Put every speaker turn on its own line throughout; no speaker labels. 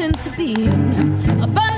into being.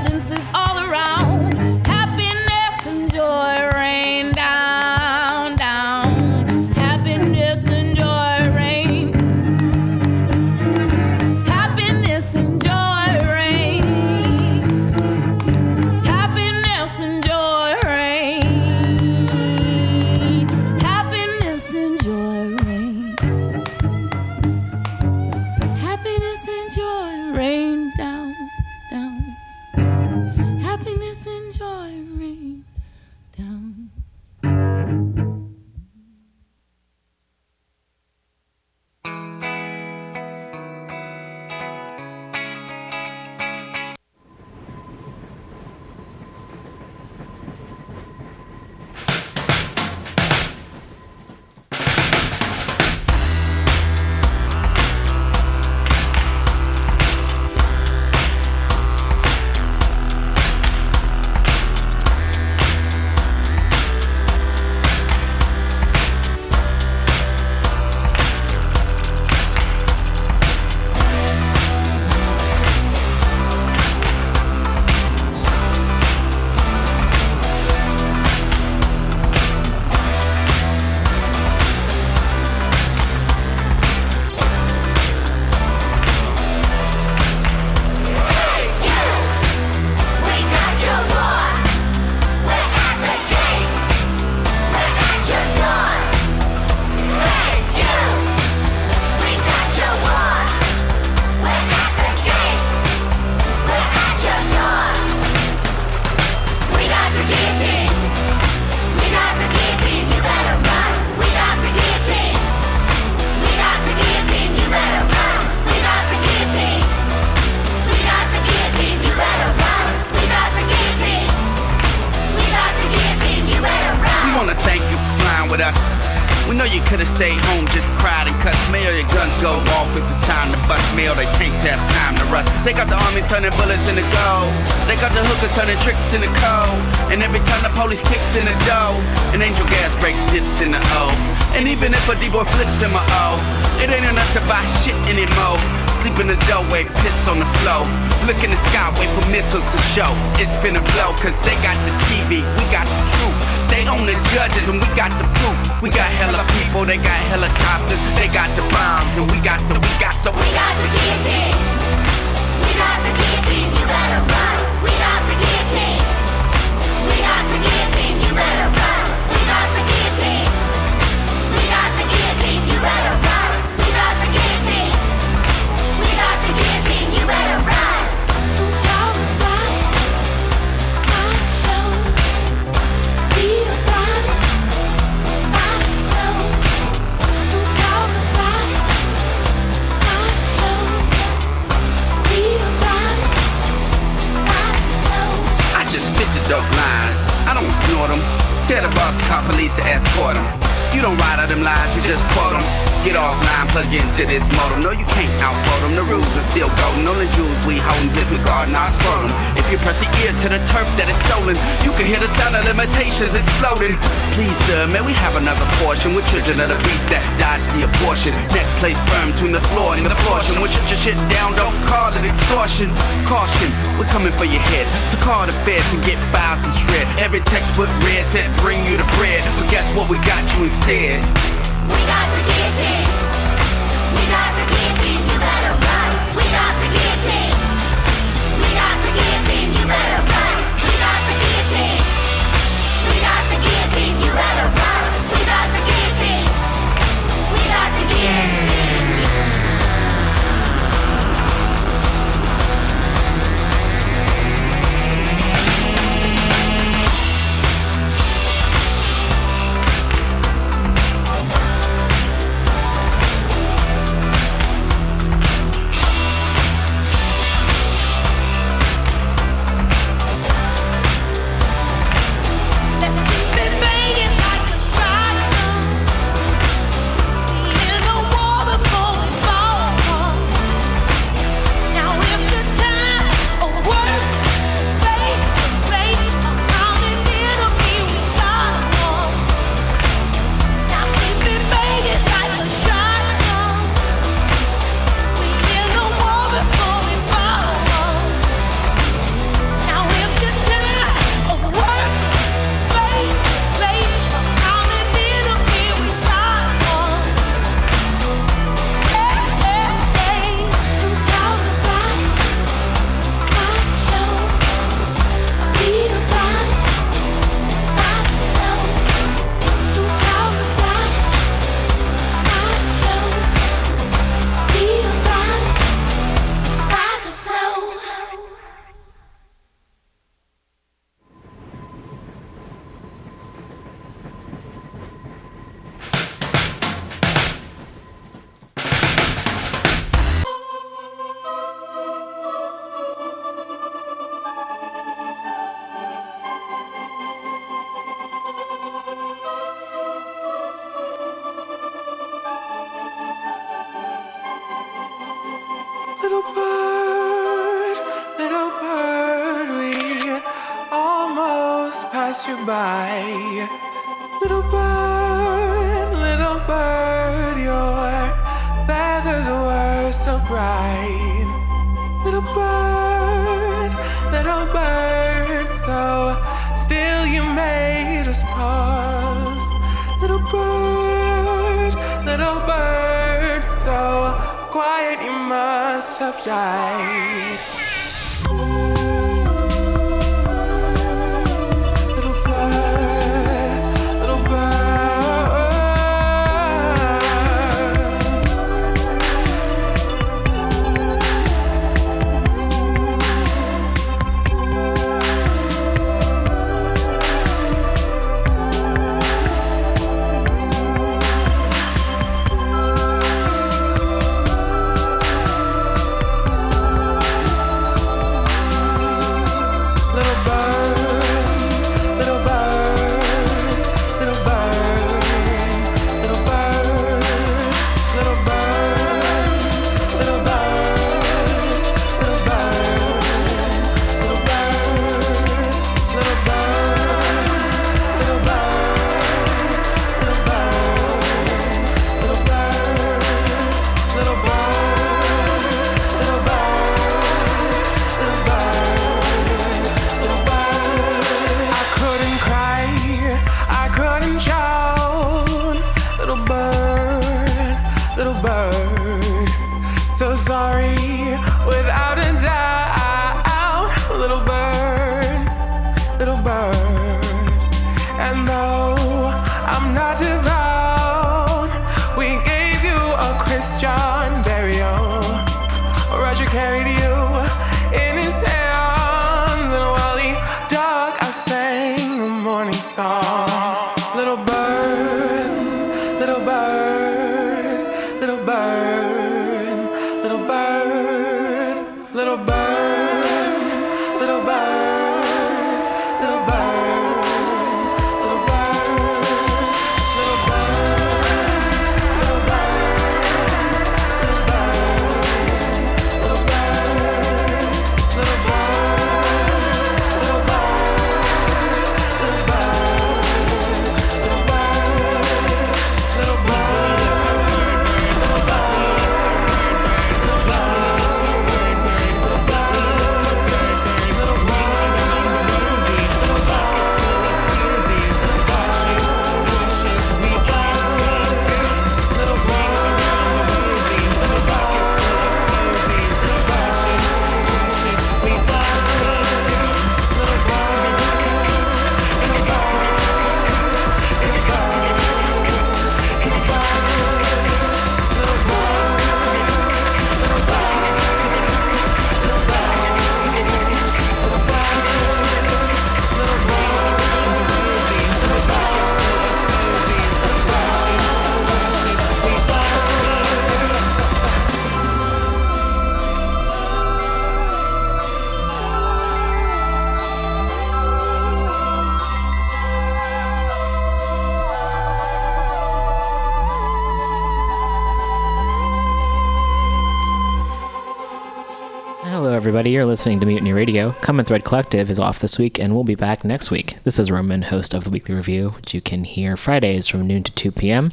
Everybody. You're listening to Mutiny Radio. Common Thread Collective is off this week, and we'll be back next week. This is Roman, host of the Weekly Review, which you can hear Fridays from noon to 2 p.m.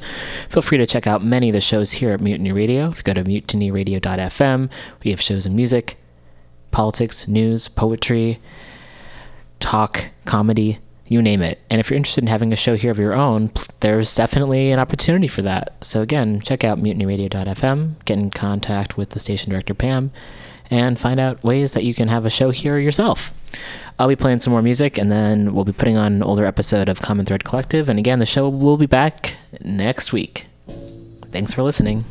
Feel free to check out many of the shows here at Mutiny Radio. If you go to mutinyradio.fm, we have shows in music, politics, news, poetry, talk, comedy, you name it. And if you're interested in having a show here of your own, there's definitely an opportunity for that. So again, check out mutinyradio.fm, get in contact with the station director Pam, and find out ways that you can have a show here yourself. I'll be playing some more music, and then we'll be putting on an older episode of Common Thread Collective. And again, the show will be back next week. Thanks for listening.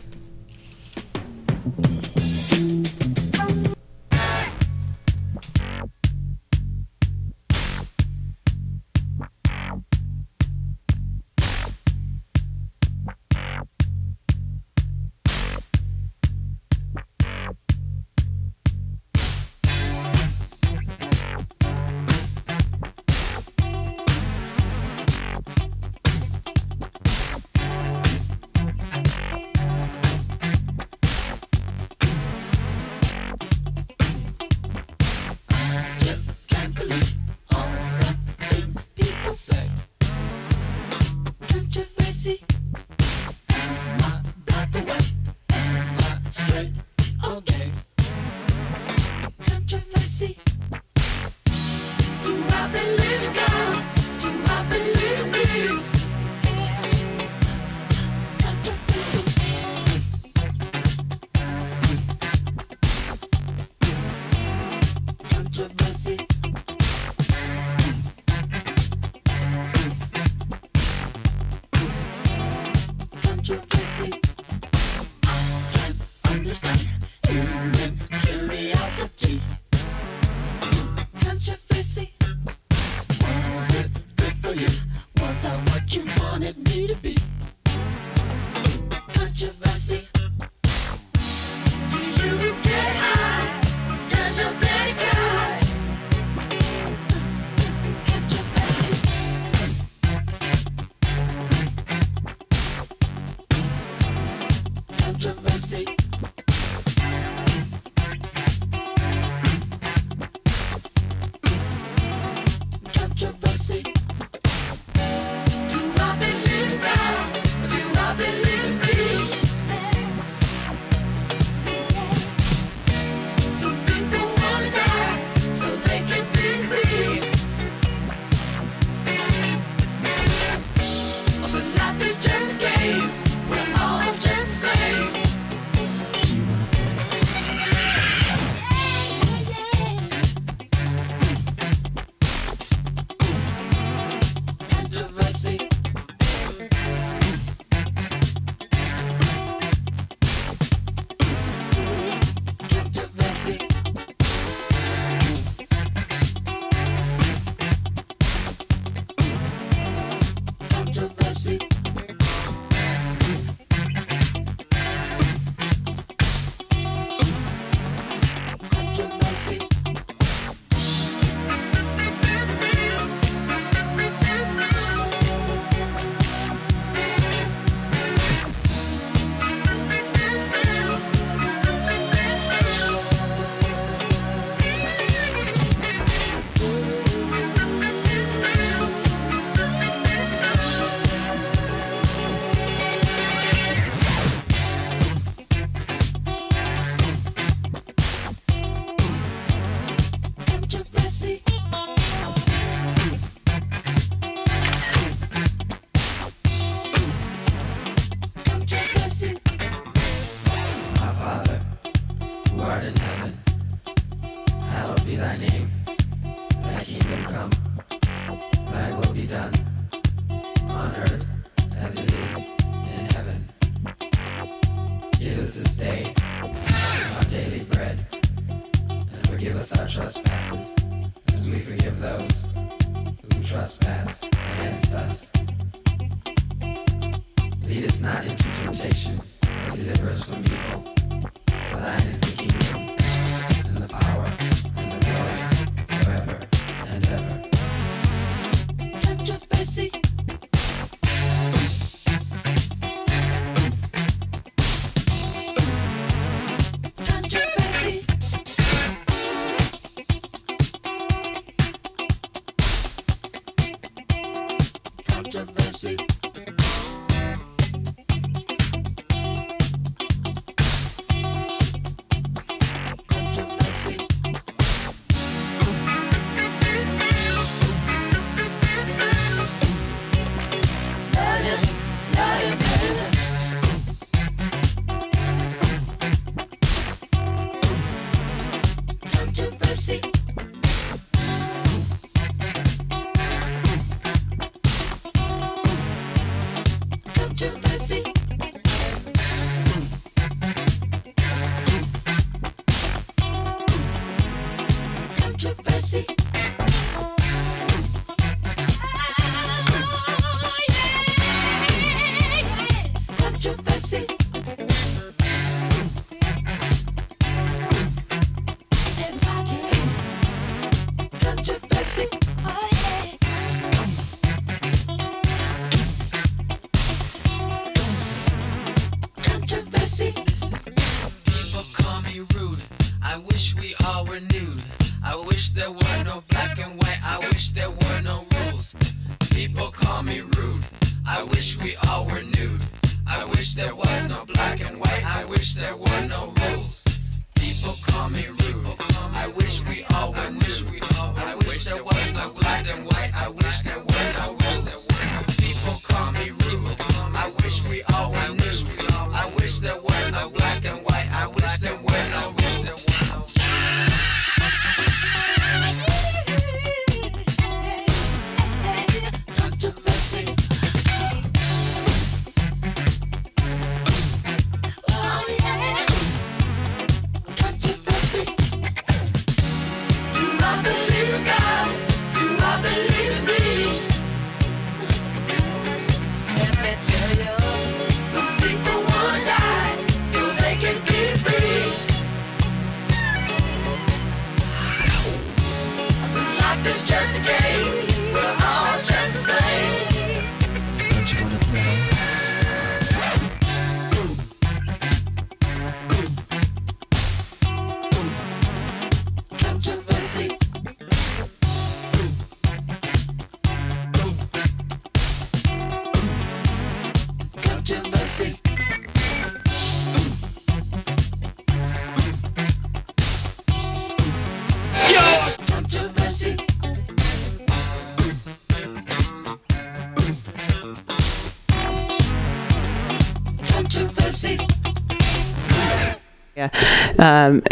Um,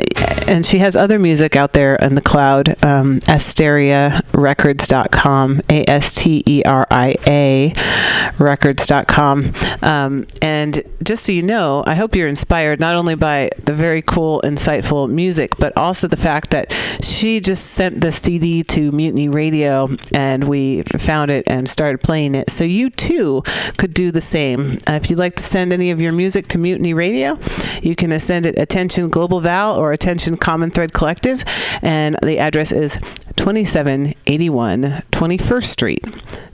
she has other music out there in the cloud. Um, AsteriaRecords.com, A S T E R I A Records.com. Um, and just so you know, I hope you're inspired not only by the very cool, insightful music, but also the fact that she just sent the CD to Mutiny Radio and we found it and started playing it. So you too could do the same. Uh, if you'd like to send any of your music to Mutiny Radio, you can send it Attention Global Val or Attention Common Thread Collective. And the address is 2781 21st Street,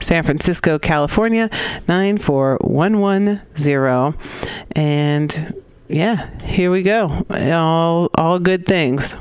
San Francisco, California, 94110. And yeah, here we go. All, all good things.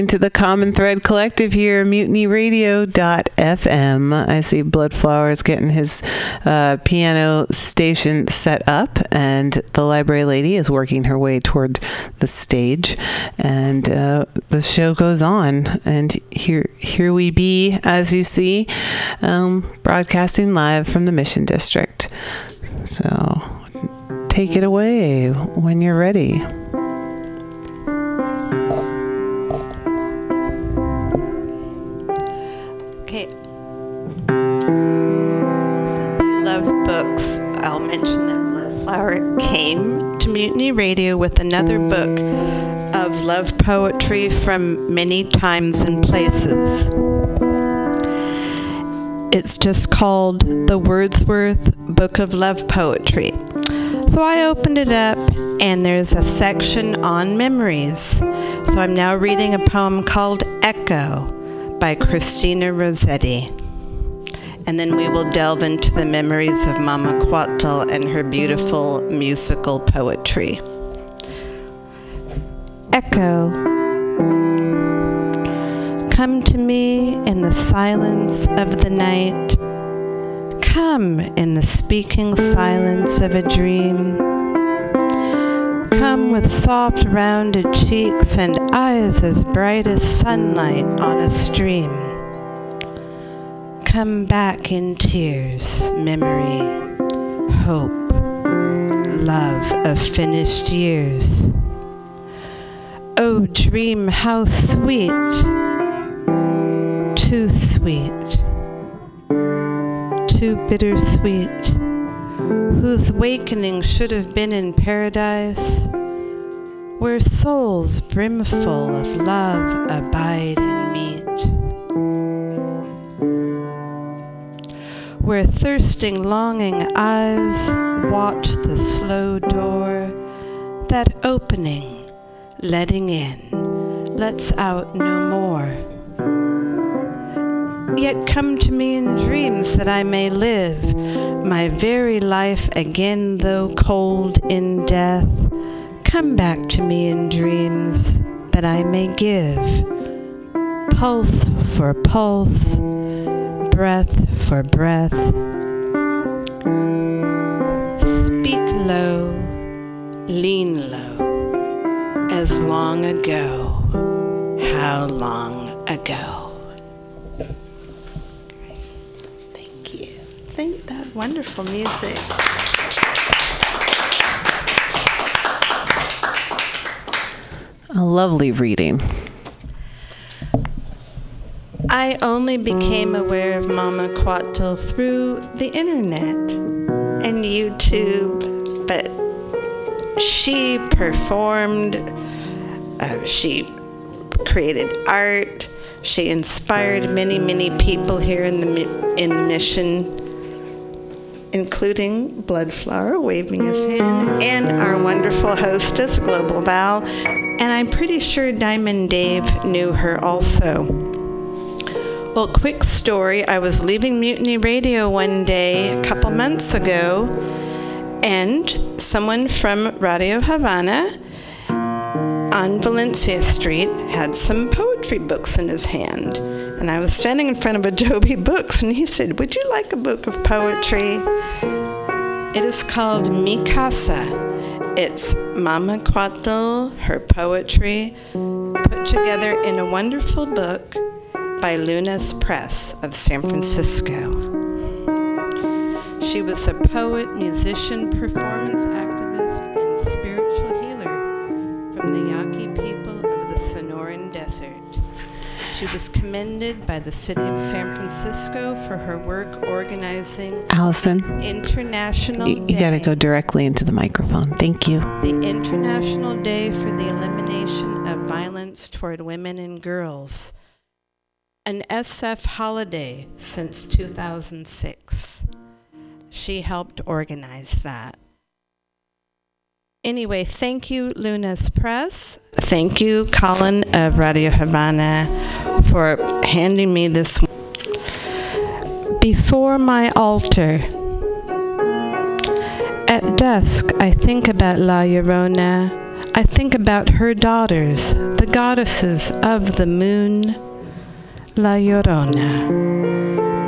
Listening to the Common Thread Collective here, mutinyradio.fm. I see Bloodflower's getting his uh, piano station set up, and the library lady is working her way toward the stage, and uh, the show goes on. And here, here we be, as you see, um, broadcasting live from the Mission District. So take
it away when you're ready.
With another book of love poetry from many times and places. It's just called the Wordsworth Book of Love Poetry. So I opened it up, and there's a section on memories. So I'm now reading a poem called Echo by Christina Rossetti. And then we will delve into the memories of Mama Coatl and her beautiful musical poetry. Echo. Come to me in the silence of the night. Come in the speaking silence of a dream. Come with soft, rounded cheeks and eyes as bright as sunlight on a stream. Come back in tears, memory, hope, love of finished years. Oh, dream how sweet, too sweet, too bittersweet, whose wakening should have been in paradise, where souls brimful of love abide and meet. where thirsting, longing eyes watch the slow door, that opening, letting in, lets out no more. Yet come to me in dreams that I may live my very life again, though cold in death. Come back to me in dreams that I may give pulse for pulse breath for breath. Speak low, lean low, as long ago. How long ago? Thank you. Thank that wonderful music.
A lovely reading.
I only became aware of Mama Coatl through the internet and YouTube, but she performed, uh, she created art, she inspired many, many people here in the in Mission, including Bloodflower waving his hand, and our wonderful hostess, Global Val, and I'm pretty sure Diamond Dave knew her also. Well, quick story. I was leaving Mutiny Radio one day a couple months ago, and someone from Radio Havana on Valencia Street had some poetry books in his hand. And I was standing in front of Adobe Books, and he said, Would you like a book of poetry? It is called Mi Casa. It's Mama Coatl, her poetry, put together in a wonderful book by Luna's Press of San Francisco. She was a poet, musician, performance activist, and healer from the Yaqui people of the Sonoran Desert. She was commended by the city of San Francisco for her work organizing
Allison,
International
you, you got to go directly into the microphone. Thank you.
the International Day for the Elimination of Violence Toward Women and Girls, an SF holiday since 2006. She helped organize that. Anyway, thank you, Luna's Press. Thank you, Colin of Radio Havana, for handing me this. Before my altar, at dusk, I think about La Llorona. I think about her daughters, the goddesses of the moon. La Llorona,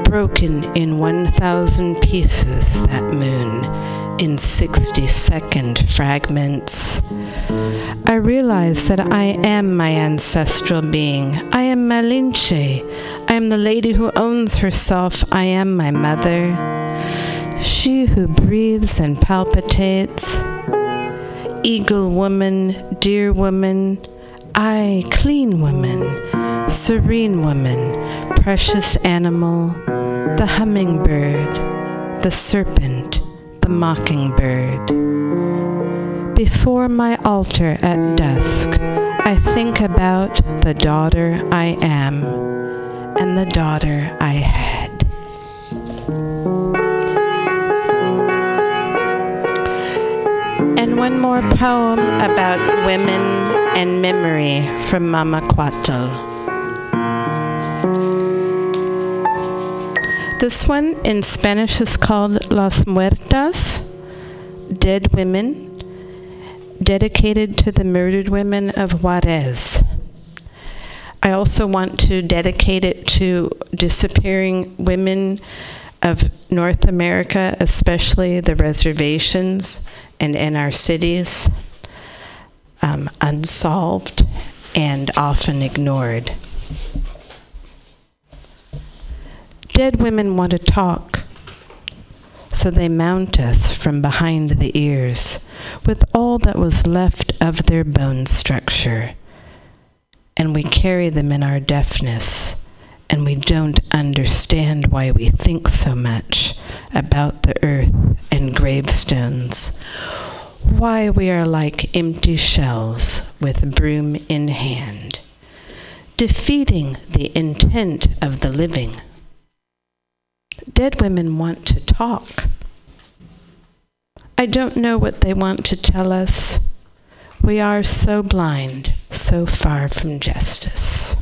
broken in 1,000 pieces, that moon, in 60 second fragments. I realize that I am my ancestral being. I am Malinche. I am the lady who owns herself. I am my mother. She who breathes and palpitates. eagle woman, dear woman, I, clean woman, serene woman, precious animal, the hummingbird, the serpent, the mockingbird. Before my altar at dusk, I think about the daughter I am and the daughter I had. And one more poem about women and memory from Mama Coatl. This one in Spanish is called Las Muertas, Dead Women, dedicated to the murdered women of Juarez. I also want to dedicate it to disappearing women of North America, especially the reservations and in our cities, um, unsolved and often ignored. Dead women want to talk, so they mount us from behind the ears with all that was left of their bone structure. And we carry them in our deafness, and we don't understand why we think so much about the earth and gravestones. Why we are like empty shells with broom in hand, defeating the intent of the living. Dead women want to talk. I don't know what they want to tell us. We are so blind, so far from justice.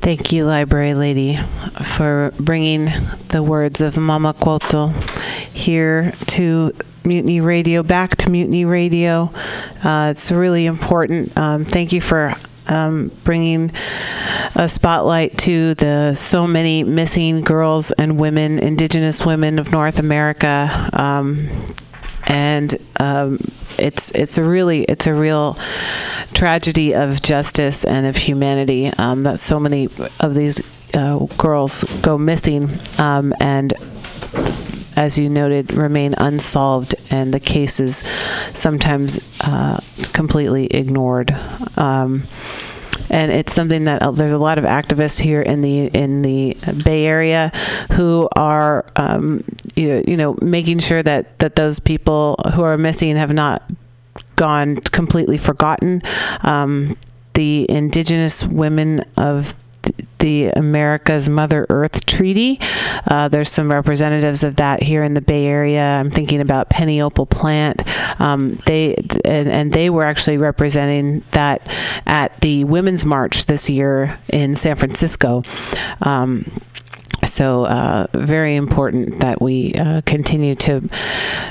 Thank you, Library Lady, for bringing the words of Mama Coatl here to Mutiny Radio, back to Mutiny Radio. Uh, it's really important. Um, thank you for um, bringing a spotlight to the so many missing girls and women, Indigenous women of North America. Um, and um, it's it's a really it's a real tragedy of justice and of humanity um, that so many of these uh, girls go missing um, and as you noted remain unsolved and the cases sometimes uh, completely ignored um, and it's something that uh, there's a lot of activists here in the in the Bay Area who are um, you, you know making sure that that those people who are missing have not gone completely forgotten. Um, the indigenous women of the America's Mother Earth Treaty. Uh, there's some representatives of that here in the Bay Area. I'm thinking about Penny Opal Plant. Um, they and, and they were actually representing that at the Women's March this year in San Francisco. Um, so uh, very important that we uh, continue to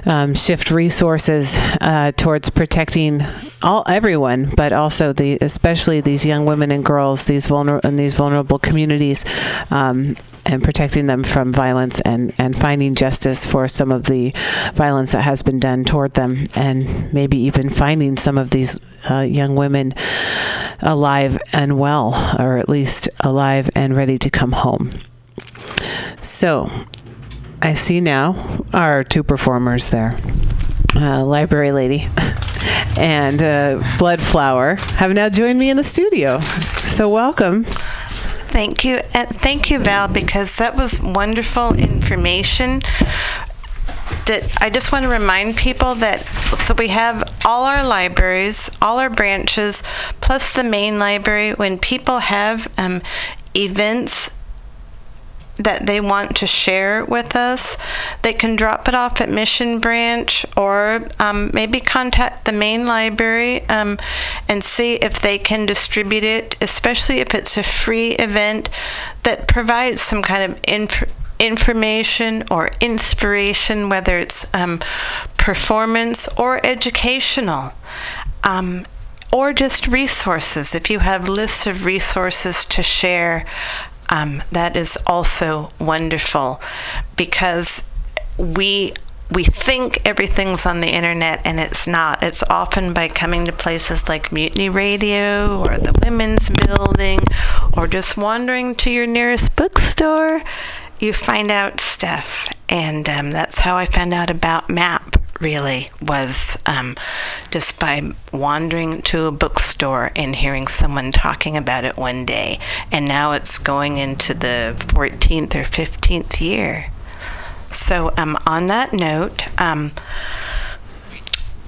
um, shift resources uh, towards protecting all everyone, but also the especially these young women and girls, these vulner in these vulnerable communities. Um, and protecting them from violence and, and finding justice for some of the violence that has been done toward them, and maybe even finding some of these uh, young women alive and well, or at least alive and ready to come home. So, I see now our two performers there. Uh, library lady and uh, blood flower have now joined me in the studio so welcome
Thank you. And thank you, Val, because that was wonderful information. That I just want to remind people that so we have all our libraries, all our branches, plus the main library. When people have um, events that they want to share with us, they can drop it off at Mission Branch or um, maybe contact the main library um, and see if they can distribute it, especially if it's a free event that provides some kind of inf- information or inspiration, whether it's um, performance or educational. Um, or just resources. If you have lists of resources to share, um, that is also wonderful because we we think everything's on the internet and it's not. It's often by coming to places like Mutiny Radio or the Women's Building or just wandering to your nearest bookstore. You find out stuff. And um, that's how I found out about MAP, really, was um, just by wandering to a bookstore and hearing someone talking about it one day. And now it's going into the 14th or 15th year. So, um, on that note, um,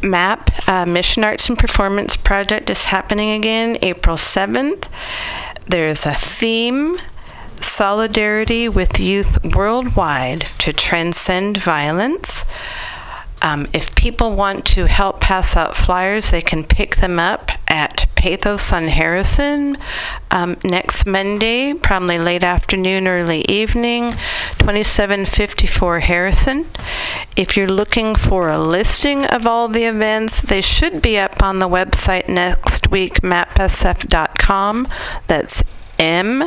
MAP, uh, Mission Arts and Performance Project, is happening again April 7th. There's a theme Solidarity with Youth Worldwide to Transcend Violence. Um, if people want to help pass out flyers, they can pick them up at Pathos on Harrison um, next Monday, probably late afternoon, early evening, 2754 Harrison. If you're looking for a listing of all the events, they should be up on the website next week, mappsf.com. That's M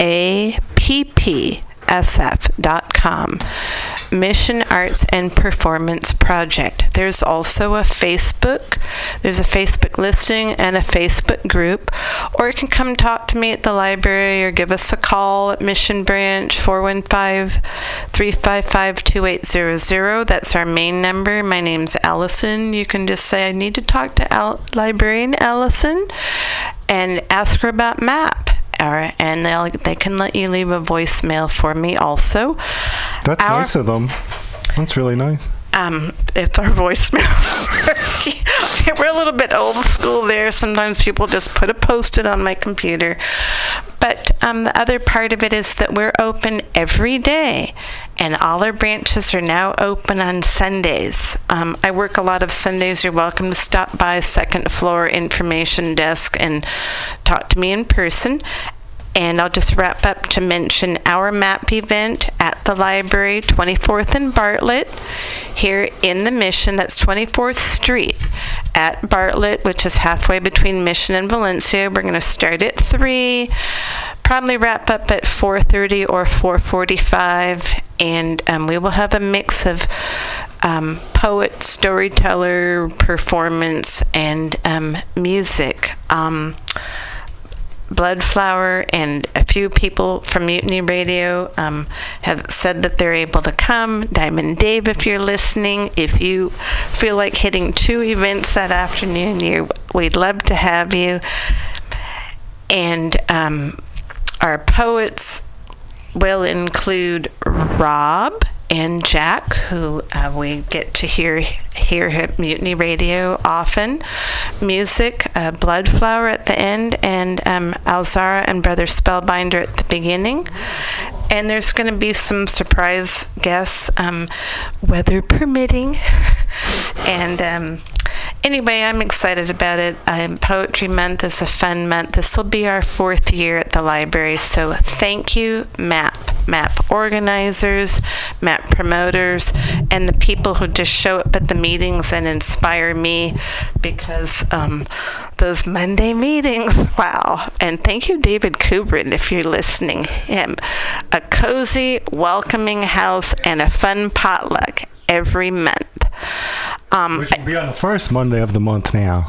A P P sf.com mission arts and performance project. There's also a facebook. There's a facebook listing and a facebook group. Or you can come talk to me at the library or give us a call at mission branch 415-355-2800 that's our main number. My name's allison. You can just say i need to talk to Al- librarian allison and ask her about map and they'll they can let you leave a voicemail for me also.
That's
Our-
nice of them. That's really nice.
Um, if our voicemails we're a little bit old school there. Sometimes people just put a post-it on my computer. But um, the other part of it is that we're open every day, and all our branches are now open on Sundays. Um, I work a lot of Sundays. You're welcome to stop by second floor information desk and talk to me in person. And I'll just wrap up to mention our MAP event at the library, 24th and Bartlett, here in the Mission. That's 24th Street at Bartlett, which is halfway between Mission and Valencia. We're going to start at 3, probably wrap up at 4.30 or 4.45. And um, we will have a mix of um, poet, storyteller, performance, and um, music. Bloodflower and a few people from Mutiny Radio um, have said that they're able to come. Diamond Dave, if you're listening, if you feel like hitting two events that afternoon, you, we'd love to have you. And um, our poets will include Rob and Jack, who uh, we get to hear here at Mutiny Radio often. Music, uh, Bloodflower at the end, and um, Alzara and Brother Spellbinder at the beginning. And there's going to be some surprise guests, um, weather permitting. and um, anyway, I'm excited about it. Um, Poetry Month is a fun month. This will be our fourth year at the library, so thank you, MAP, MAP organizers, MAP promoters, and the people who just show up at the meetings and inspire me because um, those Monday meetings, wow. And thank you, David Kubrin, if you're listening. Him, a cozy, welcoming house and a fun potluck every month. Um,
We should be on the first Monday of the month now.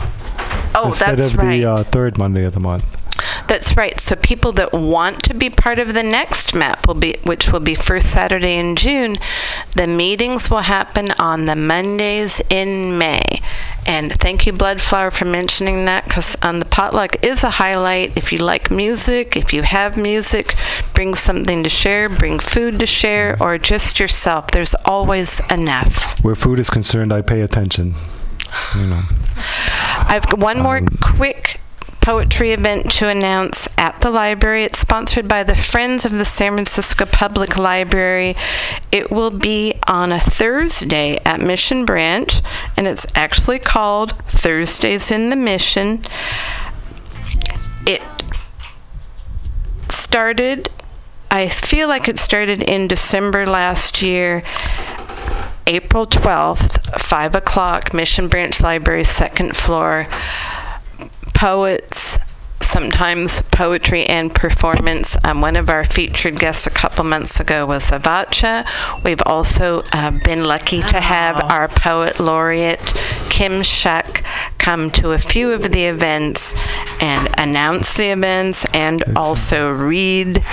oh,
instead
that's
of
right.
the uh, third Monday of the month.
That's right. So people that want to be part of the next map will be, which will be first Saturday in June. The meetings will happen on the Mondays in May. And thank you, Bloodflower, for mentioning that because on the potluck is a highlight. If you like music, if you have music, bring something to share, bring food to share, or just yourself. There's always enough.
Where food is concerned, I pay attention. You know.
I've one more
Um,
quick poetry event to announce at the library. It's sponsored by the Friends of the San Francisco Public Library. It will be on a Thursday at Mission Branch, and it's actually called Thursdays in the Mission. It started, I feel like it started in December last year. April 12th, 5 o'clock, Mission Branch Library, second floor. Poets, sometimes poetry and performance. Um, one of our featured guests a couple months ago was Avacha. We've also uh, been lucky to have our poet laureate Kim Shuck come to a few of the events and announce the events and also read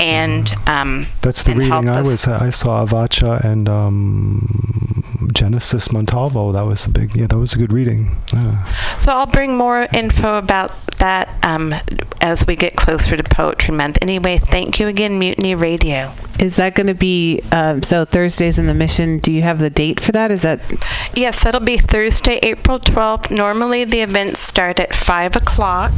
and um,
That's the
and
reading I was. I saw Avacha and um, Genesis Montalvo. That was a big. Yeah, that was a good reading. Yeah.
So I'll bring more info about that um, as we get closer to Poetry Month. Anyway, thank you again, Mutiny Radio.
Is that going to be um, so Thursdays in the mission? Do you have the date for that? Is that
Yes, that'll be Thursday, April 12th. Normally, the events start at 5 o'clock.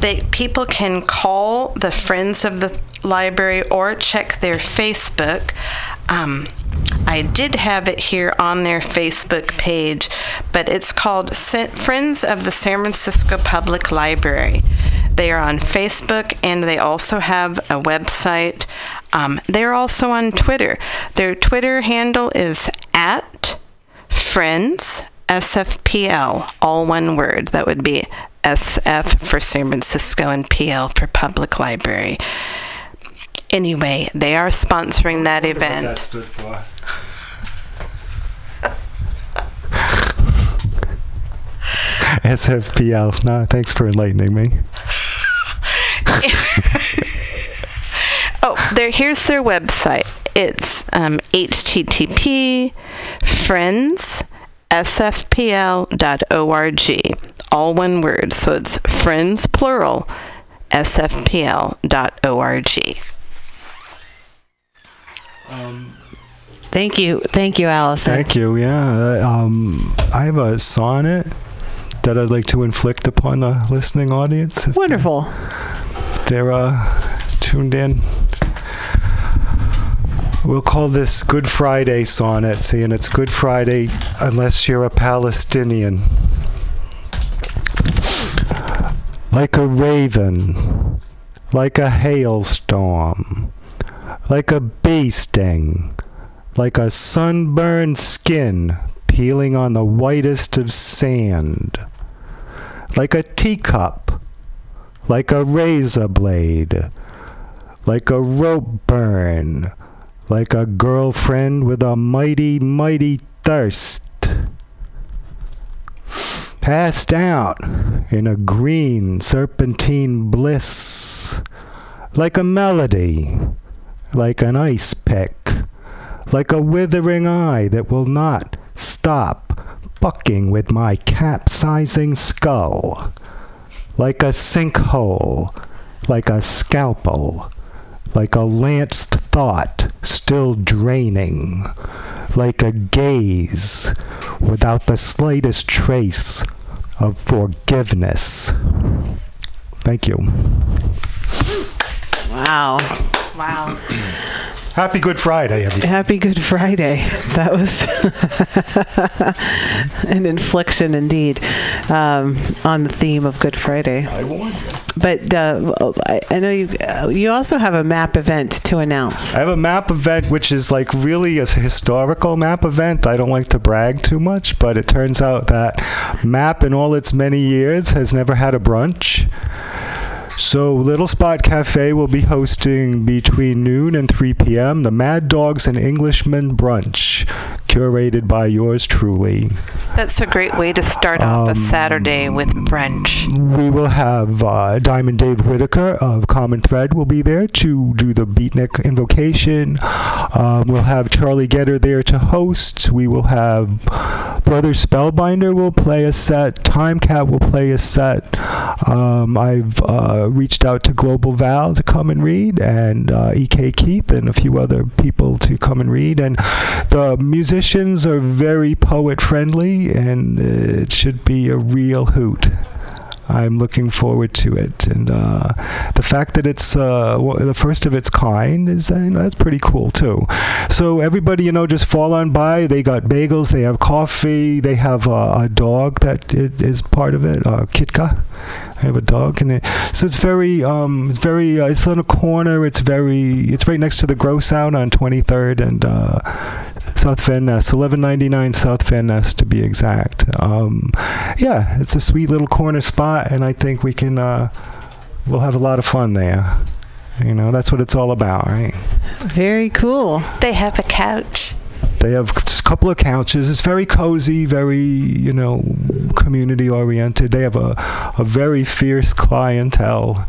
They, people can call the Friends of the Library or check their Facebook. Um, I did have it here on their Facebook page, but it's called Friends of the San Francisco Public Library. They are on Facebook and they also have a website. Um, they're also on Twitter. Their Twitter handle is at Friends SFPL, all one word. That would be SF for San Francisco and PL for Public Library. Anyway, they are sponsoring that event.
stood for. SFPL. No, thanks for enlightening me.
Oh, there. Here's their website. It's um, http friends sfpl.org. All one word. So it's friends plural sfpl.org.
Thank you, thank you, Allison.
Thank you. Yeah. uh, Um, I have a sonnet that I'd like to inflict upon the listening audience. If
Wonderful.
they're uh, tuned in. We'll call this Good Friday sonnet, seeing it's Good Friday unless you're a Palestinian. Like a raven, like a hailstorm, like a bee sting, like a sunburned skin peeling on the whitest of sand, like a teacup, like a razor blade, like a rope burn, like a girlfriend with a mighty, mighty thirst. Passed out in a green serpentine bliss, like a melody, like an ice pick, like a withering eye that will not stop fucking with my capsizing skull, like a sinkhole, like a scalpel, like a lanced thought still draining, like a gaze without the slightest trace of forgiveness. Thank you.
Wow.
Wow.
Happy Good Friday, everybody.
Happy Good Friday. That was an infliction indeed um, on the theme of Good Friday.
I warned you.
But uh, I, I know you. Uh, you also have a map event to announce.
I have a map event which is like really a historical map event. I don't like to brag too much, but it turns out that map in all its many years has never had a brunch. So, Little Spot Cafe will be hosting between noon and 3 p.m. the Mad Dogs and Englishmen brunch, curated by yours truly.
That's a great way to start off a Saturday with brunch.
We will have uh, Diamond Dave Whitaker of Common Thread will be there to do the beatnik invocation. Um, we'll have Charlie Getter there to host. We will have Brother Spellbinder will play a set. Time Cat will play a set. Um, I've uh, reached out to Global Val to come and read, and uh, E.K. Keith and a few other people to come and read. And the musicians are very poet friendly, and it should be a real hoot. I'm looking forward to it, and uh, the fact that it's uh, the first of its kind is uh, you know, that's pretty cool too. So everybody, you know, just fall on by. They got bagels, they have coffee, they have uh, a dog that i- part of it, uh, Kitka. I have a dog, and it, so it's very, um, it's very, uh, it's on a corner. It's very, it's right next to the Gross Out on 23rd and uh, South Van Ness, 1199 South Van Ness to be exact. Um, yeah, it's a sweet little corner spot, and I think we can uh, we'll have a lot of fun there. You know, that's what it's all about, right?
Very cool.
They have a couch.
They have a couple of couches. It's very cozy, very you know, community oriented. They have a a very fierce clientele.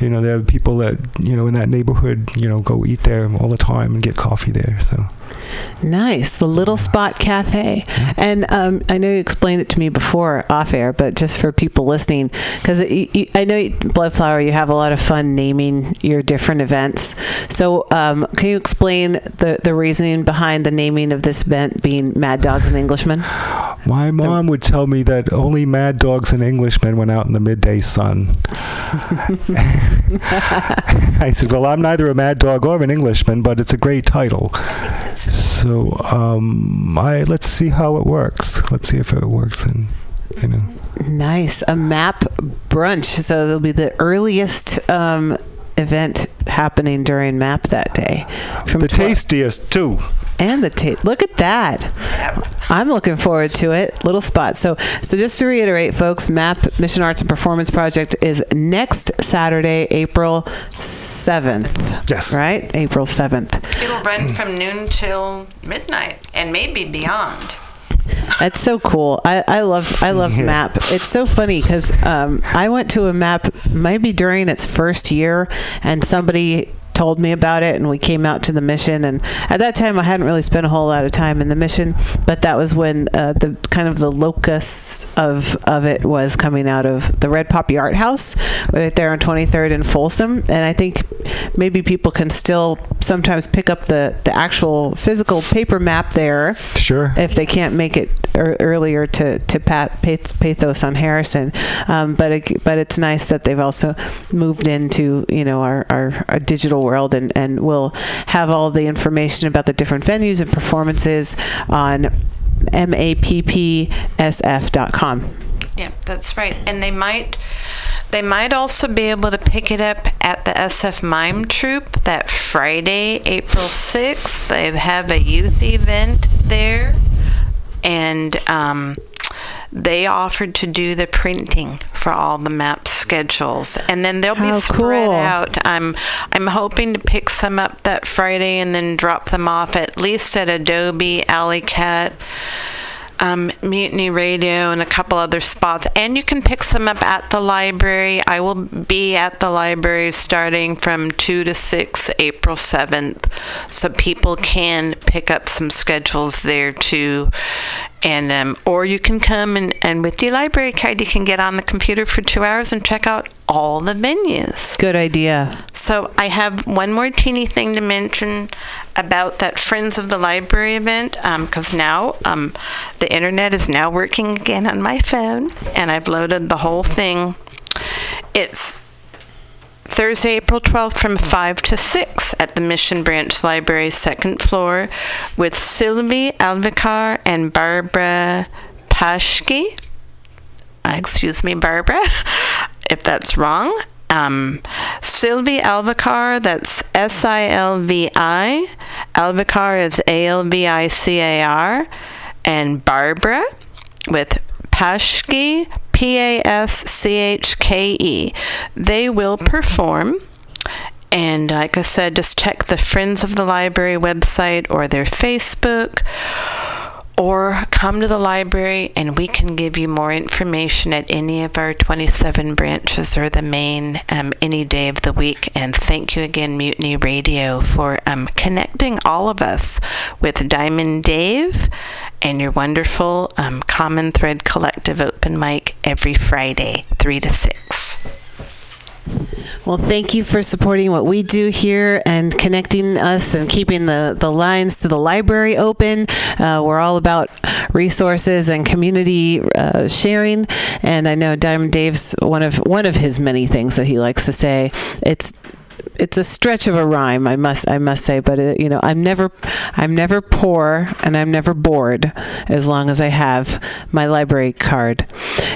You know, they have people that you know in that neighborhood. You know, go eat there all the time and get coffee there. So
Nice, the Little Spot Cafe, and um, I know you explained it to me before off air, but just for people listening, because I know Bloodflower, you have a lot of fun naming your different events. So, um, can you explain the the reasoning behind the naming of this event being Mad Dogs and Englishmen?
my mom would tell me that only mad dogs and Englishmen went out in the midday sun. I said, "Well, I'm neither a mad dog or an Englishman, but it's a great title." So, um, I let's see how it works. Let's see if it works, and you know.
Nice, a map brunch. So it'll be the earliest um, event happening during MAP that day. From
The
12
tastiest too.
and the taste. Look at that. I'm looking forward to it. Little spot. So, so just to reiterate, folks, MAP Mission Arts and Performance Project is next Saturday, April 7th.
Yes.
Right? April 7th.
It'll run from noon till midnight and maybe beyond.
That's so cool. I, I love I love
Yeah.
MAP. It's so funny because um, I went to a MAP maybe during its first year, and somebody told me about it and we came out to the mission and at that time I hadn't really spent a whole lot of time in the mission but that was when uh, the kind of the locus of of it was coming out of the Red Poppy Art House right there on 23rd and Folsom and I think maybe people can still sometimes pick up the the actual physical paper map there
Sure.
if they can't make it earlier to to Pat, Pathos on Harrison. Um, but it, but it's nice that they've also moved into you know our, our, our digital world and and we'll have all the information about the different venues and performances on mappsf.com.
Yeah, that's right. And they might they might also be able to pick it up at the SF Mime Troupe that Friday, April 6th. They have a youth event there. And um, they offered to do the printing for all the map schedules. And then they'll
How
be spread
cool.
out. I'm I'm hoping to pick some up that Friday and then drop them off at least at Adobe, Alley Cat um, Mutiny Radio and a couple other spots. And you can pick some up at the library. I will be at the library starting from 2 to 6, April 7th. So people can pick up some schedules there too. And um, or you can come and, and with your library card you can get on the computer for two hours and check out all the venues.
Good idea.
So I have one more teeny thing to mention about that Friends of the Library event, because now um, the internet is now working again on my phone, and I've loaded the whole thing. It's Thursday, April 12th from 5 to 6 at the Mission Branch Library, second floor, with Sylvie Alvicar and Barbara Paschke uh, excuse me, Barbara, if that's wrong. Um, Sylvie Alvicar, that's S I L V I. Alvicar is A L V I C A R. And Barbara with Paschke, P A S C H K E. They will perform. And like I said, just check the Friends of the Library website or their Facebook or come to the library and we can give you more information at any of our 27 branches or the main um, any day of the week. And thank you again, Mutiny Radio, for um, connecting all of us with Diamond Dave and your wonderful um, Common Thread Collective open mic every Friday, 3 to 6.
Well, thank you for supporting what we do here and connecting us and keeping the, the lines to the library open. Uh, we're all about resources and community uh, sharing. And I know Diamond Dave's one of one of his many things that he likes to say. It's it's a stretch of a rhyme, I must I must say, but uh you know I'm never I'm never poor and I'm never bored as long as I have my library card.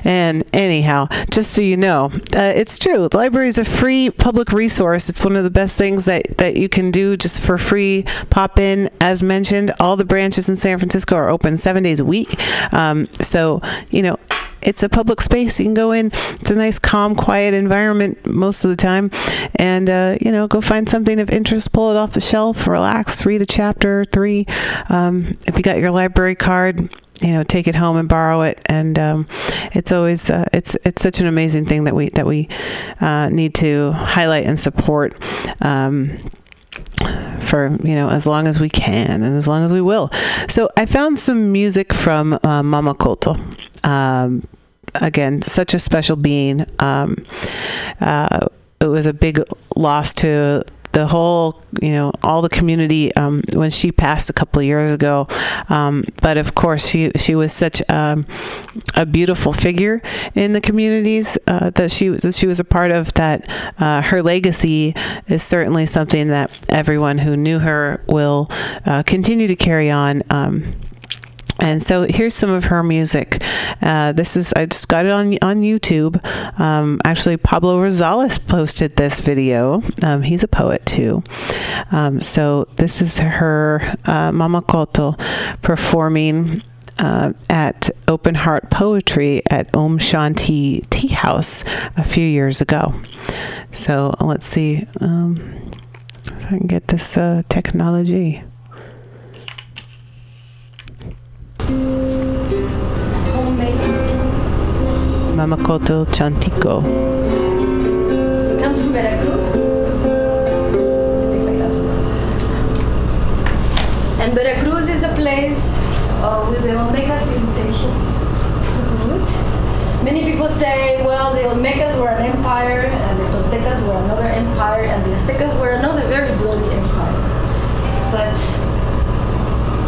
And anyhow, just so you know, uh, it's true. The library is a free public resource. It's one of the best things that that you can do just for free. Pop in, as mentioned. All the branches in San Francisco are open seven days a week. Um, so you know it's a public space. You can go in. It's a nice, calm, quiet environment most of the time, and uh, you know, go find something of interest, pull it off the shelf, relax, read a chapter three. Um, if you got your library card, you know, take it home and borrow it, and um, it's always uh, it's it's such an amazing thing that we that we uh, need to highlight and support. Um, for you know as long as we can and as long as we will. So I found some music from uh, Mama Coatl. Um, again, such a special being. Um, uh, it was a big loss to the whole, you know, all the community um, when she passed a couple of years ago. Um, but of course, she she was such um, a beautiful figure in the communities uh, that she was that she was a part of. That uh, her legacy is certainly something that everyone who knew her will uh, continue to carry on. And so here's some of her music. Uh, this is I just got it on on YouTube. Um, actually, Pablo Rosales posted this video. Um, he's a poet too. Um, so this is her uh, Mama Coatl performing. Uh, at Open Heart Poetry at Om Shanti Tea House a few years ago. So let's see um, if I can get this uh, technology.
Mama
Coatl Chantico.
Comes from Veracruz. And Veracruz is a place uh, with the Olmeca civilization. Many people say, well, the Olmecas were an empire, and the Toltecas were another empire, and the Aztecas were another very bloody empire. But,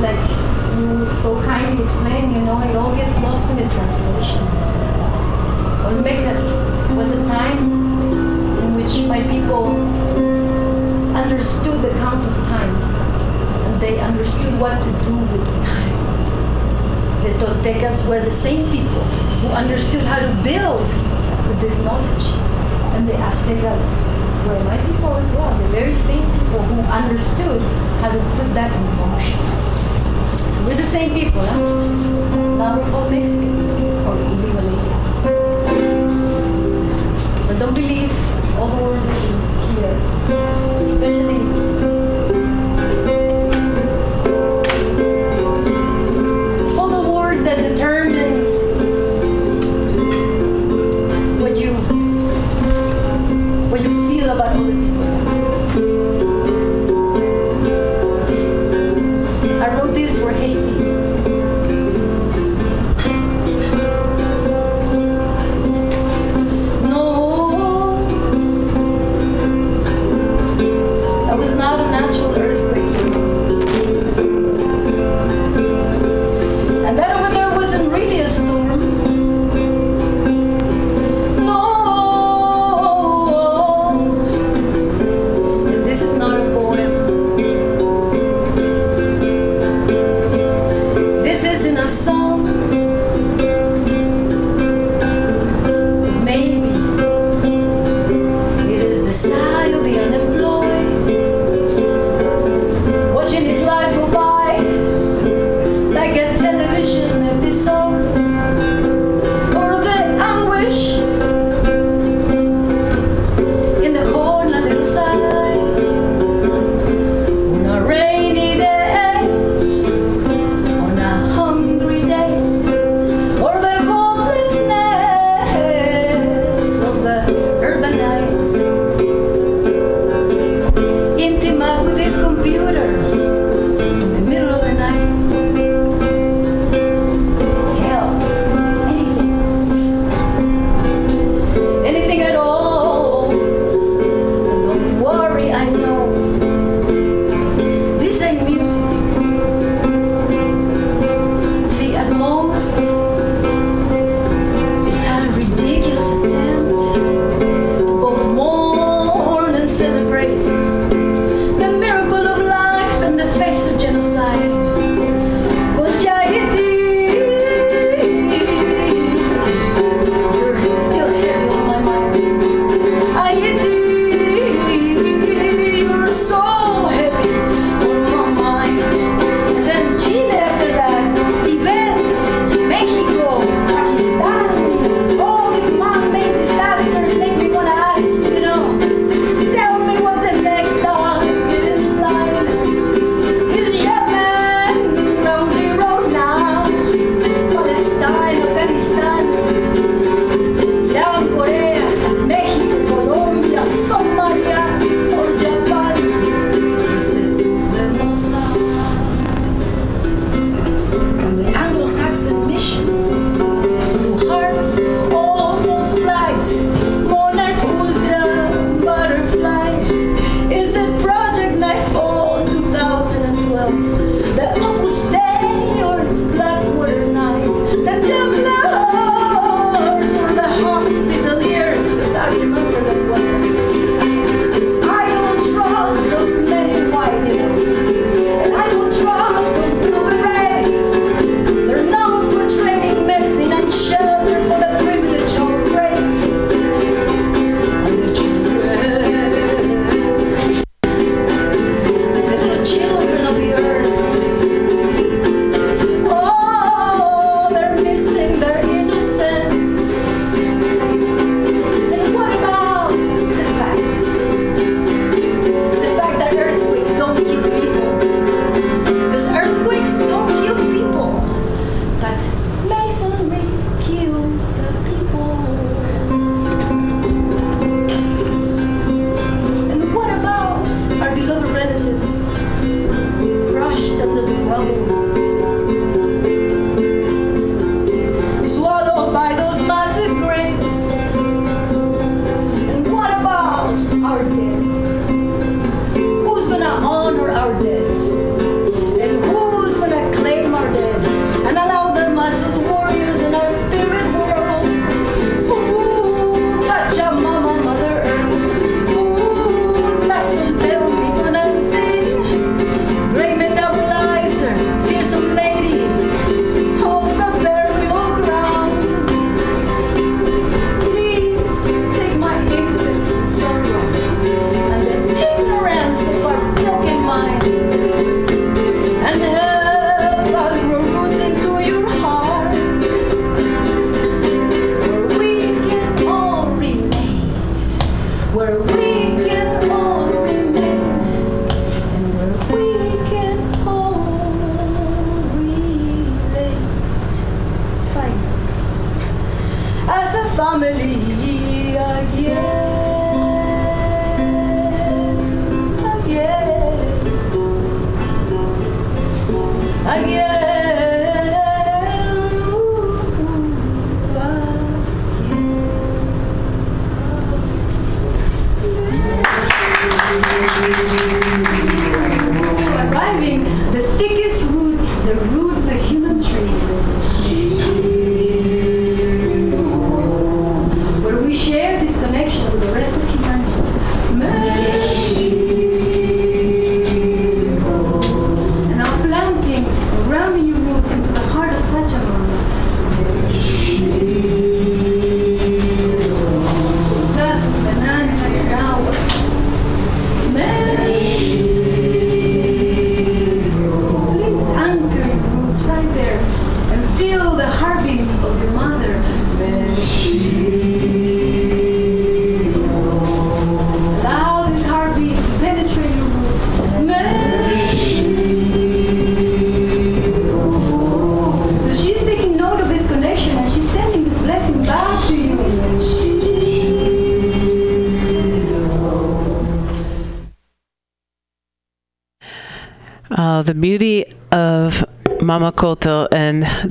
like you so kindly explained, you know, it all gets lost in the translation. Olmeca was a time in which my people understood the count of time and they understood what to do with time. The Toltecans were the same people who understood how to build with this knowledge. And the Aztecas were my people as well, the very same people who understood how to put that in motion. We're the same people, huh? Now we're called Mexicans or illegal aliens. But don't believe all the words you hear, especially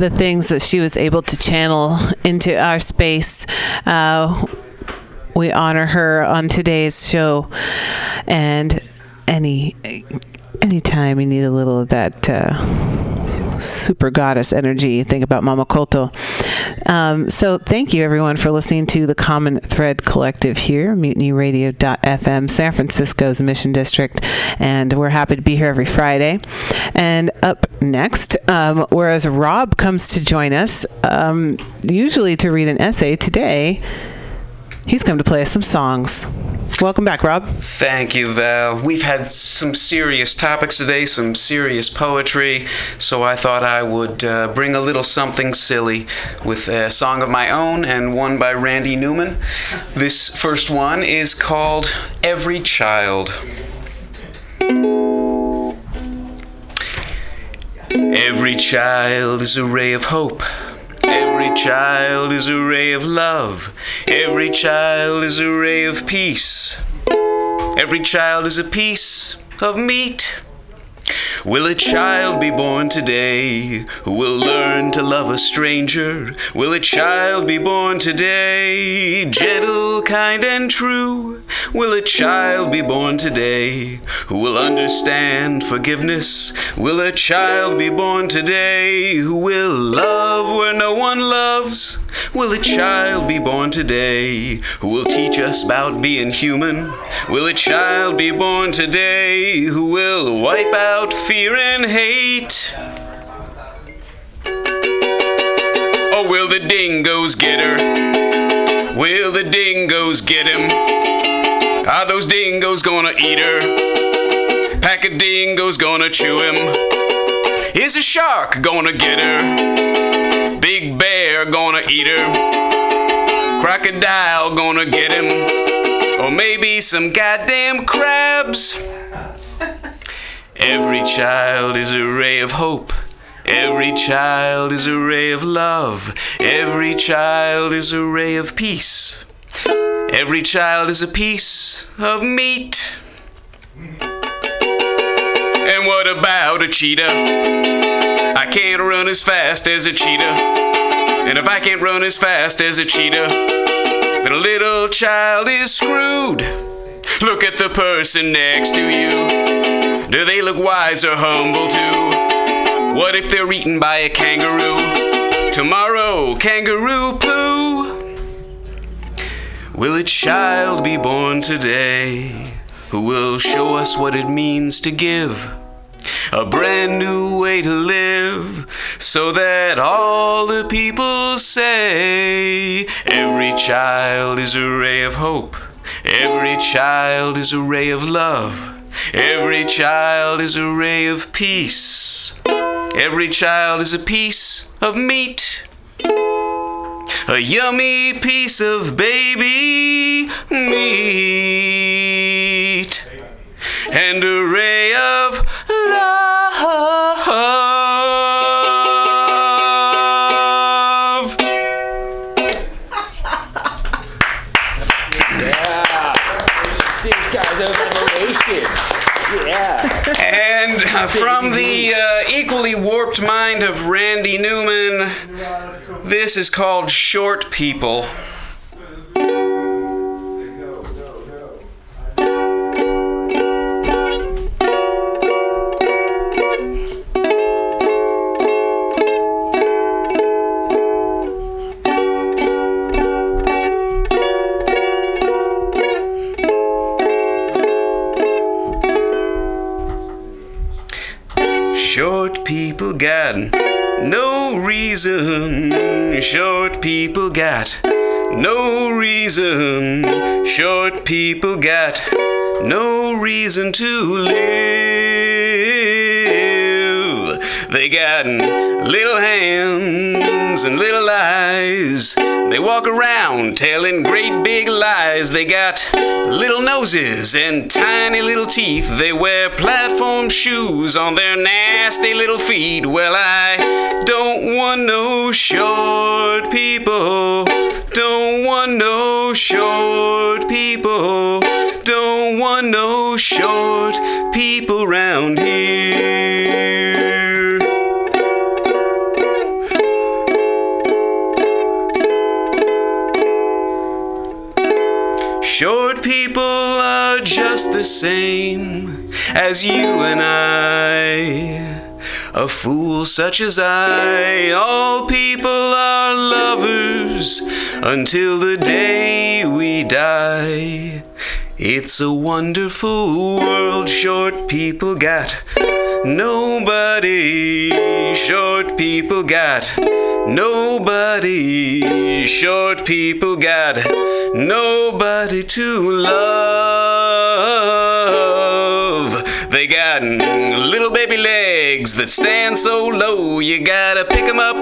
the
things that she was able to channel into our space. Uh, we honor her on today's show, and any anytime you need a little of that uh, super goddess energy, think about Mama Coatl. Um, so thank you everyone for listening to the Common Thread Collective here, MutinyRadio.fm, San Francisco's Mission District, and we're happy to be here every Friday. And up next, um, whereas Rob comes to join us, um, usually to read an essay, today he's come to play us some songs. Welcome back, Rob.
Thank you, Val. We've had some serious topics today, some serious poetry, so I thought I would uh, bring a little something silly with a song of my own and one by Randy Newman. This first one is called Every Child. Every child is a ray of hope. Every child is a ray of love. Every child is a ray of peace. Every child is a piece of meat. Will a child be born today who will learn to love a stranger? Will a child be born today gentle, kind, and true? Will a child be born today who will understand forgiveness? Will a child be born today who will love where no one loves? Will a child be born today who will teach us about being human? Will a child be born today who will wipe out fear and hate? Or will the dingoes get her? Will the dingoes get him? Are those dingoes gonna eat her? Pack of dingoes gonna chew him? Is a shark gonna get her? Big gonna eat her? Crocodile gonna get him? Or maybe some goddamn crabs? Every child is a ray of hope. Every child is a ray of love. Every child is a ray of peace. Every child is a piece of meat. And what about a cheetah? I can't run as fast as a cheetah. And if I can't run as fast as a cheetah, then a little child is screwed. Look at the person next to you. Do they look wise or humble too? What if they're eaten by a kangaroo? Tomorrow, kangaroo poo. Will a child be born today who will show us what it means to give? A brand new way to live so that all the people say every child is a ray of hope, every child is a ray of love, every child is a ray of peace, every child is a piece of meat. A yummy piece of baby meat. And a ray of equally warped mind of Randy Newman, this is called Short People. Got no reason. Short people got no reason. Short people got no reason to live. They got little hands and little eyes. They walk around telling great big lies. They got little noses and tiny little teeth. They wear platform shoes on their nasty little feet. Well, I don't want no short people. Don't want no short people. Don't want no short people round here. People are just the same as you and I. A fool such as I, all people are lovers until the day we die. It's a wonderful world short people got. Nobody short people got. Nobody short people got. Nobody to love. They got little baby legs that stand so low, you gotta pick 'em up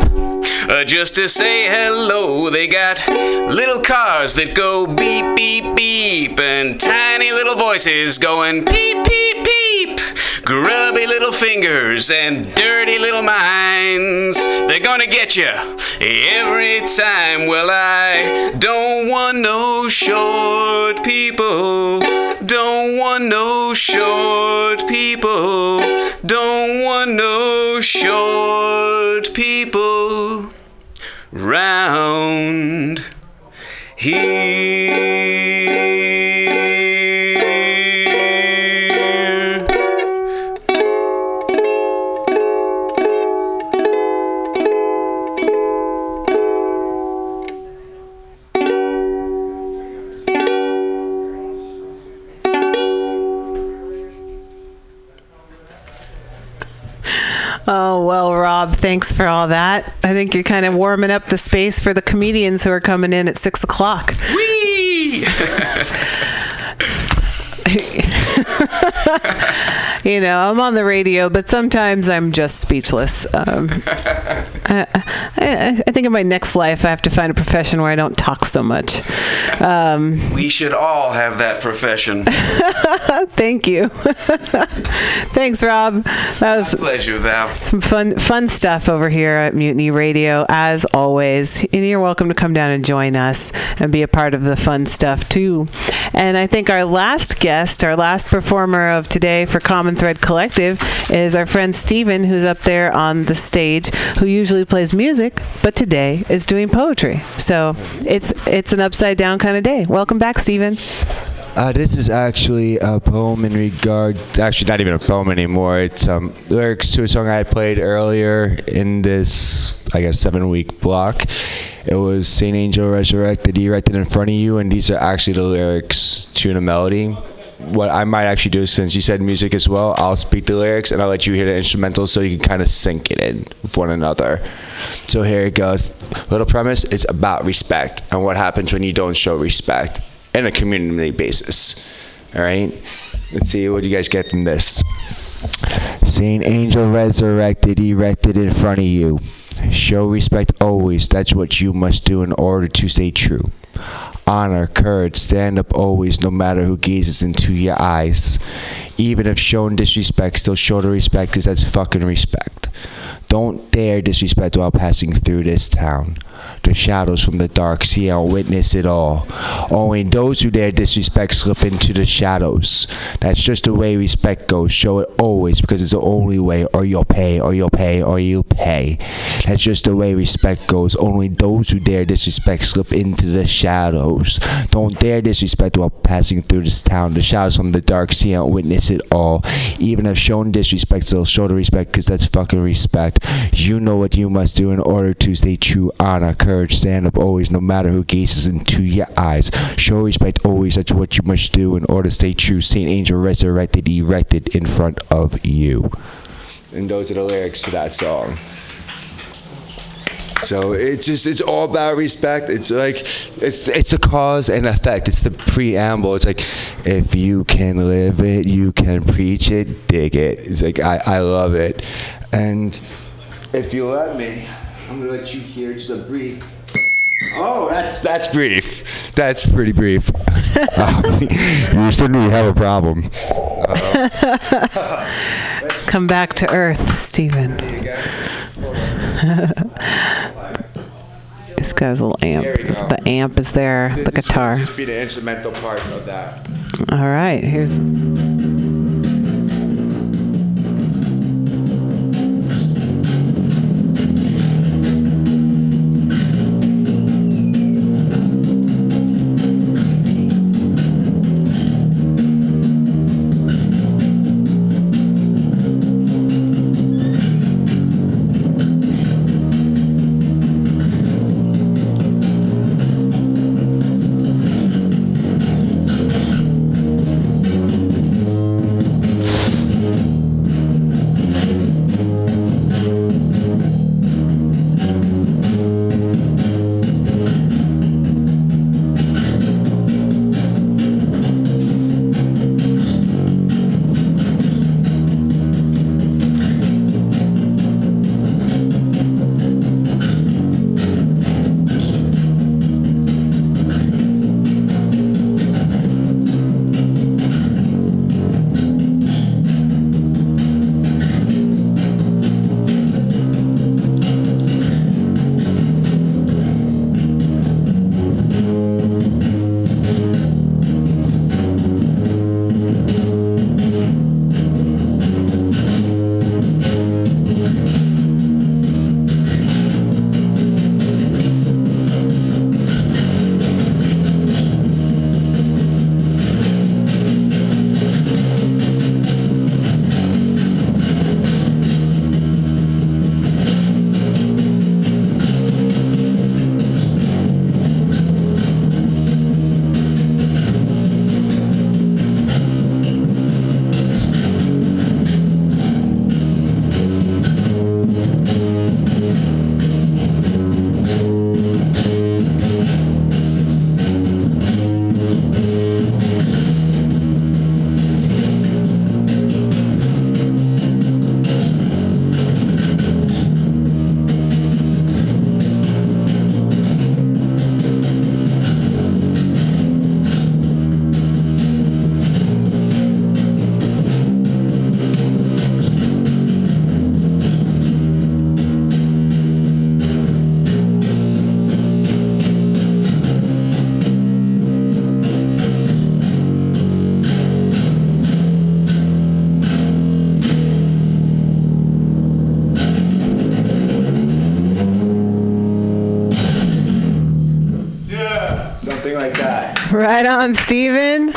uh, just to say hello. They got little cars that go beep, beep, beep, and tiny little voices going peep, peep, peep. Grubby little fingers and dirty little minds. They're gonna get you every time. Well, I don't want no short people. Don't want no short people. Don't want no short people round here.
Rob, thanks for all that. I think you're kind of warming up the space for the comedians who are coming in at six o'clock.
Whee!
you know, I'm on the radio, but sometimes I'm just speechless. Um, I, I, I think in my next life, I have to find a profession where I don't talk so much. Um,
We should all have that profession.
thank you. Thanks, Rob. That was
Pleasure, Val.
some fun fun stuff over here at Mutiny Radio as always. And you're welcome to come down and join us and be a part of the fun stuff too. And I think our last guest, our last performer of today for Common Thread Collective is our friend Steven who's up there on the stage who usually plays music but today is doing poetry. So it's it's an upside down kind of day. Welcome back Steven.
Uh, this is actually a poem in regard, actually not even a poem anymore. It's um, lyrics to a song I played earlier in this, I guess, seven week block. It was Saint Angel Resurrected, erected in front of you, and these are actually the lyrics to the melody. What I might actually do, since you said music as well, I'll speak the lyrics and I'll let you hear the instrumental so you can kind of sync it in with one another. So here it goes. Little premise it's about respect and what happens when you don't show respect in a community basis. All right? Let's see what you guys get from this. Saint Angel resurrected, erected in front of you. Show respect always. That's what you must do in order to stay true. Honor, courage, stand up always, no matter who gazes into your eyes. Even if shown disrespect, still show the respect, because that's fucking respect. Don't dare disrespect while passing through this town. The shadows from the dark see and witness it all. Only those who dare disrespect slip into the shadows. That's just the way respect goes. Show it always because it's the only way, or you'll pay, or you'll pay, or you'll pay. That's just the way respect goes. Only those who dare disrespect slip into the shadows. Don't dare disrespect while passing through this town. The shadows from the dark see and witness it all. Even if shown disrespect, still show the respect because that's fucking respect. You know what you must do in order to stay true. Honor, courage, stand up always, no matter who gazes into your eyes. Show respect always. That's what you must do in order to stay true. Saint Angel resurrected, erected in front of you. And those are the lyrics to that song. So it's just it's all about respect. It's like it's it's the cause and effect. It's the preamble. It's like if you can live it, you can preach it, dig it. It's like I, I love it. And if you let me, I'm gonna let you hear just a brief Oh, that's that's brief. That's pretty brief. You shouldn't have a problem.
Come back to earth, Stephen. this guy's a little amp.
There you
This-
go.
The amp is there, the guitar.
Just be the instrumental part of that.
All right, here's. Right on, Steven.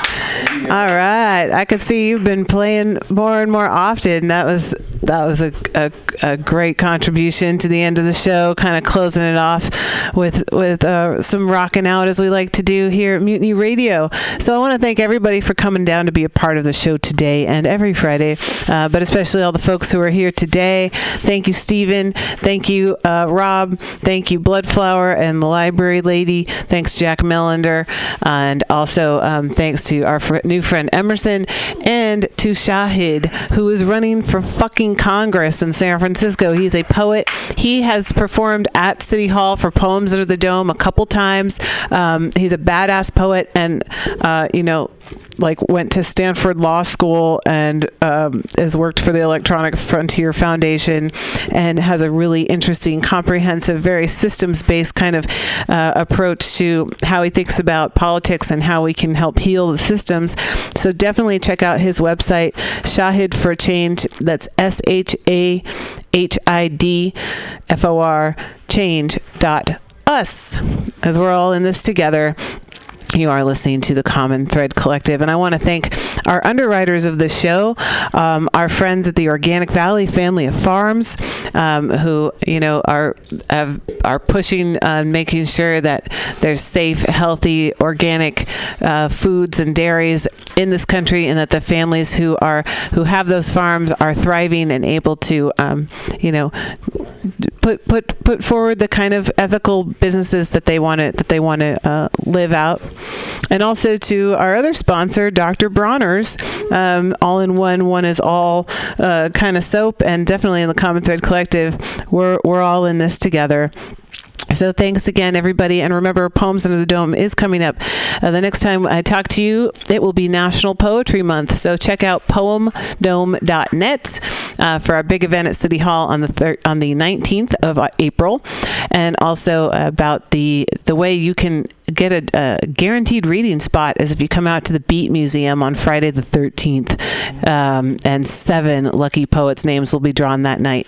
All right. I could see you've been playing more and more often. That was that was a, a, a great contribution to the end of the show, kind of closing it off with with uh, some rocking out as we like to do here at Mutiny Radio. So I want to thank everybody for coming down to be a part of the show today and every Friday, uh, but especially all the folks who are here today. Thank you, Stephen. Thank you, uh, Rob. Thank you, Bloodflower and the Library Lady. Thanks, Jack Melander. And also um, thanks to our fr- new friend Emerson and to Shahid, who is running for fucking Congress in San Francisco. He's a poet. He has performed at City Hall for Poems Under the Dome a couple times. Um, he's a badass poet, and, uh, you know, like went to Stanford Law School and um, has worked for the Electronic Frontier Foundation and has a really interesting, comprehensive, very systems-based kind of uh, approach to how he thinks about politics and how we can help heal the systems. So definitely check out his website, Shahid for Change. That's S H A H I D F O R change dot us as we're all in this together you are listening to the Common Thread Collective, and I want to thank our underwriters of the show, um, our friends at the Organic Valley family of farms, um, who you know are have, are pushing, uh, making sure that there's safe, healthy, organic uh, foods and dairies in this country, and that the families who are who have those farms are thriving and able to, um, you know, put put put forward the kind of ethical businesses that they want to that they want to uh, live out, and also to our other sponsor, Dr. Bronner's, um, all in one. One is all uh, kind of soap, and definitely in the Common Thread Collective, we're we're all in this together. So thanks again, everybody, and remember, Poems Under the Dome is coming up. Uh, the next time I talk to you, it will be National Poetry Month. So check out poemdome.net uh, for our big event at City Hall on the thir- on the 19th of April, and also about the the way you can get a, a guaranteed reading spot is if you come out to the Beat Museum on Friday the 13th, um, and seven lucky poets' names will be drawn that night.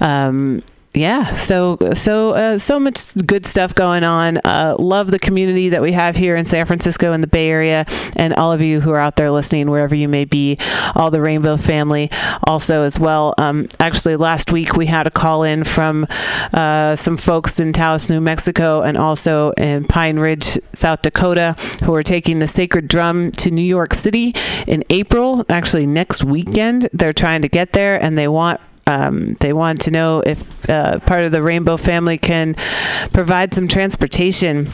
Um, yeah so so uh, so much good stuff going on. Uh, love the community that we have here in san francisco and the bay area and all of you who are out there listening wherever you may be all the rainbow family also as well. Um, actually last week we had a call in from uh, some folks in taos new mexico and also in pine ridge south dakota who are taking the sacred drum to new york city in april actually next weekend. They're trying to get there and they want um, they want to know if uh, part of the Rainbow family can provide some transportation.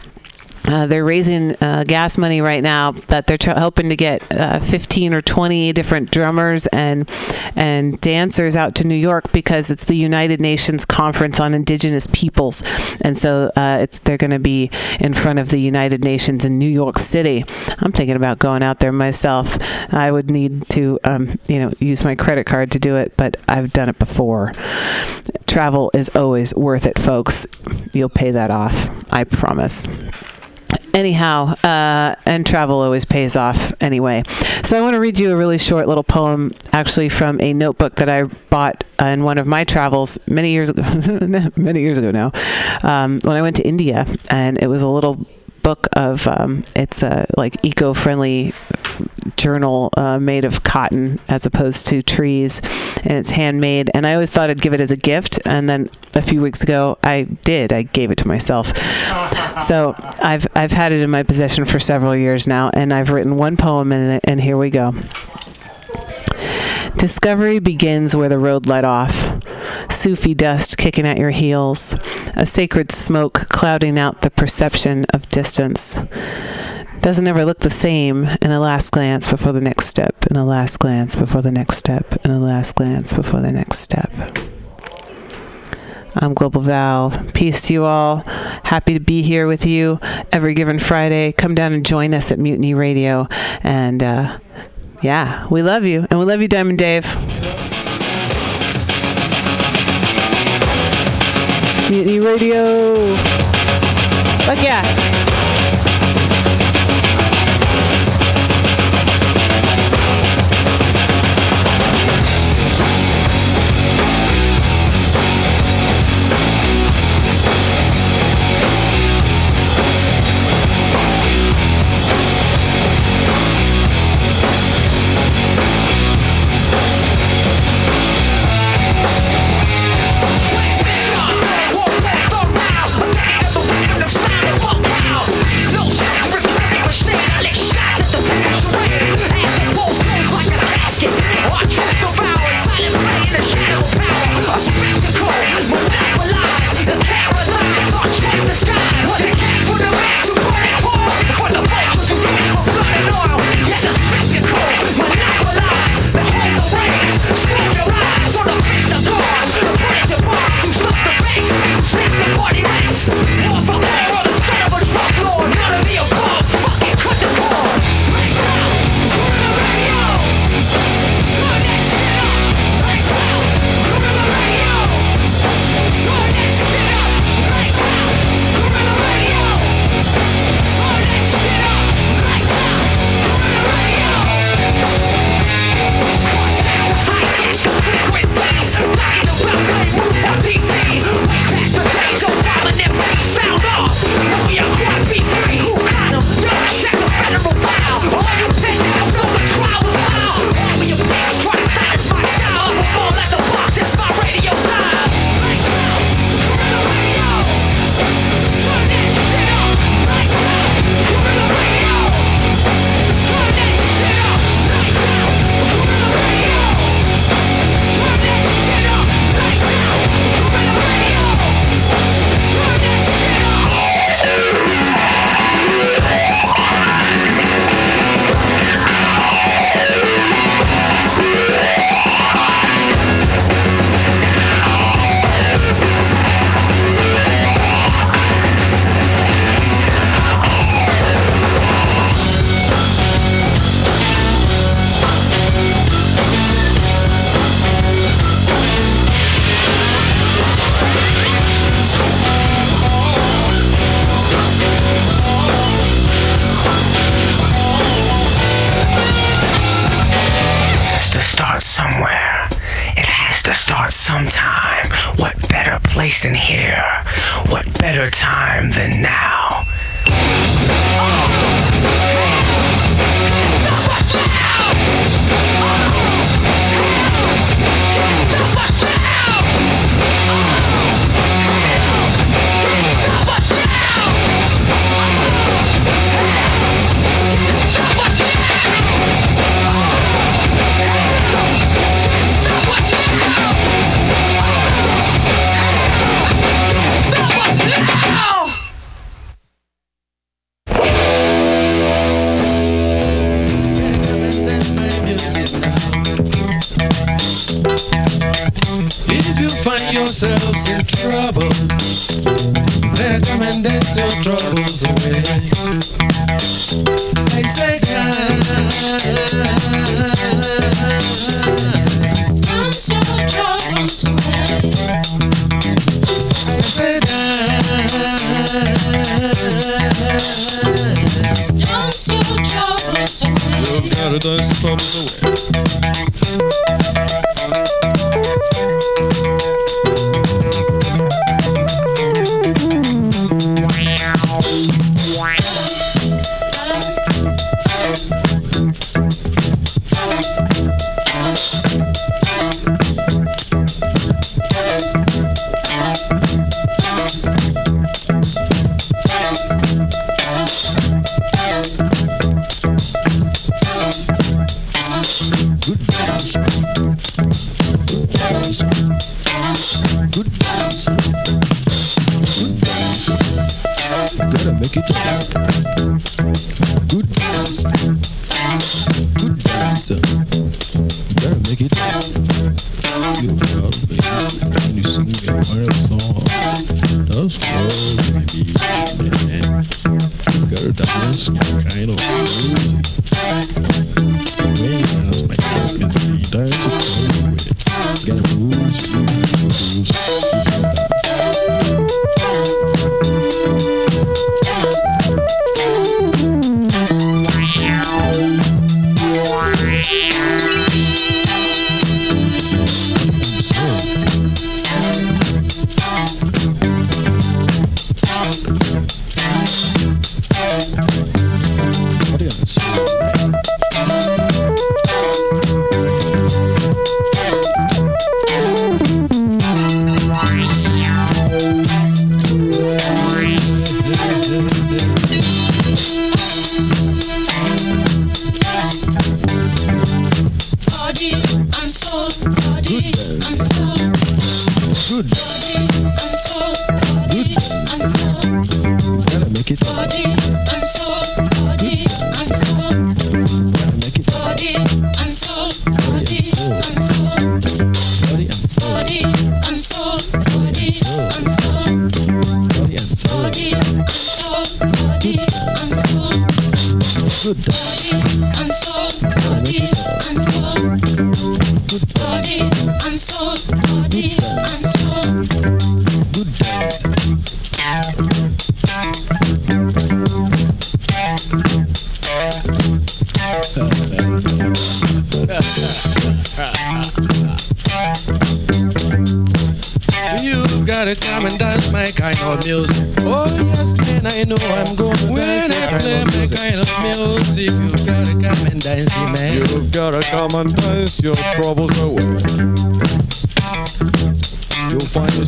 Uh, they're raising uh, gas money right now, but they're tr- hoping to get uh, 15 or 20 different drummers and and dancers out to New York because it's the United Nations Conference on Indigenous Peoples, and so uh, they're going to be in front of the United Nations in New York City. I'm thinking about going out there myself. I would need to, um, you know, use my credit card to do it, but I've done it before. Travel is always worth it, folks. You'll pay that off. I promise anyhow, uh, and travel always pays off anyway. So I want to read you a really short little poem, actually from a notebook that I bought uh, in one of my travels many years ago. many years ago now, um, when I went to India, and it was a little book of um, it's a like eco-friendly journal uh, made of cotton as opposed to trees and it's handmade. And i always thought i'd give it as a gift and then a few weeks ago i did. I gave it to myself. So i've i've had it in my possession for several years now and i've written one poem in it and here we go. Discovery begins where the road led off. Sufi dust kicking at your heels, a sacred smoke clouding out the perception of distance. Doesn't ever look the same in a last glance before the next step, in a last glance before the next step, in a last glance before the next step. I'm Global Val. Peace to you all. Happy to be here with you every given Friday. Come down and join us at Mutiny Radio. And uh, yeah, we love you. And we love you, Diamond Dave. Mutiny Radio. Fuck yeah.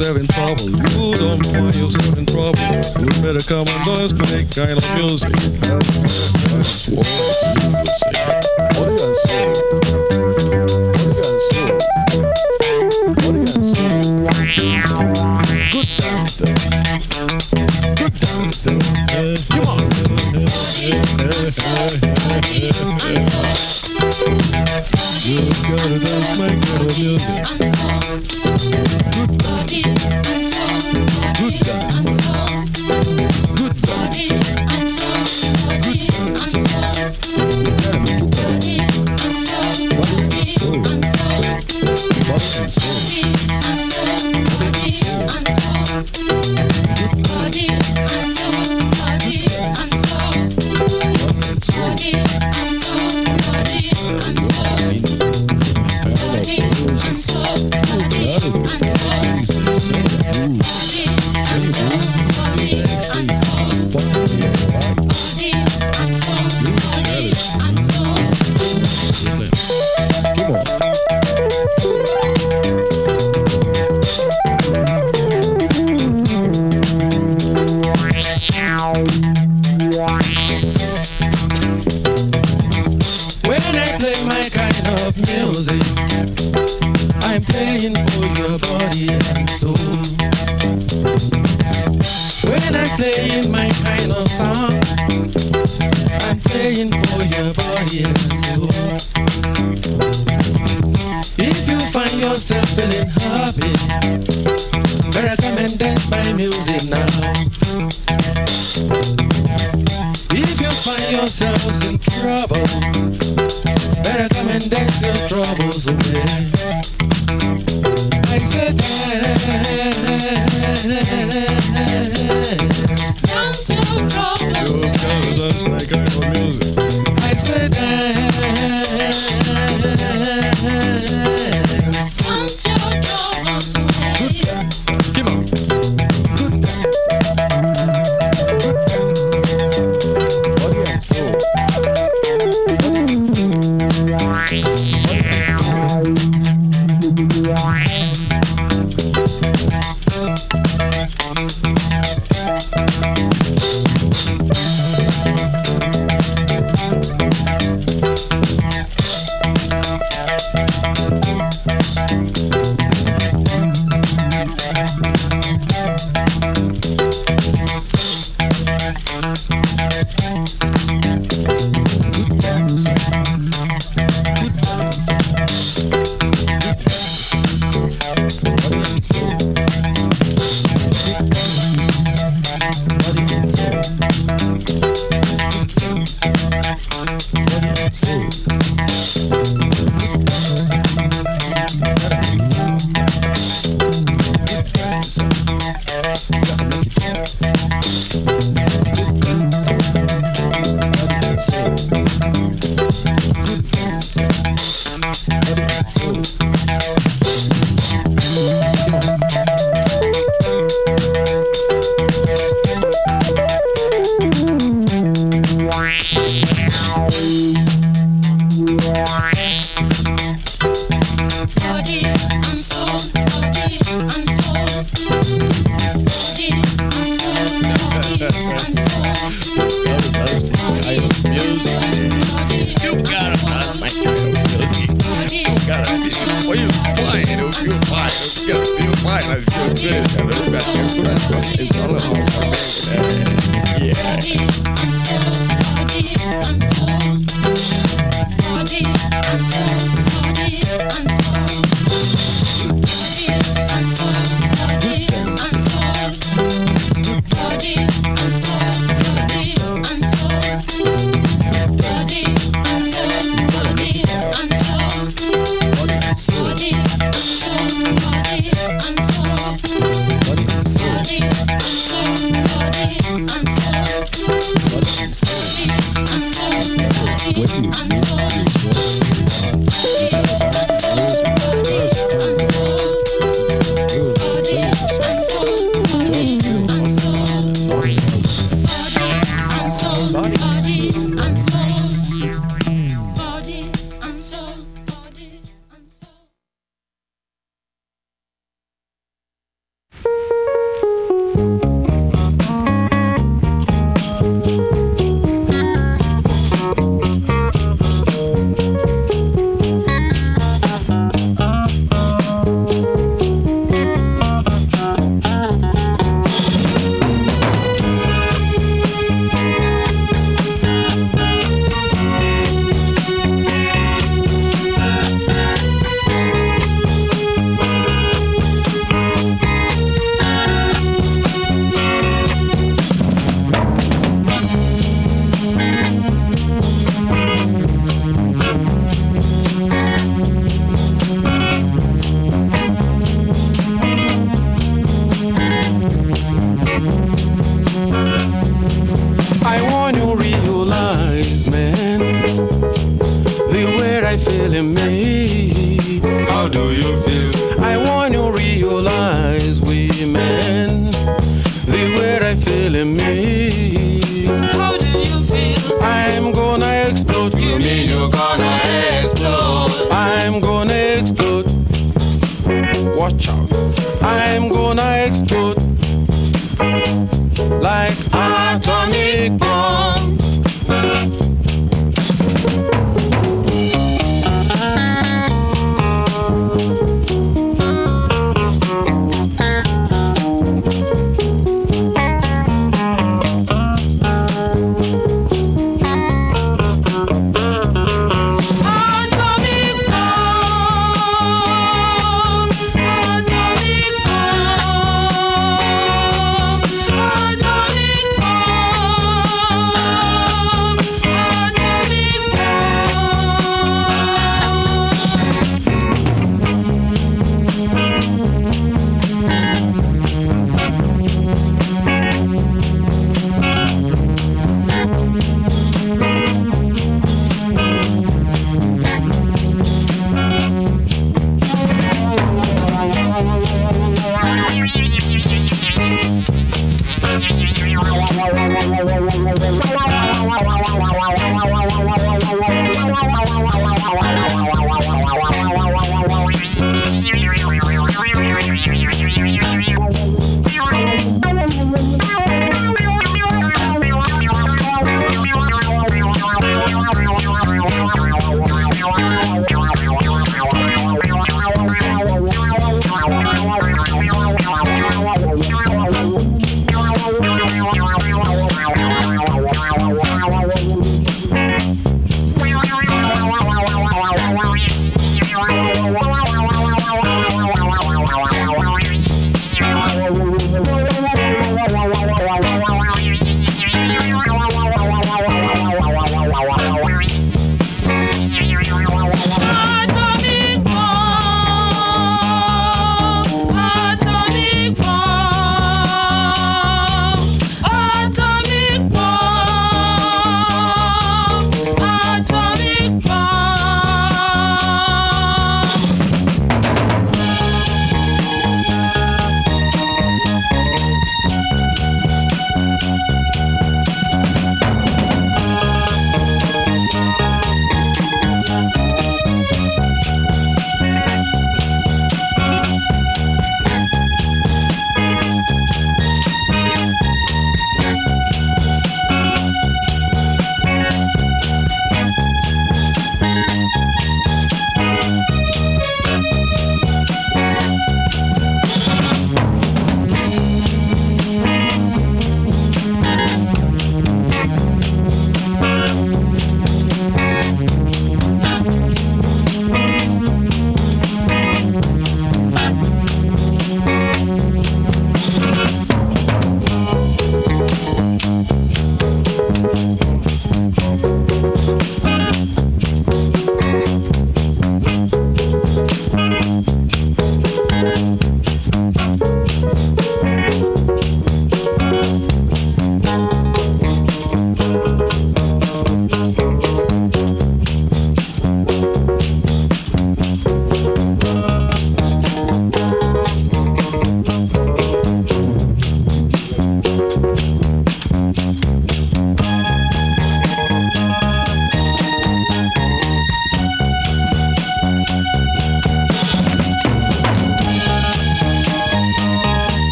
yourself in trouble. You don't find yourself in trouble. You better come and let's make kind of music. That's what you
say.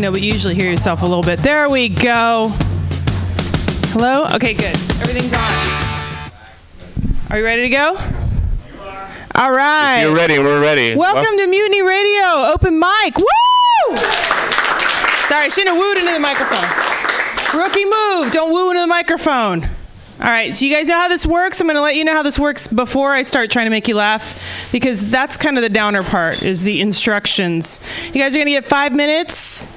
Know, but you usually hear yourself a little bit. There we go. Hello? Okay, good. Everything's on. Are you ready to go? All right.
You're ready. We're ready.
Welcome to Mutiny Radio, open mic. Woo! Sorry, I shouldn't have wooed into the microphone. Rookie move. Don't woo into the microphone. All right, so you guys know how this works. I'm going to let you know how this works before I start trying to make you laugh because that's kind of the downer part is the instructions. You guys are going to get 5 minutes.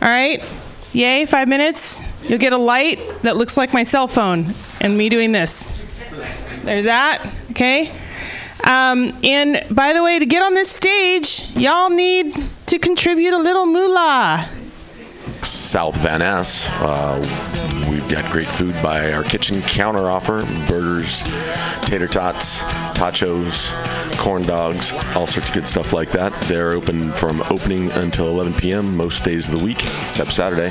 All right? Yay, 5 minutes. You'll get a light that looks like my cell phone and me doing this. There's that. Okay? Um, and by the way, to get on this stage, y'all need to contribute a little moolah.
South Van Ness. Uh, we've got great food by our kitchen counter offer burgers, tater tots, tachos, corn dogs, all sorts of good stuff like that. They're open from opening until 11 p.m. most days of the week, except Saturday.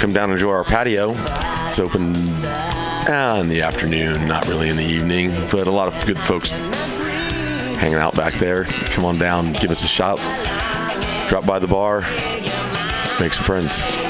Come down and enjoy our patio. It's open uh, in the afternoon, not really in the evening, but a lot of good folks hanging out back there. Come on down, give us a shot. Drop by the bar, make some friends.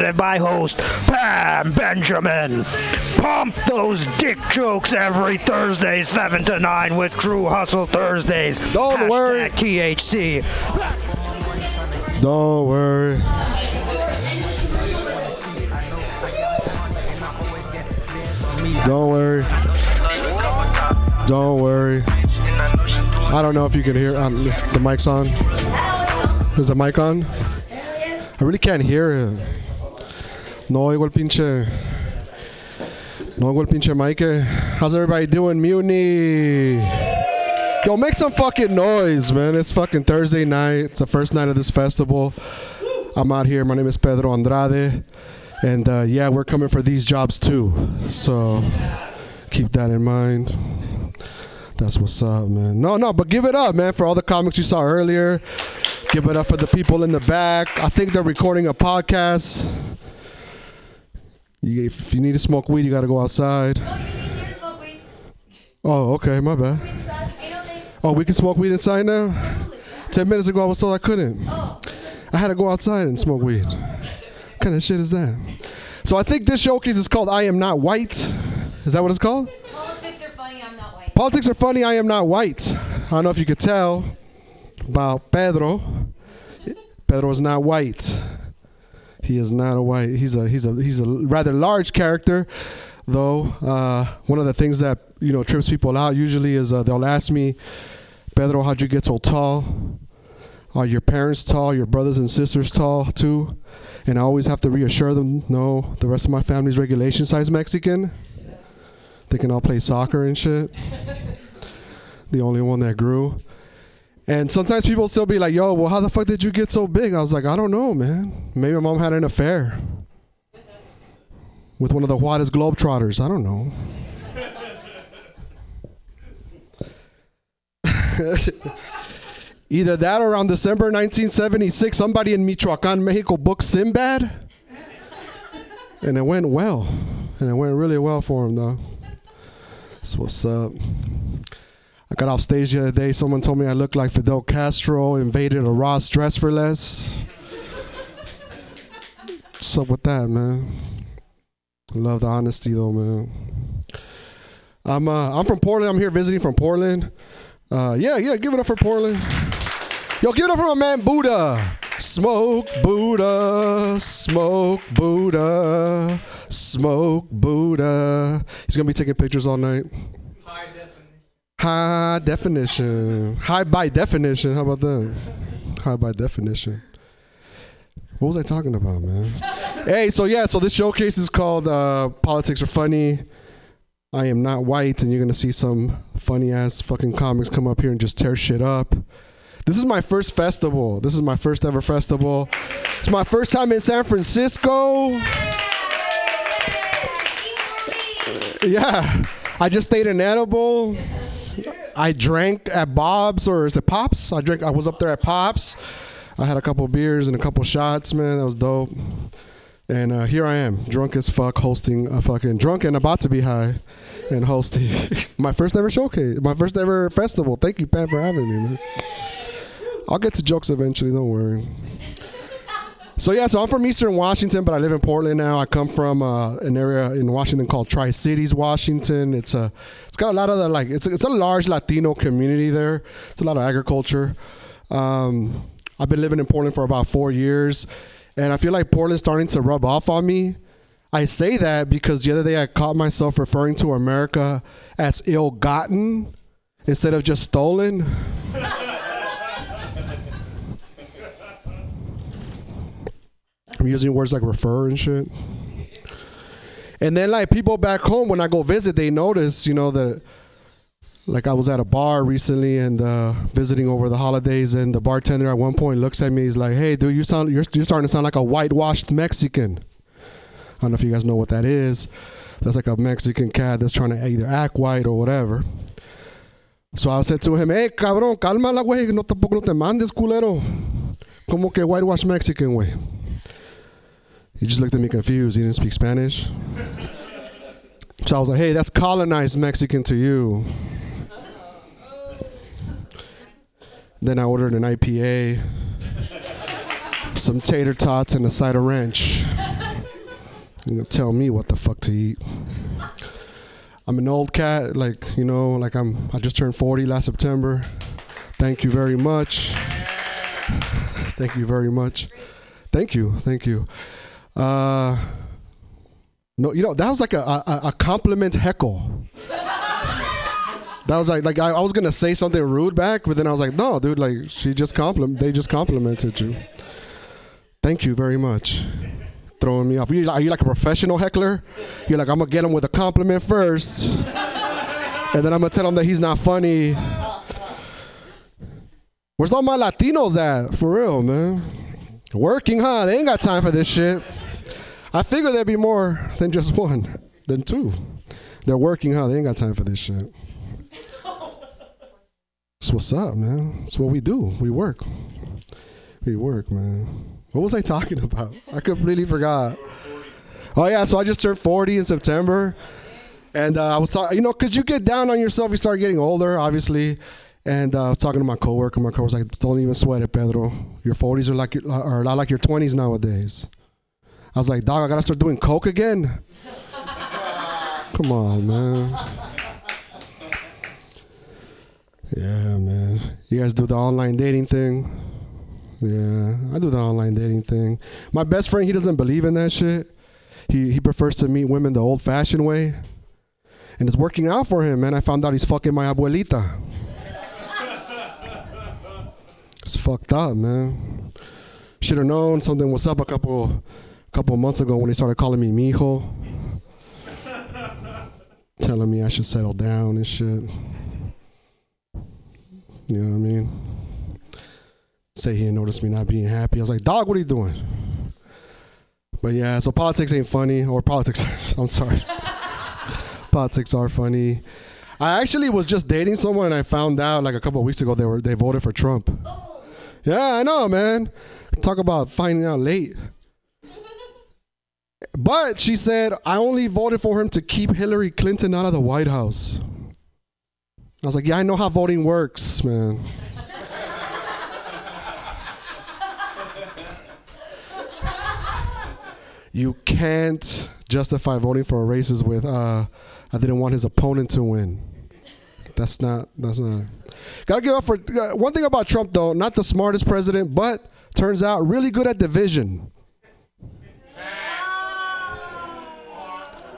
by host Pam Benjamin. Pump those dick jokes every Thursday, 7 to 9 with True Hustle Thursdays. Don't worry. THC.
Don't worry. Don't worry. Don't worry. I don't know if you can hear. Um, the mic's on. Is the mic on? I really can't hear it. No oigo el pinche. No oigo el pinche mic. eh. How's everybody doing? Mutiny. Yo, make some fucking noise, man. It's fucking Thursday night. It's the first night of this festival. I'm out here. My name is Pedro Andrade. And uh, yeah, we're coming for these jobs too. So keep that in mind. That's what's up, man. No, no, but give it up, man, for all the comics you saw earlier. Give it up for the people in the back. I think they're recording a podcast. You, if you need to smoke weed, you got to go outside. Oh, oh, okay, my bad. Oh, we can smoke weed inside now? Ten minutes ago, I was told I couldn't. Oh. I had to go outside and smoke weed. What kind of shit is that? So I think this showcase is called I Am Not White. Is that what it's called?
Politics are funny, I'm not white.
Politics are funny. I am not white. I don't know if you could tell about Pedro. Pedro is not white. He is not a white. He's a he's a he's a rather large character, though. Uh, one of the things that you know trips people out usually is uh, they'll ask me, Pedro, how'd you get so tall? Are your parents tall? Your brothers and sisters tall too? And I always have to reassure them, no, the rest of my family's regulation size Mexican. They can all play soccer and shit. the only one that grew. And sometimes people still be like, yo, well, how the fuck did you get so big? I was like, I don't know, man. Maybe my mom had an affair with one of the Juarez Globetrotters. I don't know. Either that or around December 1976, somebody in Michoacan, Mexico booked Sinbad. And it went well. And it went really well for him, though. That's what's up. I got off stage the other day. Someone told me I looked like Fidel Castro invaded a Ross dress for less. What's up with that, man? Love the honesty, though, man. I'm uh, I'm from Portland. I'm here visiting from Portland. Uh, yeah, yeah. Give it up for Portland. Yo, give it up for my man Buddha. Smoke Buddha, smoke Buddha, smoke Buddha. He's gonna be taking pictures all night. High definition. High by definition. How about that? High by definition. What was I talking about, man? hey, so yeah, so this showcase is called uh, Politics Are Funny. I am not white, and you're gonna see some funny ass fucking comics come up here and just tear shit up. This is my first festival. This is my first ever festival. It's my first time in San Francisco. Yeah, I just stayed in Edible. I drank at Bob's or is it Pops? I drank. I was up there at Pops. I had a couple beers and a couple shots. Man, that was dope. And uh, here I am, drunk as fuck, hosting a fucking drunk and about to be high, and hosting my first ever showcase, my first ever festival. Thank you, Pat, for having me, man. I'll get to jokes eventually. Don't worry. So yeah, so I'm from Eastern Washington, but I live in Portland now. I come from uh, an area in Washington called Tri Cities, Washington. It's a, it's got a lot of the like, it's a, it's a large Latino community there. It's a lot of agriculture. Um, I've been living in Portland for about four years, and I feel like Portland's starting to rub off on me. I say that because the other day I caught myself referring to America as ill-gotten instead of just stolen. I'm using words like refer and shit. And then like people back home when I go visit, they notice, you know, that like I was at a bar recently and uh, visiting over the holidays, and the bartender at one point looks at me. He's like, "Hey, dude, you sound you're, you're starting to sound like a whitewashed Mexican." I don't know if you guys know what that is. That's like a Mexican cat that's trying to either act white or whatever. So I said to him, hey, cabrón, cálmala, güey, no tampoco no te mandes, culero. Como que whitewash Mexican, güey. He just looked at me confused. He didn't speak Spanish. So I was like, hey, that's colonized Mexican to you. Then I ordered an IPA, some tater tots, and a side of ranch. You tell me what the fuck to eat. I'm an old cat, like you know, like I'm. I just turned 40 last September. Thank you very much. Thank you very much. Thank you, thank you. Uh, no, you know that was like a a, a compliment heckle. That was like like I, I was gonna say something rude back, but then I was like, no, dude, like she just compliment. They just complimented you. Thank you very much. Throwing me off. You, are you like a professional heckler? You're like, I'm gonna get him with a compliment first, and then I'm gonna tell him that he's not funny. Where's all my Latinos at? For real, man. Working, huh? They ain't got time for this shit. I figure there'd be more than just one, than two. They're working, huh? They ain't got time for this shit. That's what's up, man. That's what we do. We work. We work, man. What was I talking about? I completely forgot. Oh yeah, so I just turned 40 in September, and uh, I was talking, you know, because you get down on yourself, you start getting older, obviously. And uh, I was talking to my coworker. My coworker was like, "Don't even sweat it, Pedro. Your 40s are like your, are a lot like your 20s nowadays." I was like, "Dog, I gotta start doing coke again." Come on, man. Yeah, man. You guys do the online dating thing? Yeah, I do the online dating thing. My best friend, he doesn't believe in that shit. He he prefers to meet women the old-fashioned way, and it's working out for him. Man, I found out he's fucking my abuelita. It's fucked up, man. Should have known something was up a couple couple months ago when they started calling me mijo, telling me I should settle down and shit. You know what I mean? Say he didn't notice me not being happy. I was like, dog, what are you doing? But yeah, so politics ain't funny, or politics. I'm sorry. politics are funny. I actually was just dating someone, and I found out like a couple weeks ago they were they voted for Trump. Oh. Yeah, I know, man. Talk about finding out late. But she said, I only voted for him to keep Hillary Clinton out of the White House. I was like, yeah, I know how voting works, man. you can't justify voting for a racist with, uh, I didn't want his opponent to win. That's not, that's not. Gotta give up for, uh, one thing about Trump though, not the smartest president, but turns out really good at division.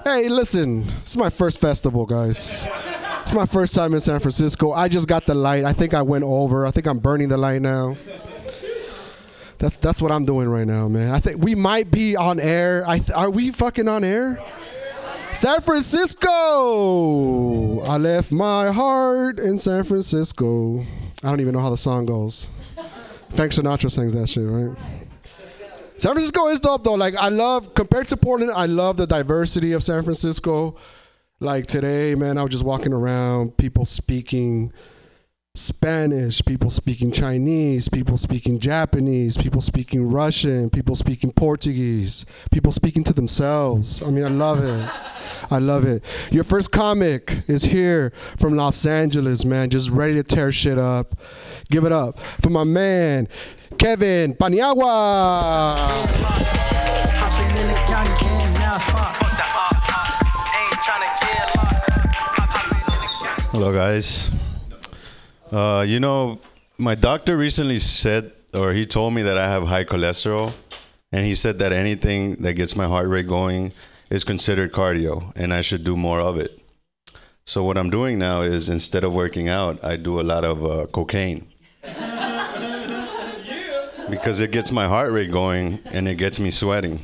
Hey, listen, it's my first festival, guys. It's my first time in San Francisco. I just got the light. I think I went over. I think I'm burning the light now. That's that's what I'm doing right now, man. I think we might be on air. I th- are we fucking on air? San Francisco. I left my heart in San Francisco. I don't even know how the song goes. Frank Sinatra sings that shit, right? San Francisco is dope though. Like I love compared to Portland, I love the diversity of San Francisco. Like today, man, I was just walking around, people speaking Spanish, people speaking Chinese, people speaking Japanese, people speaking Russian, people speaking Portuguese, people speaking to themselves. I mean, I love it. I love it. Your first comic is here from Los Angeles, man, just ready to tear shit up. Give it up for my man, Kevin Paniagua.
Hello, guys. Uh, you know, my doctor recently said, or he told me that I have high cholesterol, and he said that anything that gets my heart rate going is considered cardio, and I should do more of it. So what I'm doing now is instead of working out, I do a lot of uh, cocaine because it gets my heart rate going and it gets me sweating.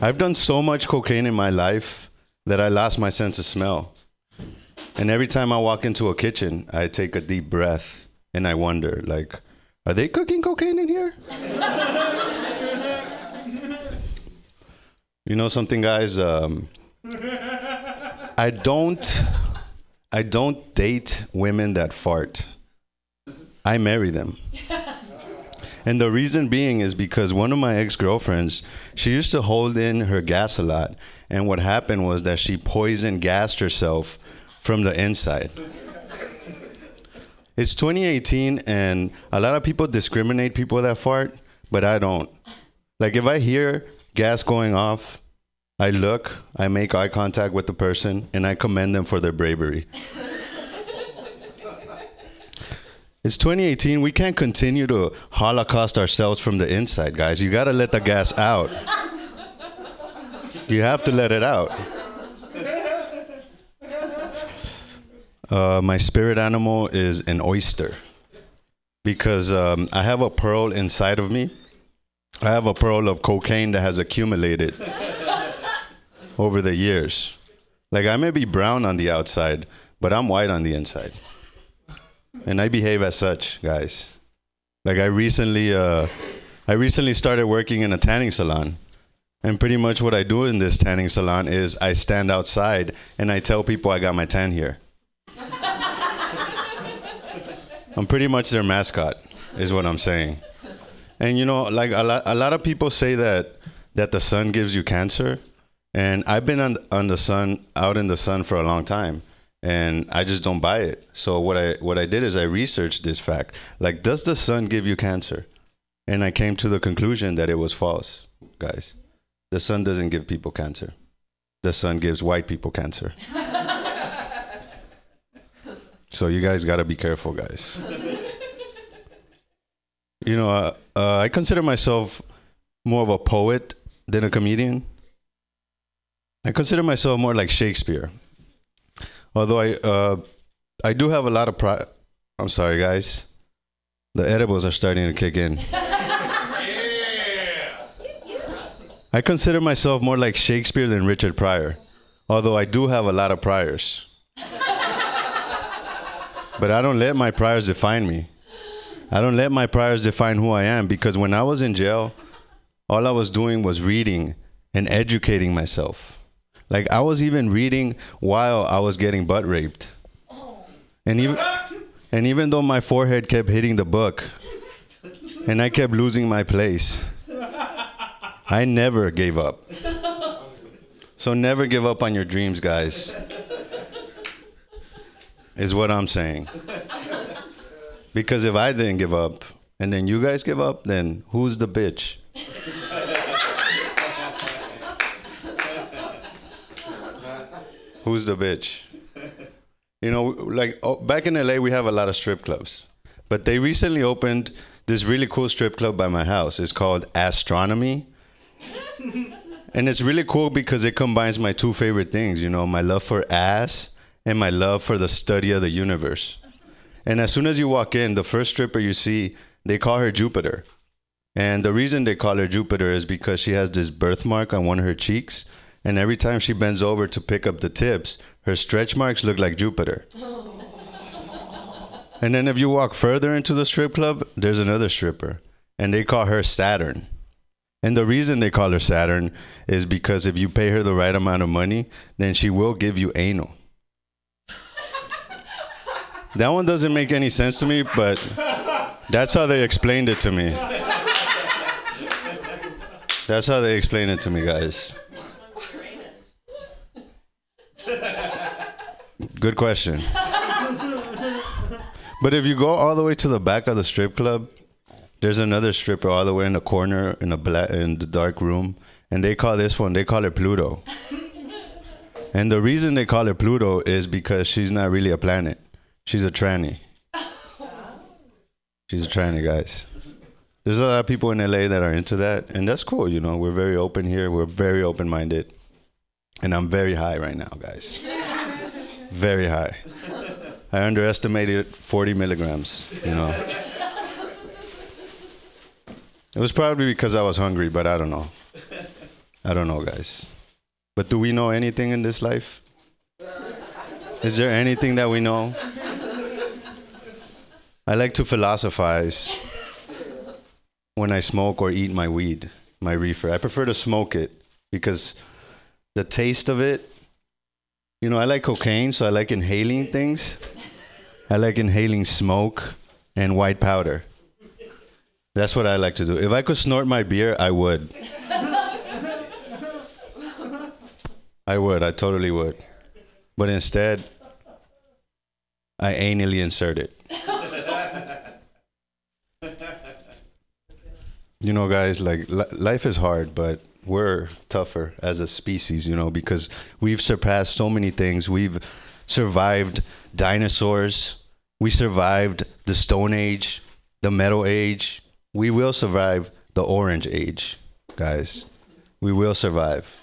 I've done so much cocaine in my life that I lost my sense of smell. And every time I walk into a kitchen, I take a deep breath and I wonder, like, are they cooking cocaine in here? You know something, guys? Um, I don't, I don't date women that fart. I marry them. And the reason being is because one of my ex girlfriends, she used to hold in her gas a lot. And what happened was that she poison gassed herself from the inside. It's 2018, and a lot of people discriminate people that fart, but I don't. Like, if I hear gas going off, I look, I make eye contact with the person, and I commend them for their bravery. It's 2018. We can't continue to holocaust ourselves from the inside, guys. You got to let the gas out. You have to let it out. Uh, my spirit animal is an oyster because um, I have a pearl inside of me. I have a pearl of cocaine that has accumulated over the years. Like I may be brown on the outside, but I'm white on the inside and I behave as such, guys. Like I recently, uh, I recently started working in a tanning salon, and pretty much what I do in this tanning salon is I stand outside and I tell people I got my tan here. I'm pretty much their mascot, is what I'm saying. And you know, like a lot, a lot of people say that that the sun gives you cancer, and I've been on on the sun, out in the sun for a long time and I just don't buy it. So what I what I did is I researched this fact. Like, does the sun give you cancer? And I came to the conclusion that it was false, guys. The sun doesn't give people cancer. The sun gives white people cancer. so you guys got to be careful, guys. You know, uh, uh, I consider myself more of a poet than a comedian. I consider myself more like Shakespeare. Although I uh, I do have a lot of pride. I'm sorry, guys. The edibles are starting to kick in. I consider myself more like Shakespeare than Richard Pryor, although I do have a lot of priors. but I don't let my priors define me. I don't let my priors define who I am because when I was in jail, all I was doing was reading and educating myself. Like I was even reading while I was getting butt raped. And even and even though my forehead kept hitting the book and I kept losing my place, I never gave up. So never give up on your dreams, guys. Is what I'm saying. Because if I didn't give up and then you guys give up, then who's the bitch? Who's the bitch? You know, like oh, back in LA, we have a lot of strip clubs, but they recently opened this really cool strip club by my house. It's called Astronomy. and it's really cool because it combines my two favorite things, you know, my love for ass and my love for the study of the universe. And as soon as you walk in, the first stripper you see, they call her Jupiter. And the reason they call her Jupiter is because she has this birthmark on one of her cheeks. And every time she bends over to pick up the tips, her stretch marks look like Jupiter. And then if you walk further into the strip club, there's another stripper. And they call her Saturn. And the reason they call her Saturn is because if you pay her the right amount of money, then she will give you anal. That one doesn't make any sense to me, but that's how they explained it to me. That's how they explained it to me, guys. Good question. But if you go all the way to the back of the strip club, there's another stripper all the way in the corner in the black in the dark room, and they call this one they call it Pluto. And the reason they call it Pluto is because she's not really a planet. She's a tranny. She's a tranny, guys. There's a lot of people in LA that are into that, and that's cool. You know, we're very open here. We're very open-minded, and I'm very high right now, guys. Very high. I underestimated 40 milligrams. You know. It was probably because I was hungry, but I don't know. I don't know, guys. But do we know anything in this life? Is there anything that we know? I like to philosophize when I smoke or eat my weed, my reefer. I prefer to smoke it because the taste of it. You know, I like cocaine, so I like inhaling things. I like inhaling smoke and white powder. That's what I like to do. If I could snort my beer, I would. I would. I totally would. But instead, I anally insert it. You know, guys, like li- life is hard, but we're tougher as a species, you know, because we've surpassed so many things. We've survived dinosaurs, we survived the Stone Age, the Metal Age. We will survive the Orange Age, guys. We will survive.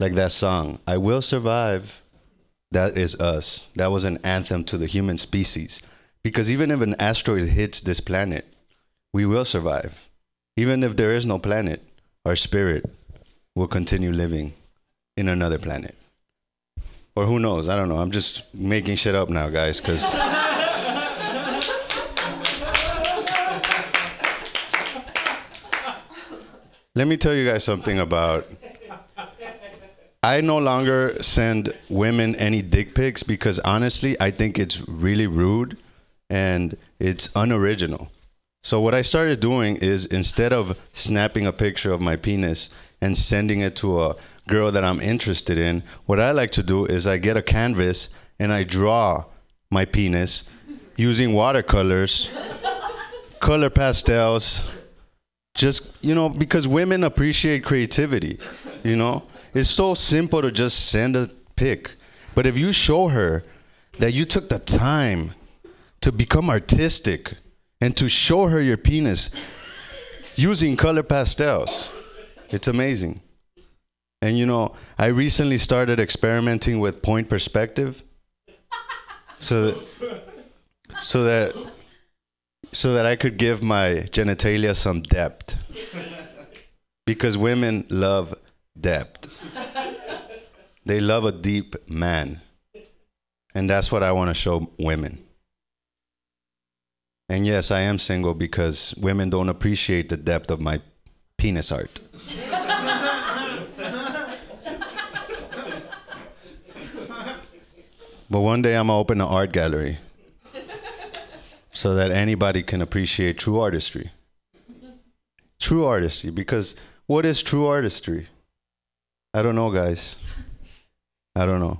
Like that song, I Will Survive. That is us. That was an anthem to the human species. Because even if an asteroid hits this planet, we will survive. Even if there is no planet, our spirit will continue living in another planet. Or who knows? I don't know. I'm just making shit up now, guys, because. Let me tell you guys something about. I no longer send women any dick pics because honestly, I think it's really rude and it's unoriginal. So what I started doing is instead of snapping a picture of my penis and sending it to a girl that I'm interested in, what I like to do is I get a canvas and I draw my penis using watercolors, color pastels, just you know because women appreciate creativity, you know? It's so simple to just send a pic. But if you show her that you took the time to become artistic and to show her your penis using color pastels. It's amazing. And you know, I recently started experimenting with point perspective. So that, so that so that I could give my genitalia some depth. Because women love depth. They love a deep man. And that's what I want to show women. And yes, I am single because women don't appreciate the depth of my penis art. But one day I'm gonna open an art gallery so that anybody can appreciate true artistry. True artistry, because what is true artistry? I don't know, guys. I don't know.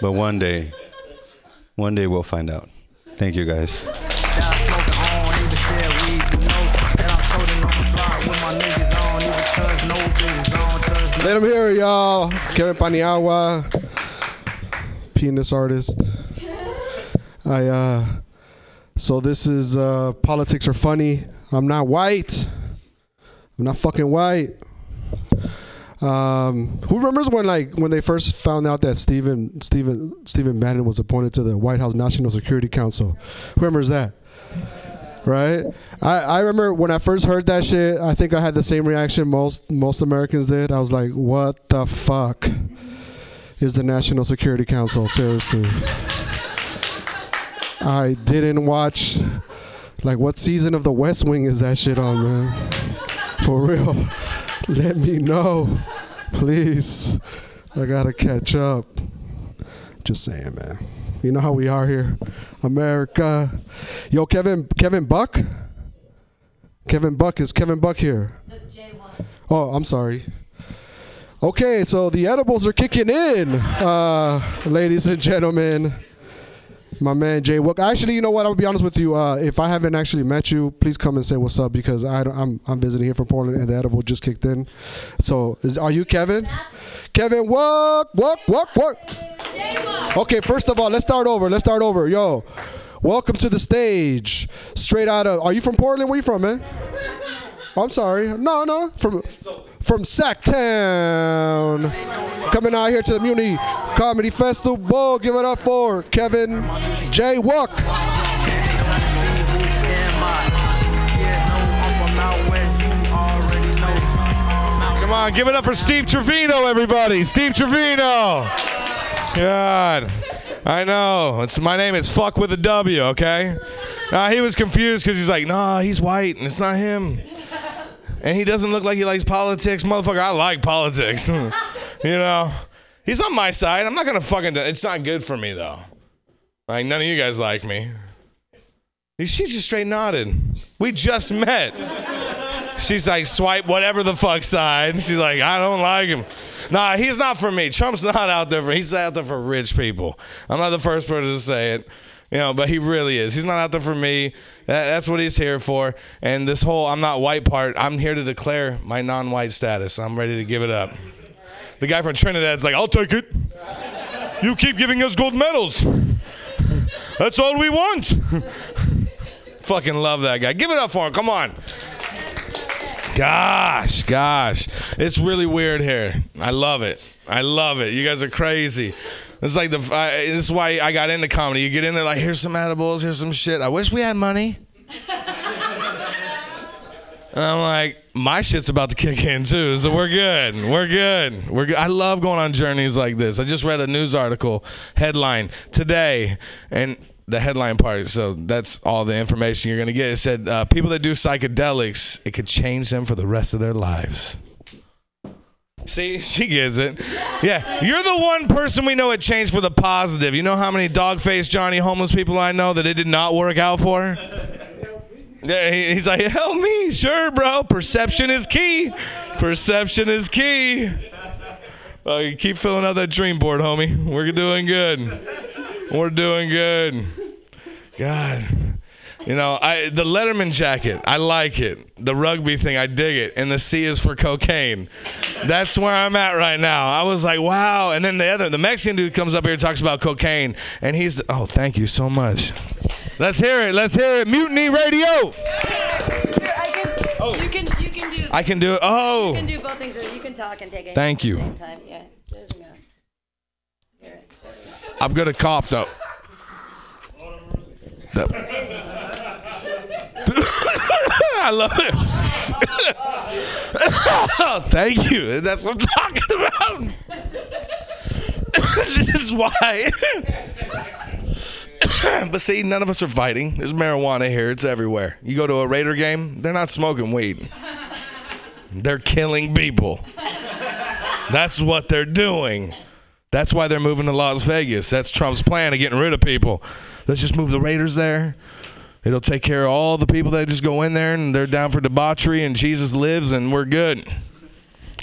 But one day, one day we'll find out. Thank you, guys.
Let him hear it, y'all. Kevin Paniagua, penis artist. I uh so this is uh politics are funny. I'm not white. I'm not fucking white. Um, who remembers when like when they first found out that Stephen Stephen Stephen Bannon was appointed to the White House National Security Council? Who remembers that? Right? I, I remember when I first heard that shit, I think I had the same reaction most most Americans did. I was like, what the fuck is the National Security Council? Seriously. I didn't watch like what season of the West Wing is that shit on, man? For real. Let me know. Please. I gotta catch up. Just saying, man. You know how we are here. America. Yo, Kevin Kevin Buck? Kevin Buck is Kevin Buck here. No, J1. Oh, I'm sorry. Okay, so the edibles are kicking in, uh, ladies and gentlemen. My man Jay Wook. Actually, you know what? I'm gonna be honest with you. Uh, if I haven't actually met you, please come and say what's up because I don't, I'm I'm visiting here from Portland and the edible just kicked in. So, is are you Kevin? Kevin Wook Wook Wook Wook. Okay, first of all, let's start over. Let's start over. Yo, welcome to the stage. Straight out of. Are you from Portland? Where you from, man? I'm sorry. No, no. From from Sacktown. Coming out here to the Muni Comedy Festival. Give it up for Kevin J. Wook.
Come on, give it up for Steve Trevino, everybody. Steve Trevino. God. I know. It's my name is fuck with a W, okay? Nah, he was confused because he's like, nah, he's white and it's not him. And he doesn't look like he likes politics. Motherfucker, I like politics. you know? He's on my side. I'm not to fucking. It's not good for me, though. Like, none of you guys like me. She just straight nodded. We just met. She's like, swipe whatever the fuck side. She's like, I don't like him. Nah, he's not for me. Trump's not out there for. He's out there for rich people. I'm not the first person to say it, you know, but he really is. He's not out there for me. That, that's what he's here for. And this whole I'm not white part, I'm here to declare my non-white status. I'm ready to give it up. The guy from Trinidad's like, I'll take it. You keep giving us gold medals. That's all we want. Fucking love that guy. Give it up for him. Come on. Gosh, gosh. It's really weird here. I love it. I love it. You guys are crazy. It's like the. I, this is why I got into comedy. You get in there like, here's some edibles, here's some shit. I wish we had money. And I'm like, my shit's about to kick in too, so we're good. We're good. We're good. I love going on journeys like this. I just read a news article headline today, and the headline part. So that's all the information you're gonna get. It said uh, people that do psychedelics, it could change them for the rest of their lives. See, she gets it. Yeah, you're the one person we know it changed for the positive. You know how many dog faced Johnny homeless people I know that it did not work out for? Yeah, he's like, help me. Sure, bro. Perception is key. Perception is key. Uh, you keep filling out that dream board, homie. We're doing good. We're doing good. God. You know, I the Letterman jacket, I like it. The rugby thing, I dig it. And the C is for cocaine. That's where I'm at right now. I was like, wow. And then the other, the Mexican dude comes up here and talks about cocaine, and he's, oh, thank you so much. Let's hear it. Let's hear it. Mutiny Radio.
Oh, You can you can do
I can do it. Oh.
you can do both things. You can talk and take a
Thank you.
At the same time. Yeah.
I'm gonna cough though. I love it. Thank you. That's what I'm talking about. this is why. but see, none of us are fighting. There's marijuana here. It's everywhere. You go to a Raider game, they're not smoking weed. They're killing people. That's what they're doing. That's why they're moving to Las Vegas. That's Trump's plan of getting rid of people. Let's just move the Raiders there. It'll take care of all the people that just go in there and they're down for debauchery and Jesus lives and we're good.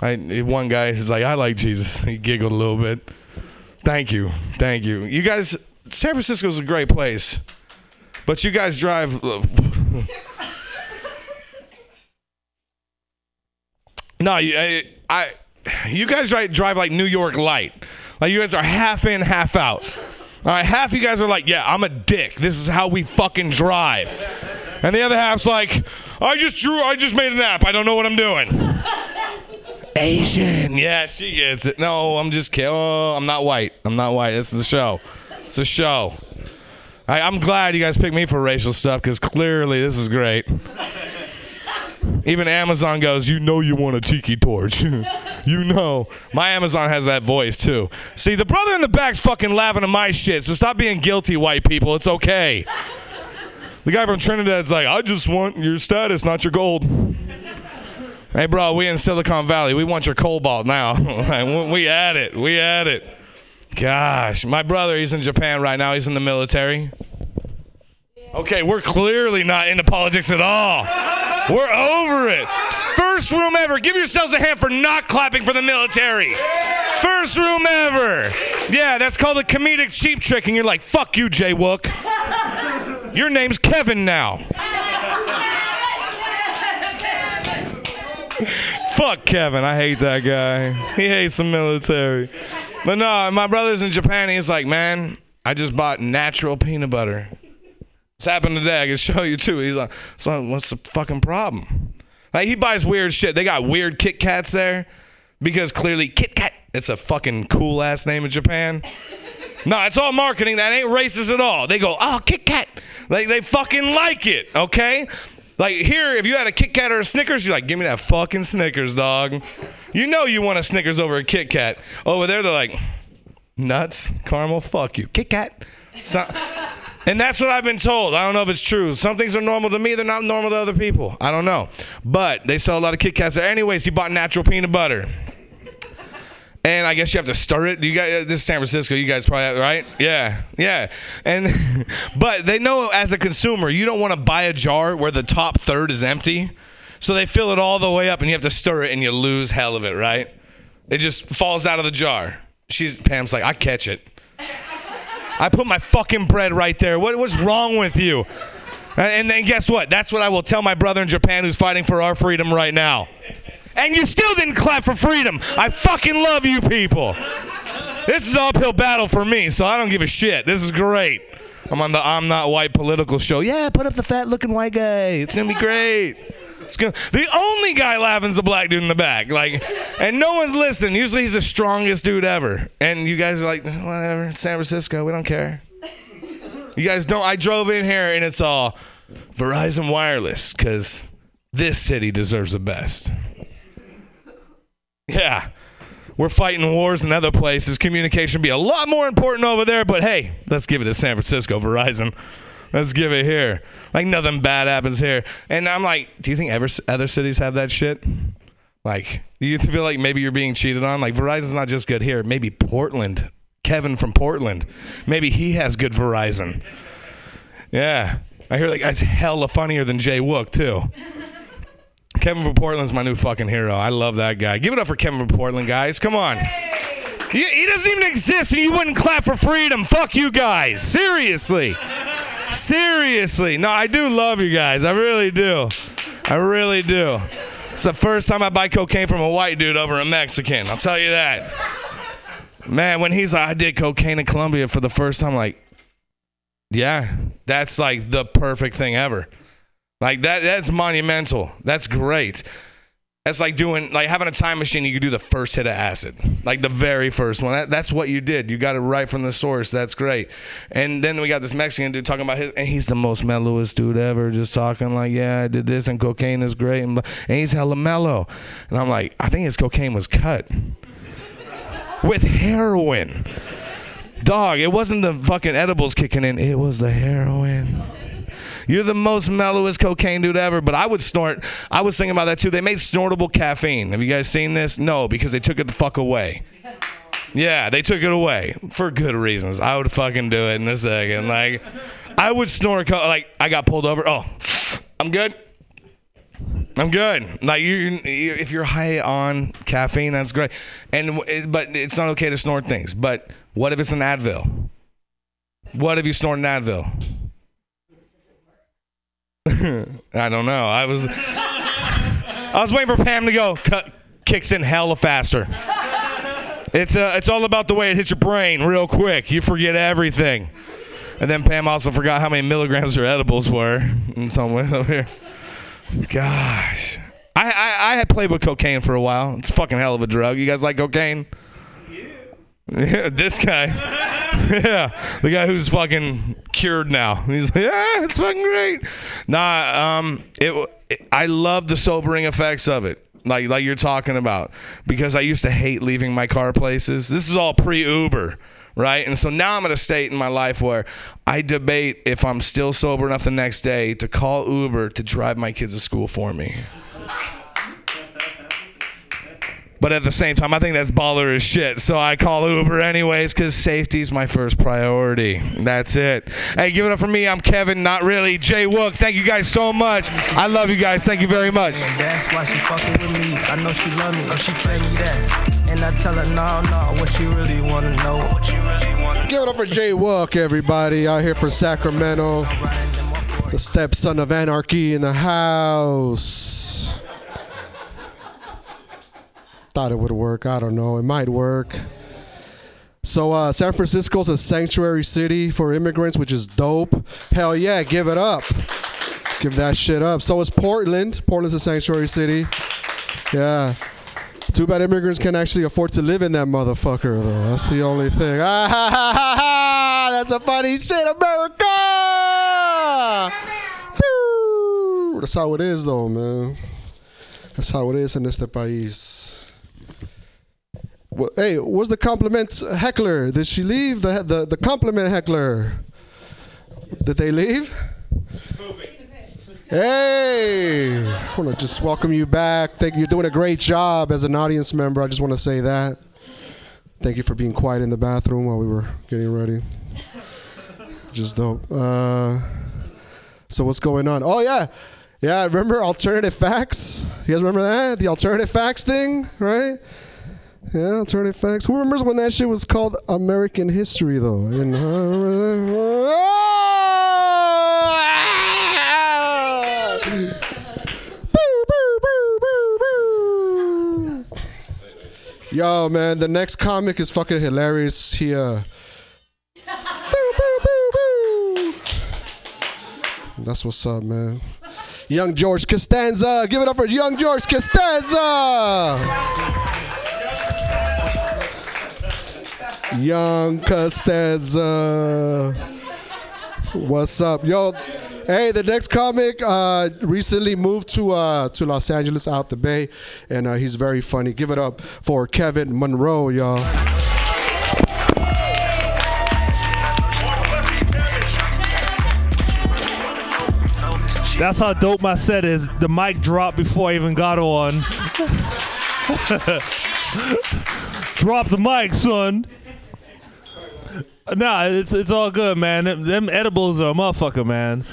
I one guy is like, I like Jesus. He giggled a little bit. Thank you, thank you. You guys, San Francisco's a great place, but you guys drive. no, I, I, you guys drive like New York light. Like you guys are half in, half out. All right, half you guys are like, yeah, I'm a dick. This is how we fucking drive. And the other half's like, I just drew, I just made an app. I don't know what I'm doing. Asian. Yeah, she gets it. No, I'm just kidding. Oh, I'm not white. I'm not white. This is the show. It's a show. I, I'm glad you guys picked me for racial stuff because clearly this is great. Even Amazon goes, you know you want a tiki torch. you know. My Amazon has that voice too. See, the brother in the back's fucking laughing at my shit, so stop being guilty, white people. It's okay. The guy from Trinidad's like, I just want your status, not your gold. Hey, bro, we in Silicon Valley. We want your cobalt now. We at it. We at it. Gosh, my brother, he's in Japan right now. He's in the military. Okay, we're clearly not into politics at all. We're over it. First room ever. Give yourselves a hand for not clapping for the military. First room ever. Yeah, that's called a comedic cheap trick, and you're like, fuck you, Jay Wook. Your name's Kevin now. Fuck Kevin. I hate that guy. He hates the military. But no, my brother's in Japan. He's like, man, I just bought natural peanut butter. It's happened today. I can show you too. He's like, so what's the fucking problem? Like he buys weird shit. They got weird Kit Kats there because clearly Kit Kat. It's a fucking cool ass name in Japan. No, it's all marketing. That ain't racist at all. They go, oh, Kit Kat. Like they fucking like it. Okay. Like here, if you had a Kit Kat or a Snickers, you're like, give me that fucking Snickers, dog. You know you want a Snickers over a Kit Kat. Over there, they're like, nuts, caramel, fuck you, Kit Kat. So, And that's what I've been told. I don't know if it's true. Some things are normal to me, they're not normal to other people. I don't know. But they sell a lot of Kit Kats there. Anyways, he bought natural peanut butter. And I guess you have to stir it. You got this is San Francisco. You guys probably have, right? Yeah, yeah. And but they know as a consumer, you don't want to buy a jar where the top third is empty. So they fill it all the way up, and you have to stir it, and you lose hell of it, right? It just falls out of the jar. She's Pam's like, I catch it. I put my fucking bread right there. What was wrong with you? And, then guess what? That's what I will tell my brother in Japan who's fighting for our freedom right now. And you still didn't clap for freedom. I fucking love you people. This is an uphill battle for me, so I don't give a shit. This is great. I'm on the I'm Not White political show. Yeah, put up the fat looking white guy. It's gonna be great. The only guy laughing is the black dude in the back. Like, and no one's listening. Usually he's the strongest dude ever. And you guys are like, whatever, San Francisco, we don't care. You guys don't. I drove in here and it's all Verizon Wireless because this city deserves the best. Yeah. We're fighting wars in other places. Communication be a lot more important over there, but hey, let's give it to San Francisco, Verizon. Let's give it here. Like nothing bad happens here. And I'm like, do you think ever other cities have that shit? Like, do you feel like maybe you're being cheated on? Like Verizon's not just good here. Maybe Portland, Kevin from Portland, maybe he has good Verizon. Yeah, I hear like that's hella funnier than Jay Wook too. Kevin from Portland's my new fucking hero. I love that guy. Give it up for Kevin from Portland, guys. Come on. He, he doesn't even exist, and you wouldn't clap for freedom. Fuck you guys. Seriously. Seriously. No, I do love you guys. I really do. I really do. It's the first time I buy cocaine from a white dude over a Mexican. I'll tell you that. Man, when he's like, I did cocaine in Colombia for the first time, like, yeah, that's like the perfect thing ever. Like that that's monumental. That's great. That's like doing like having a time machine. You could do the first hit of acid, like the very first one. That, that's what you did. You got it right from the source. That's great. And then we got this Mexican dude talking about his, and he's the most mellowest dude ever. Just talking like, yeah, I did this, and cocaine is great, and, and he's hella mellow. And I'm like, I think his cocaine was cut with heroin. Dog, it wasn't the fucking edibles kicking in. It was the heroin. You're the most mellowest cocaine dude ever, but I would snort. I was thinking about that too. They made snortable caffeine. Have you guys seen this? No, because they took it the fuck away. Yeah, they took it away for good reasons. I would fucking do it in a second. Like, I would snort. Co- like, I got pulled over. Oh, I'm good. I'm good. Like you, you, if you're high on caffeine, that's great. And but it's not okay to snort things. But what if it's an Advil? What if you snort an Advil? I don't know. I was I was waiting for Pam to go. Cut, kicks in hella faster. It's uh, it's all about the way it hits your brain real quick. You forget everything. And then Pam also forgot how many milligrams her edibles were in some way over here. Gosh. I, I, I had played with cocaine for a while. It's a fucking hell of a drug. You guys like cocaine? Yeah, this guy. yeah, the guy who's fucking cured now. He's like, yeah, it's fucking great. Nah, um, it, it. I love the sobering effects of it. Like, like you're talking about, because I used to hate leaving my car places. This is all pre-Uber, right? And so now I'm at a state in my life where I debate if I'm still sober enough the next day to call Uber to drive my kids to school for me. But at the same time, I think that's baller as shit. So I call Uber anyways because safety is my first priority. That's it. Hey, give it up for me. I'm Kevin, not really. Jay Wook. Thank you guys so much. I love you guys. Thank you very much.
That's why she fucking with me. I know she love me, or she tell me that. And I tell her, no, no, what you really wanna know. What you really wanna
Give it up for Jay Wook, everybody, out here from Sacramento. The stepson of anarchy in the house. Thought it would work. I don't know. It might work. So, uh, San Francisco's a sanctuary city for immigrants, which is dope. Hell yeah, give it up. Give that shit up. So is Portland. Portland's a sanctuary city. Yeah. Too bad immigrants can't actually afford to live in that motherfucker, though. That's the only thing. Ah, ha, ha, ha, ha. That's a funny shit, America! That's how it is, though, man. That's how it is in este país. Hey, what's the compliment heckler? Did she leave? The the, the compliment heckler. Did they leave? Hey, I want to just welcome you back. Thank you. You're doing a great job as an audience member. I just want to say that. Thank you for being quiet in the bathroom while we were getting ready. Just dope. Uh, so what's going on? Oh yeah, yeah. Remember alternative facts? You guys remember that? The alternative facts thing, right? Yeah, alternative facts. Who remembers when that shit was called American history though? Yo, man, the next comic is fucking hilarious. He uh That's what's up, man. Young George Costanza. Give it up for young George Costanza. Young Costanza. What's up? Yo, hey, the next comic uh, recently moved to uh, to Los Angeles out the Bay, and uh, he's very funny. Give it up for Kevin Monroe, y'all.
That's how dope my set is. The mic dropped before I even got on. Drop the mic, son. Nah, it's it's all good, man. Them, them edibles are a motherfucker, man.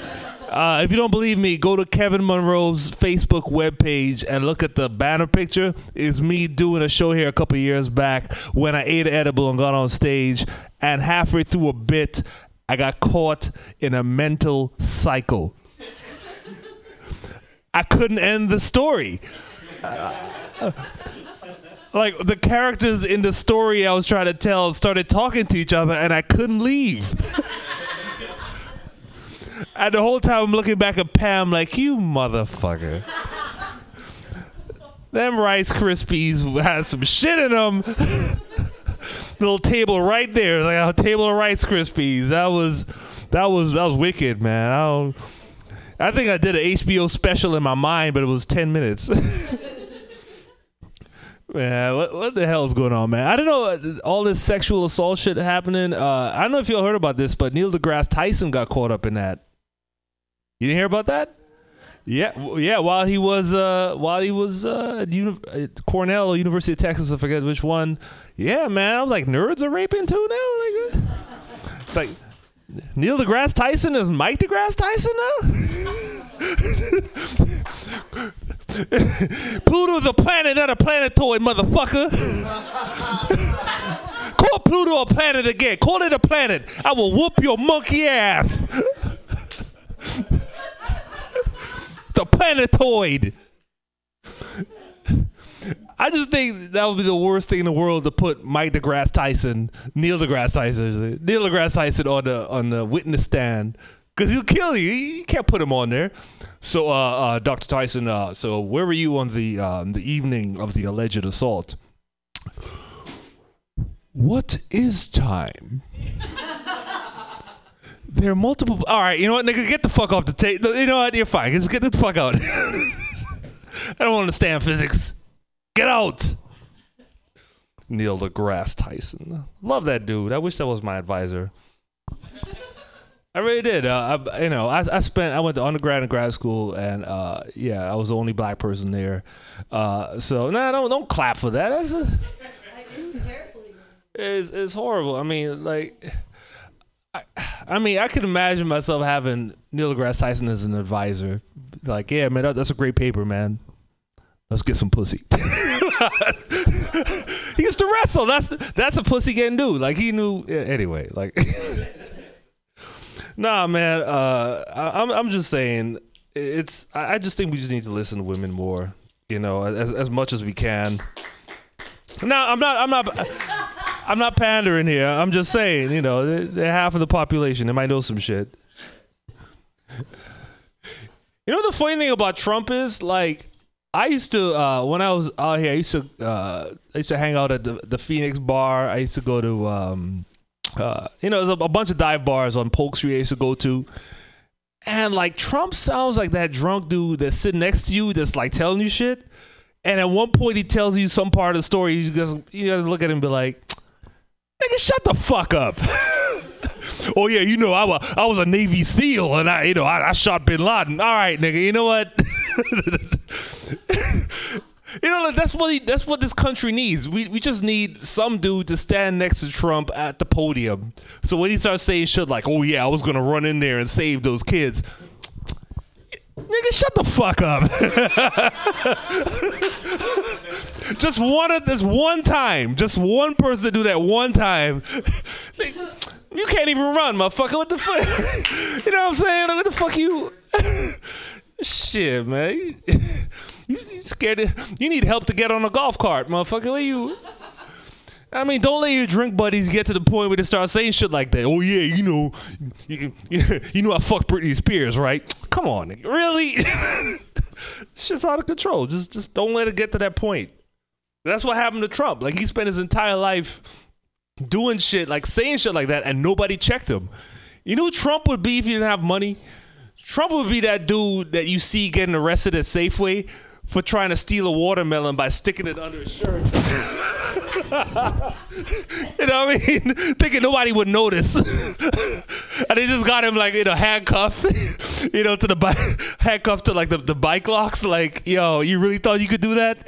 Uh, if you don't believe me, go to Kevin Monroe's Facebook webpage and look at the banner picture. It's me doing a show here a couple years back when I ate an edible and got on stage. And halfway through a bit, I got caught in a mental cycle. I couldn't end the story. Uh, like the characters in the story I was trying to tell started talking to each other, and I couldn't leave. and the whole time I'm looking back at Pam, like you motherfucker. Them Rice Krispies had some shit in them. Little table right there, like a table of Rice Krispies. That was, that was, that was wicked, man. I. I think I did an HBO special in my mind, but it was 10 minutes. man, what, what the hell is going on, man? I don't know. uh, All this sexual assault shit happening. Uh, I don't know if y'all heard about this, but Neil deGrasse Tyson got caught up in that. You didn't hear about that? Yeah, yeah. While he was, uh, while he was uh, at, uni- at Cornell, University of Texas, I forget which one. Yeah, man. I was like, nerds are raping too now. Like, uh, like Neil deGrasse Tyson is Mike deGrasse Tyson now? Pluto's a planet, not a planetoid, motherfucker. Call Pluto a planet again. Call it a planet. I will whoop your monkey ass. the planetoid. I just think that would be the worst thing in the world to put Mike deGrasse Tyson, Neil deGrasse Tyson, Neil deGrasse Tyson on the on the witness stand because he'll kill you. You can't put him on there. So, uh, uh, Dr. Tyson, uh, so where were you on the um, the evening of the alleged assault? What is time? there are multiple. All right, you know what, nigga, get the fuck off the tape. You know what? You're fine. Just get the fuck out. I don't understand physics. Get out. Neil deGrasse Tyson. Love that dude. I wish that was my advisor. I really did. Uh, I, you know, I, I spent. I went to undergrad and grad school, and uh, yeah, I was the only black person there. Uh, so nah, don't don't clap for that. That's a, it's it's horrible. I mean, like, I, I mean, I could imagine myself having Neil deGrasse Tyson as an advisor. Like, yeah, man, that, that's a great paper, man. Let's get some pussy. he used to wrestle. That's that's a pussy getting dude. Like he knew. Anyway, like. Nah, man. Uh, I, I'm I'm just saying. It's. I I just think we just need to listen to women more. You know, as as much as we can. No, I'm not. I'm not. I'm not pandering here. I'm just saying. You know, they're, they're half of the population. They might know some shit. You know the funny thing about Trump is like I used to uh, when I was out here. I used to uh, I used to hang out at the, the Phoenix bar. I used to go to um, uh, you know, there's a, a bunch of dive bars on Polk Street I used to go to. And like Trump sounds like that drunk dude that's sitting next to you that's like telling you shit. And at one point he tells you some part of the story. You just you gotta look at him and be like, nigga, shut the fuck up. oh yeah, you know I was I was a Navy SEAL and I you know I, I shot Bin Laden. All right, nigga, you know what? You know, that's what he, that's what this country needs. We we just need some dude to stand next to Trump at the podium. So when he starts saying shit like, "Oh yeah, I was gonna run in there and save those kids," nigga, shut the fuck up. just one this one time, just one person to do that one time. You can't even run, motherfucker. What the fuck? you know what I'm saying? Like, what the fuck you? Shit, man. You, you scared? You need help to get on a golf cart, motherfucker. Let you. I mean, don't let your drink buddies get to the point where they start saying shit like that. Oh yeah, you know, you, you know I fucked Britney Spears, right? Come on, really? Shit's out of control. Just just don't let it get to that point. That's what happened to Trump. Like he spent his entire life doing shit, like saying shit like that, and nobody checked him. You know Trump would be if he didn't have money? Trump would be that dude that you see getting arrested at Safeway for trying to steal a watermelon by sticking it under his shirt. you know what I mean? Thinking nobody would notice. and they just got him like, you know, handcuffed, you know, to the bike, handcuffed to like the, the bike locks. Like, yo, you really thought you could do that?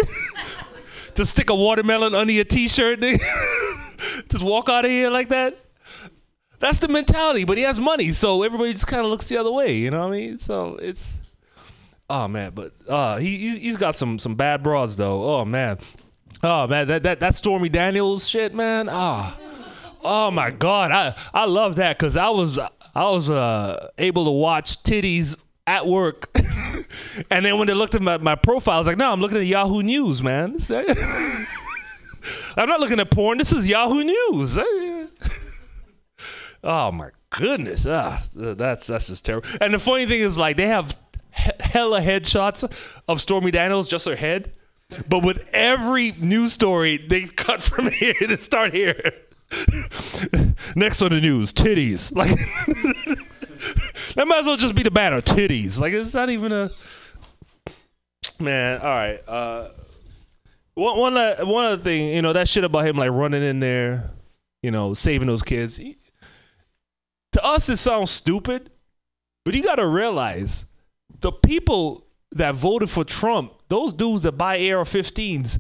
just stick a watermelon under your t-shirt, nigga? just walk out of here like that? That's the mentality, but he has money, so everybody just kind of looks the other way. You know what I mean? So it's, oh man, but uh, he he- he's got some some bad bras though. Oh man, oh man, that that that Stormy Daniels shit, man. Ah, oh my god, I I love that because I was I was uh able to watch titties at work. And then when they looked at my, my profile, I was like, no, I'm looking at Yahoo News, man. I'm not looking at porn. This is Yahoo News. Oh my goodness, ah, that's that's just terrible. And the funny thing is, like, they have he- hella headshots of Stormy Daniels, just her head. But with every news story, they cut from here to start here. Next on the news, titties. Like that might as well just be the banner, titties. Like it's not even a man. All right. Uh, one one uh, one other thing, you know, that shit about him like running in there, you know, saving those kids. To us, it sounds stupid, but you got to realize the people that voted for Trump, those dudes that buy AR-15s,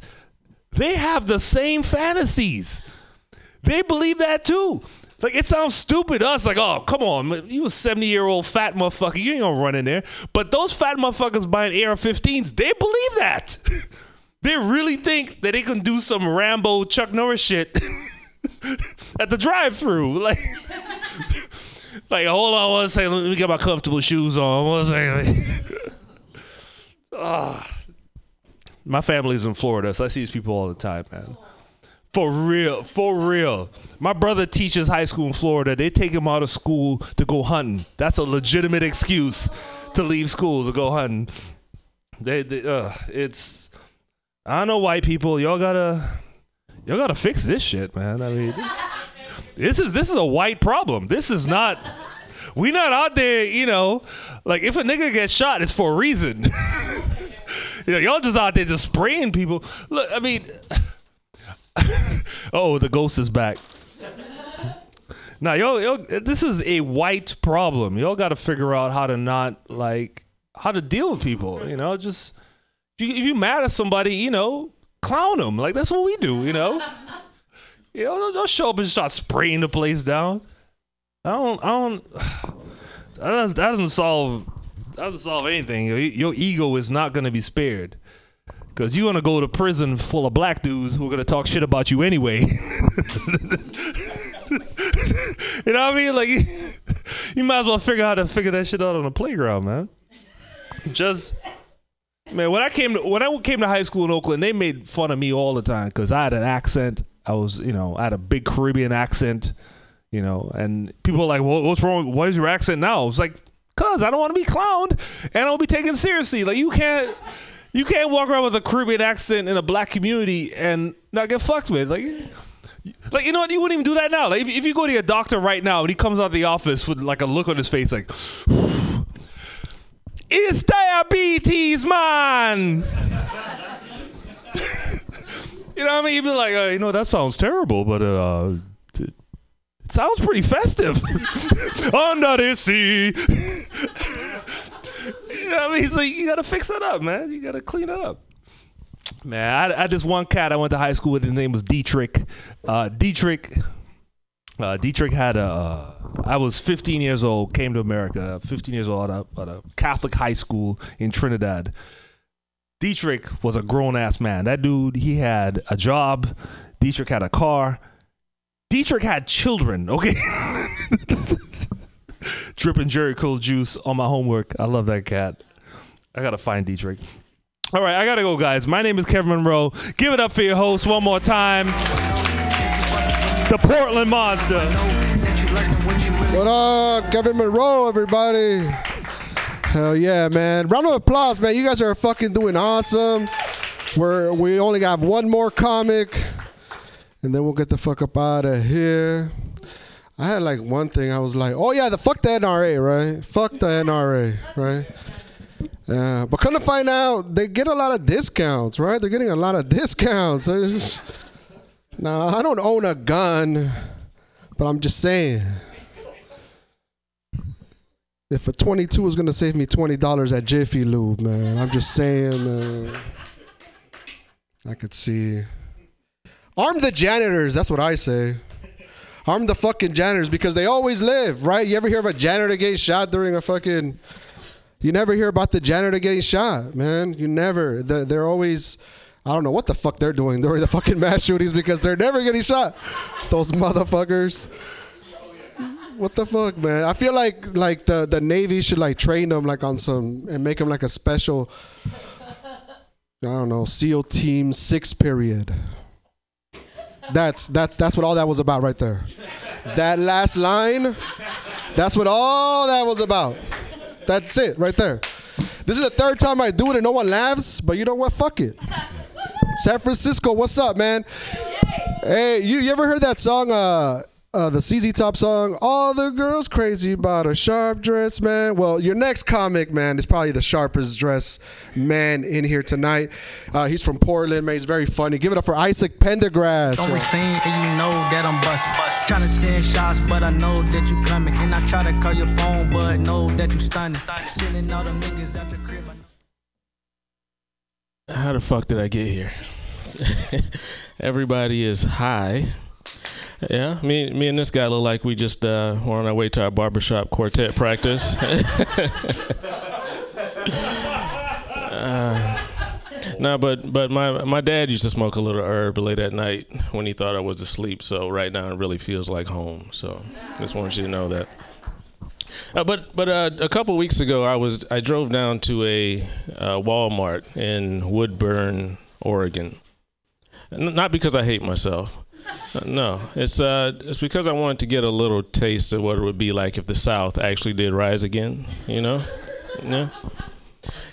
they have the same fantasies. They believe that too. Like it sounds stupid to us, like, oh, come on, you a 70 year old fat motherfucker, you ain't gonna run in there. But those fat motherfuckers buying AR-15s, they believe that. they really think that they can do some Rambo Chuck Norris shit at the drive-through. Like, like hold on one second, let me get my comfortable shoes on. One second. Ah. my family's in Florida, so I see these people all the time, man. For real, for real. My brother teaches high school in Florida. They take him out of school to go hunting. That's a legitimate excuse to leave school to go hunting. They, they uh, it's I know white people. Y'all gotta y'all gotta fix this shit, man. I mean, this is this is a white problem. This is not. We not out there, you know. Like if a nigga gets shot, it's for a reason. you know, y'all just out there just spraying people. Look, I mean. oh, the ghost is back. Now, yo, yo, this is a white problem. Y'all got to figure out how to not like how to deal with people. You know, just if you, if you mad at somebody, you know, clown them. Like that's what we do. You know, you know, don't, show up and start spraying the place down. I don't, I don't. That doesn't, that doesn't solve that doesn't solve anything. Your, your ego is not gonna be spared. Cause you're gonna go to prison full of black dudes who are gonna talk shit about you anyway. you know what I mean? Like, you might as well figure out how to figure that shit out on the playground, man. Just, man, when I came to when I came to high school in Oakland, they made fun of me all the time because I had an accent. I was, you know, I had a big Caribbean accent, you know, and people were like, well, "What's wrong? What is your accent now?" I was like, "Cause I don't want to be clowned and I don't be taken seriously. Like, you can't." You can't walk around with a Caribbean accent in a black community and not get fucked with. Like, like you know what? You wouldn't even do that now. Like, if, if you go to your doctor right now and he comes out of the office with like a look on his face, like, "It's diabetes, man." You know what I mean? You'd be like, uh, you know, that sounds terrible, but uh, t- It sounds pretty festive. Under the sea. you know what I mean? So you gotta fix it up, man. You gotta clean it up. Man, I, I just one cat I went to high school with. His name was Dietrich. Uh, Dietrich. Uh, Dietrich had a. Uh, I was 15 years old. Came to America. 15 years old at a, at a Catholic high school in Trinidad. Dietrich was a grown ass man. That dude, he had a job. Dietrich had a car. Dietrich had children. Okay. Dripping Jheri curl juice on my homework. I love that cat. I gotta find Dietrich. All right, I gotta go, guys. My name is Kevin Monroe. Give it up for your host one more time. The Portland Monster.
What up, Kevin Monroe, everybody? Hell yeah, man. Round of applause, man. You guys are fucking doing awesome. We're we only got one more comic, and then we'll get the fuck up out of here. I had like one thing. I was like, oh yeah, the fuck the NRA, right? Fuck the NRA, right? Yeah, but come to find out, they get a lot of discounts, right? They're getting a lot of discounts. Now, I don't own a gun, but I'm just saying. If a 22 is gonna save me $20 at Jiffy Lube, man, I'm just saying, man. I could see. Arm the janitors. That's what I say. Arm the fucking janitors because they always live, right? You ever hear of a janitor getting shot during a fucking? You never hear about the janitor getting shot, man. You never. They're always. I don't know what the fuck they're doing during the fucking mass shootings because they're never getting shot. Those motherfuckers. What the fuck, man? I feel like like the the Navy should like train them like on some and make them like a special. I don't know, SEAL Team Six period. That's that's that's what all that was about right there. That last line, that's what all that was about. That's it right there. This is the third time I do it and no one laughs, but you know what? Fuck it. San Francisco, what's up, man? Hey, you, you ever heard that song, uh, uh, the ZZ Top song? All the girls crazy about a sharp dress, man. Well, your next comic, man, is probably the sharpest dress man in here tonight. Uh, he's from Portland, man. He's very funny. Give it up for Isaac Pendergrass.
On scene and you know that I'm busting. Tryna send shots, but I know that you coming. And I try to call your phone, but know that you stunning. Sending all them niggas out the crib.
How the fuck did I get here? Everybody is high. Yeah, me, me and this guy look like we just uh, were on our way to our barbershop quartet practice. uh, no, but but my my dad used to smoke a little herb late at night when he thought I was asleep. So right now it really feels like home. So just wanted you to know that. Uh, but but uh, a couple weeks ago, I was I drove down to a uh, Walmart in Woodburn, Oregon. N- not because I hate myself. No, it's uh it's because I wanted to get a little taste of what it would be like if the South actually did rise again. You know, yeah.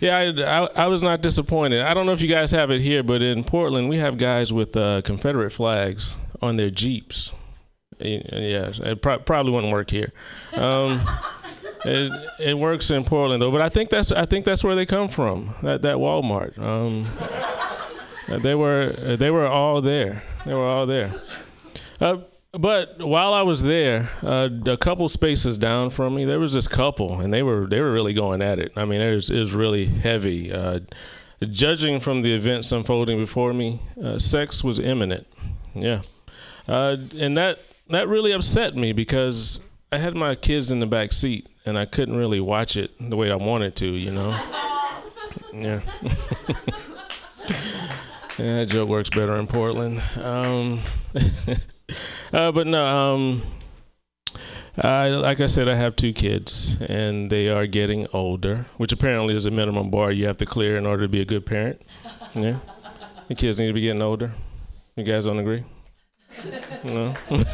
Yeah, I, I, I was not disappointed. I don't know if you guys have it here, but in Portland, we have guys with uh, Confederate flags on their Jeeps. Yeah, it pro- probably wouldn't work here. Um, it, it works in Portland though, but I think that's I think that's where they come from. That that Walmart. Um, they were they were all there. They were all there. Uh, but while I was there, uh, a couple spaces down from me, there was this couple, and they were they were really going at it. I mean, it was it was really heavy. Uh, judging from the events unfolding before me, uh, sex was imminent. Yeah, uh, and that that really upset me because I had my kids in the back seat, and I couldn't really watch it the way I wanted to. You know. Yeah. Yeah, that joke works better in Portland. Um, uh, but no, um, I, like I said, I have two kids, and they are getting older, which apparently is a minimum bar you have to clear in order to be a good parent. Yeah, the kids need to be getting older. You guys don't agree? No.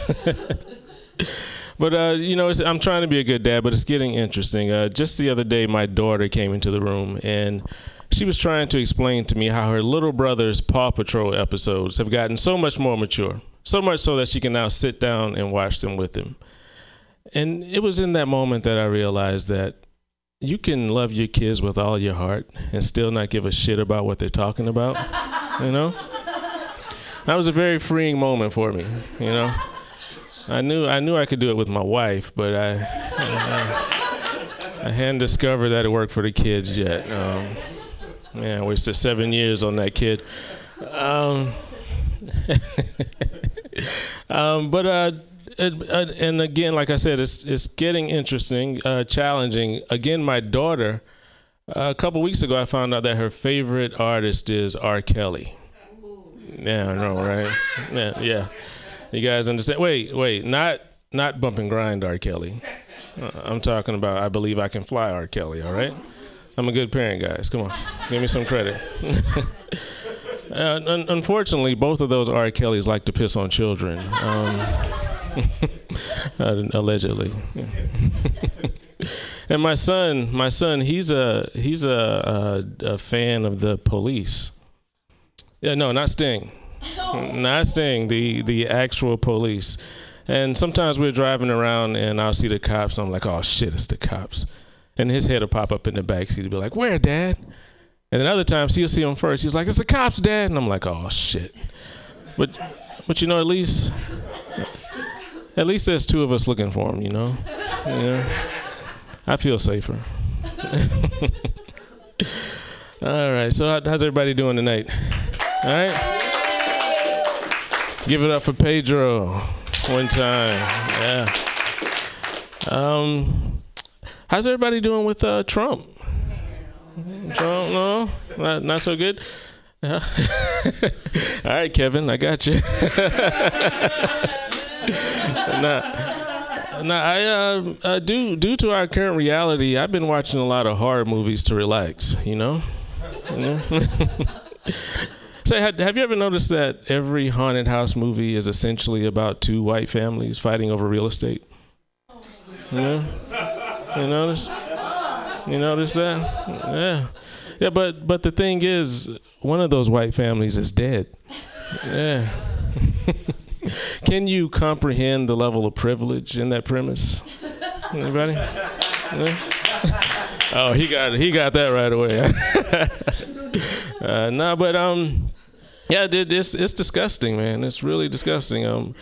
But uh, you know, I'm trying to be a good dad, but it's getting interesting. Uh, just the other day, my daughter came into the room and she was trying to explain to me how her little brother's Paw Patrol episodes have gotten so much more mature, so much so that she can now sit down and watch them with him. And it was in that moment that I realized that you can love your kids with all your heart and still not give a shit about what they're talking about. You know, that was a very freeing moment for me. You know. I knew I knew I could do it with my wife, but I I, I hadn't discovered that it worked for the kids yet. Um, yeah, wasted seven years on that kid. Um, um, but uh, it, uh, and again, like I said, it's it's getting interesting, uh, challenging. Again, my daughter. a couple weeks ago, I found out that her favorite artist is R. Kelly. Yeah, I know, right? Yeah, yeah. You guys understand? Wait, wait, not not bump and grind R. Kelly. Uh, I'm talking about I believe I can fly R. Kelly. All right. I'm a good parent, guys. Come on, give me some credit. uh, un- unfortunately, both of those R. Kellys like to piss on children. Um, uh, allegedly. and my son, my son, he's a he's a, a, a fan of the police. Yeah, no, not Sting, not Sting. The the actual police. And sometimes we're driving around and I'll see the cops and I'm like, oh shit, it's the cops. And his head will pop up in the back seat and be like, where, dad? And then other times he'll see him first. He's like, it's the cops, dad. And I'm like, oh shit. But but you know, at least at least there's two of us looking for him, you know? Yeah. I feel safer. All right. So how, how's everybody doing tonight? All right. Give it up for Pedro. One time. Yeah. Um, how's everybody doing with uh, Trump? Trump, no, not not so good. Yeah. All right, Kevin, I got you. nah, nah. I uh, uh, due due to our current reality, I've been watching a lot of horror movies to relax. You know. Say, have have you ever noticed that every haunted house movie is essentially about two white families fighting over real estate? Know? You notice? You notice that? Yeah. Yeah, but but the thing is, one of those white families is dead. Yeah. Can you comprehend the level of privilege in that premise? Anybody? Yeah? Oh, he got he got that right away. uh, no, but um, yeah, it, it's it's disgusting, man. It's really disgusting. Um,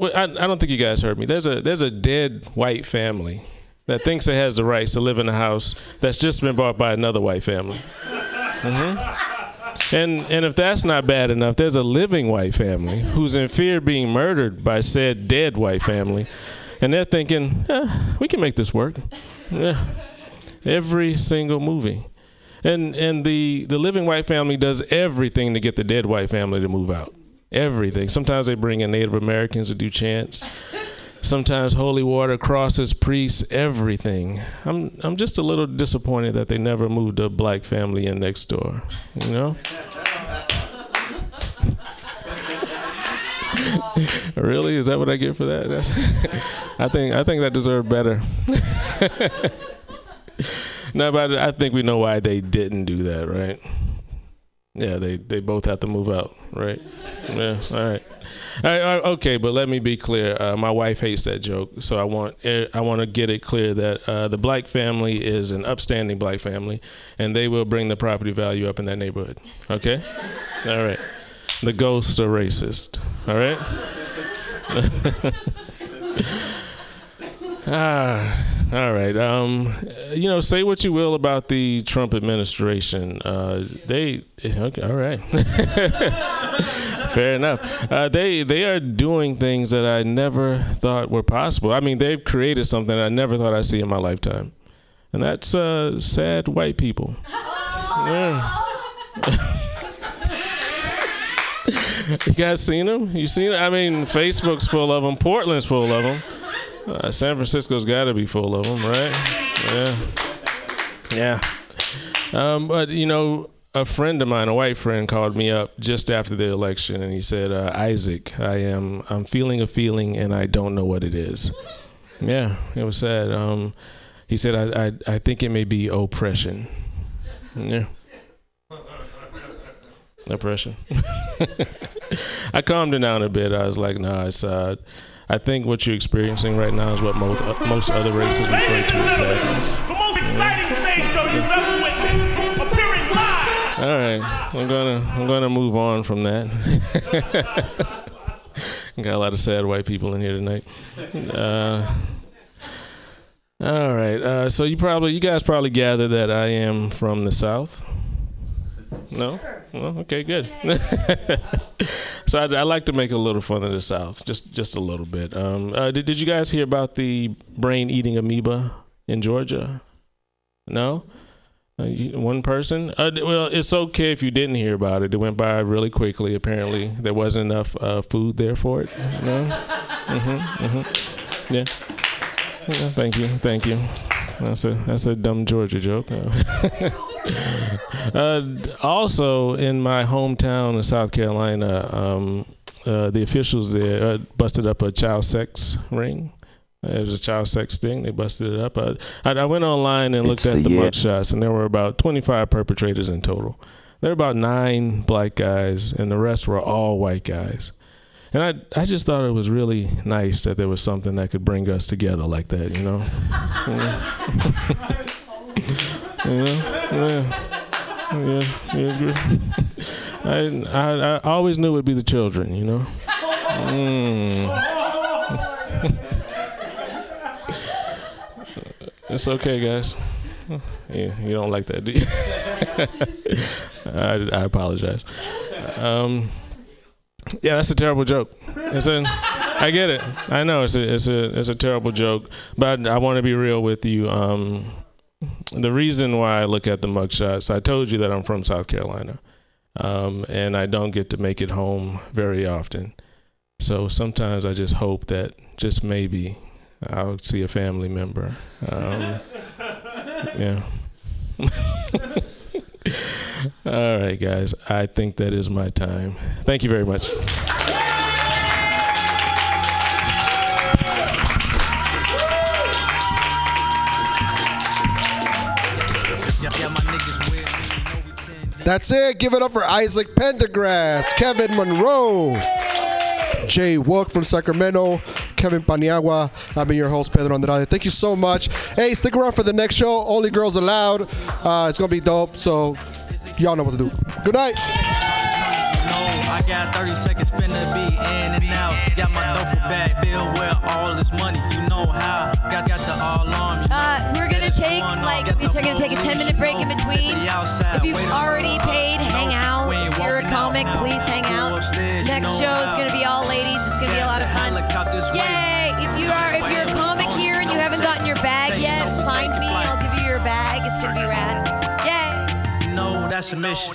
I I don't think you guys heard me. There's a there's a dead white family that thinks it has the rights to live in a house that's just been bought by another white family. hmm And and if that's not bad enough, there's a living white family who's in fear of being murdered by said dead white family, and they're thinking, eh, we can make this work. Yeah. Every single movie. And and the the living white family does everything to get the dead white family to move out. Everything. Sometimes they bring in Native Americans to do chants. Sometimes holy water crosses priests, everything. I'm I'm just a little disappointed that they never moved a black family in next door. You know? really? Is that what I get for that? That's I think I think that deserved better. no, but I think we know why they didn't do that, right? Yeah, they they both have to move out, right? Yeah, all right. All right, all right, okay, but let me be clear. Uh, my wife hates that joke, so I want I want to get it clear that uh, the black family is an upstanding black family, and they will bring the property value up in that neighborhood. Okay, all right. The ghosts are racist. All right. ah, all right. Um, you know, say what you will about the Trump administration. Uh, they okay. All right. Fair enough. Uh, they they are doing things that I never thought were possible. I mean, they've created something I never thought I'd see in my lifetime, and that's uh, sad white people. Yeah. you guys seen them? You seen? I mean, Facebook's full of them. Portland's full of them. Uh, San Francisco's got to be full of them, right? Yeah. Yeah. Um, but you know, a friend of mine, a white friend, called me up just after the election, and he said, uh, "Isaac, I am I'm feeling a feeling, and I don't know what it is." Yeah, it was sad. Um, he said, I, "I I think it may be oppression." Yeah. Oppression. I calmed it down a bit. I was like, "Nah, it's uh." I think what you're experiencing right now is what most uh, most other races refer to as sadness.
The most exciting stage show you've ever witnessed. Appearing live.
All right, I'm gonna I'm gonna move on from that. Got a lot of sad white people in here tonight. Uh, all right. Uh, so you probably, you guys probably gathered that I am from the South. No? Well, okay, good. so I, I like to make a little fun of the South, just just a little bit. Um, uh, did Did you guys hear about the brain-eating amoeba in Georgia? No. Uh, you, one person. Uh, well, it's okay if you didn't hear about it. It went by really quickly. Apparently, there wasn't enough uh, food there for it. No. Mhm. mm-hmm. Yeah. Yeah, thank you, thank you. That's a that's a dumb Georgia joke. uh, also, in my hometown of South Carolina, um, uh, the officials there uh, busted up a child sex ring. It was a child sex thing. They busted it up. Uh, I, I went online and looked
It's
at
the
the
year.
mugshots, and there were about 25 perpetrators in total. There were about nine black guys, and the rest were all white guys. And I, I just thought it was really nice that there was something that could bring us together like that, you know. you know, yeah, yeah, yeah. I, I, I always knew it'd be the children, you know. Mm. it's okay, guys. Yeah, you don't like that, do you? I, I apologize. Um, yeah, that's a terrible joke. It's a, I get it. I know it's a, it's a, it's a terrible joke, but I want to be real with you. Um, the reason why I look at the mugshots, I told you that I'm from South Carolina, um, and I don't get to make it home very often. So sometimes I just hope that just maybe I'll see a family member. Um, yeah. All right, guys. I think that is my time. Thank you very much.
That's it. Give it up for Isaac Pendergrass, Kevin Monroe, Jay Wook from Sacramento, Kevin Paniagua. I've been your host, Pedro Andrade. Thank you so much. Hey, stick around for the next show. Only Girls Allowed. Uh, it's going to be dope. So, y'all know what to do. Good night.
I got 30 seconds, finna be in and out. Got my duffel bag filled with all this money. You know how. Got got the all on. You know.
Uh, we're gonna take like we're gonna take a 10 minute break in between. If you've already paid, hang out. If you're a comic, please hang out. Next show is gonna be all ladies. It's gonna be a lot of fun. Yay! If you are if you're a comic here and you haven't gotten your bag yet, find me. I'll give you your bag. It's gonna be rad. Yay!
You know that's a mission.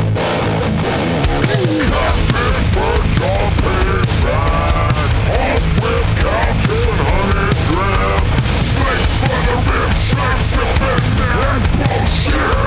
sense of
ignorant bullshit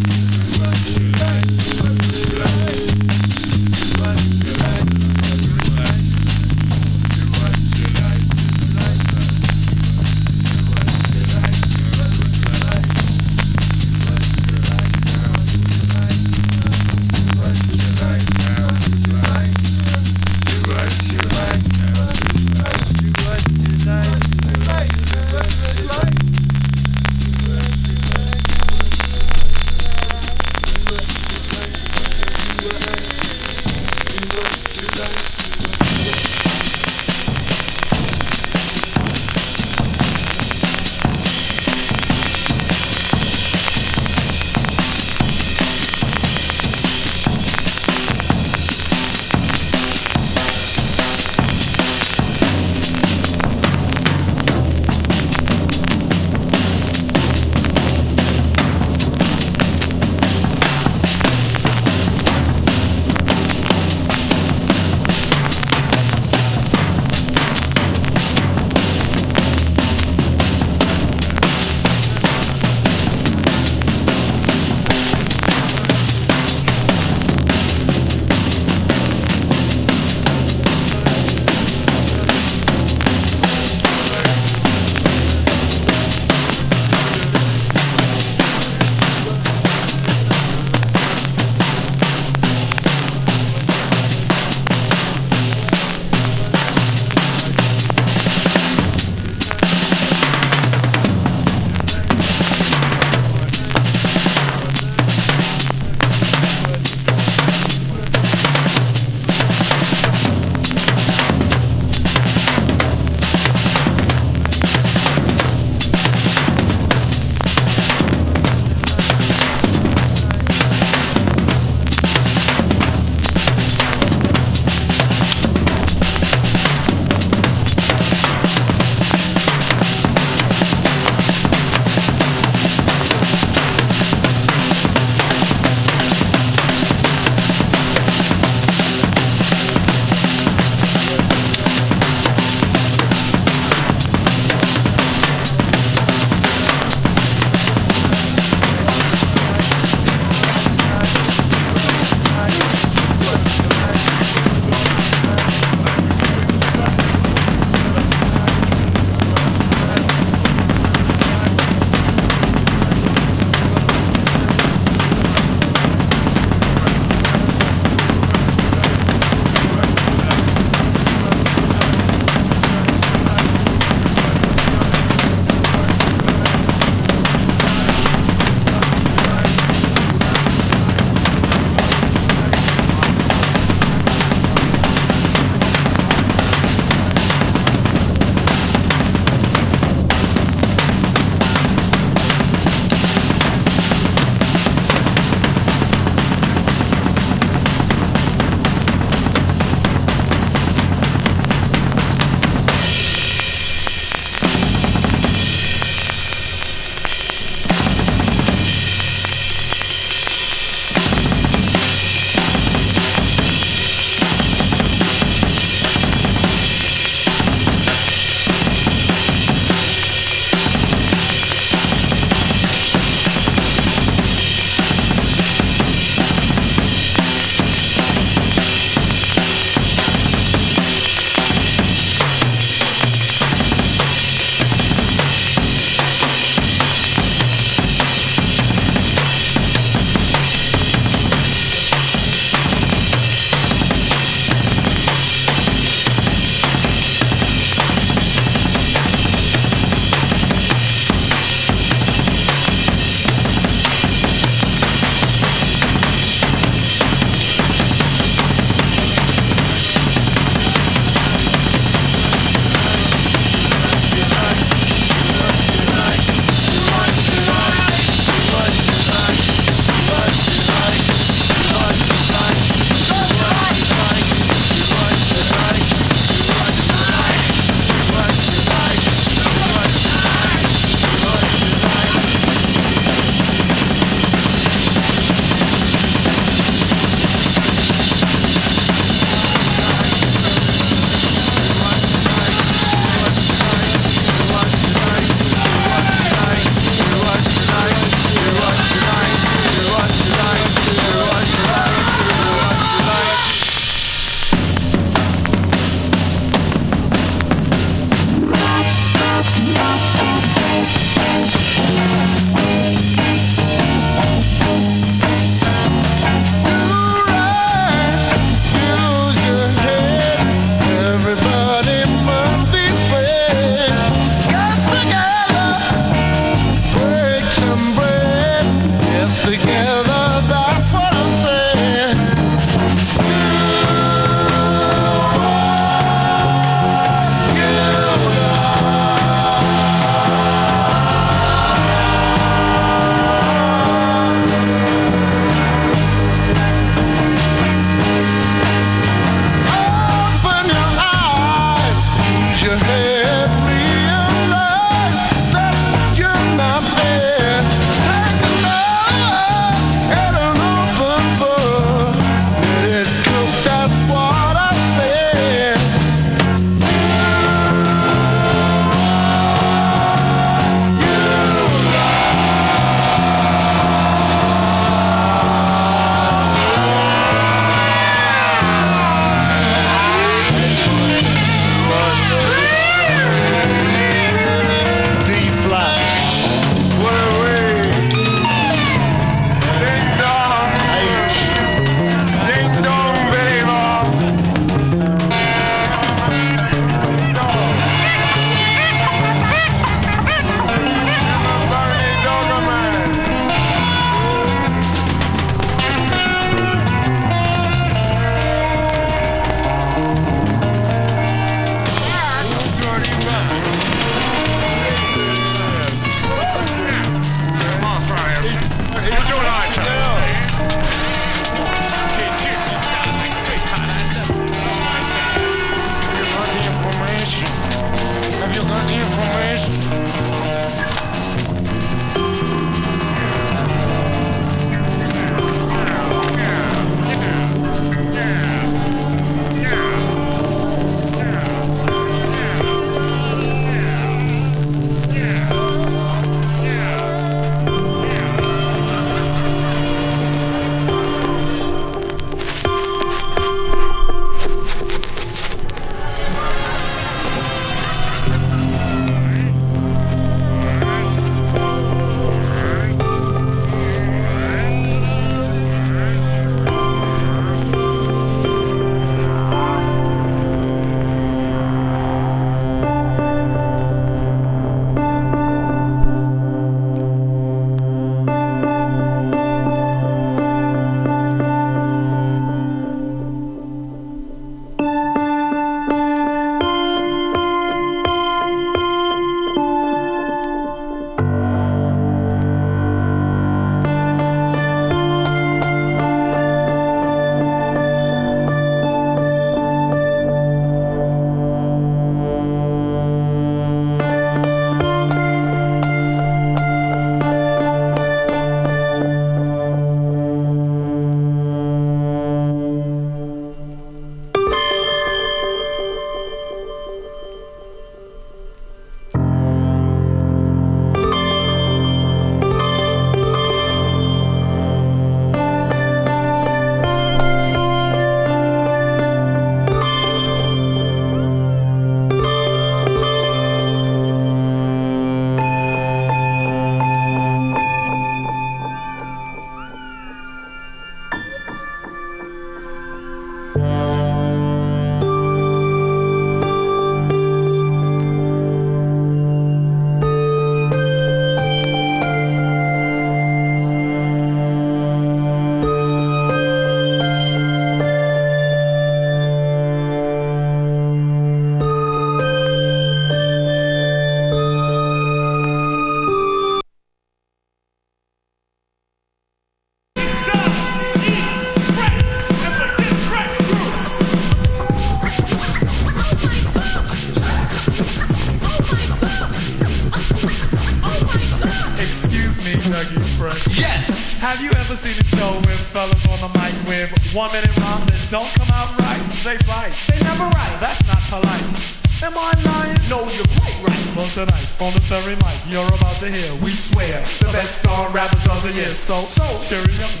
of the year.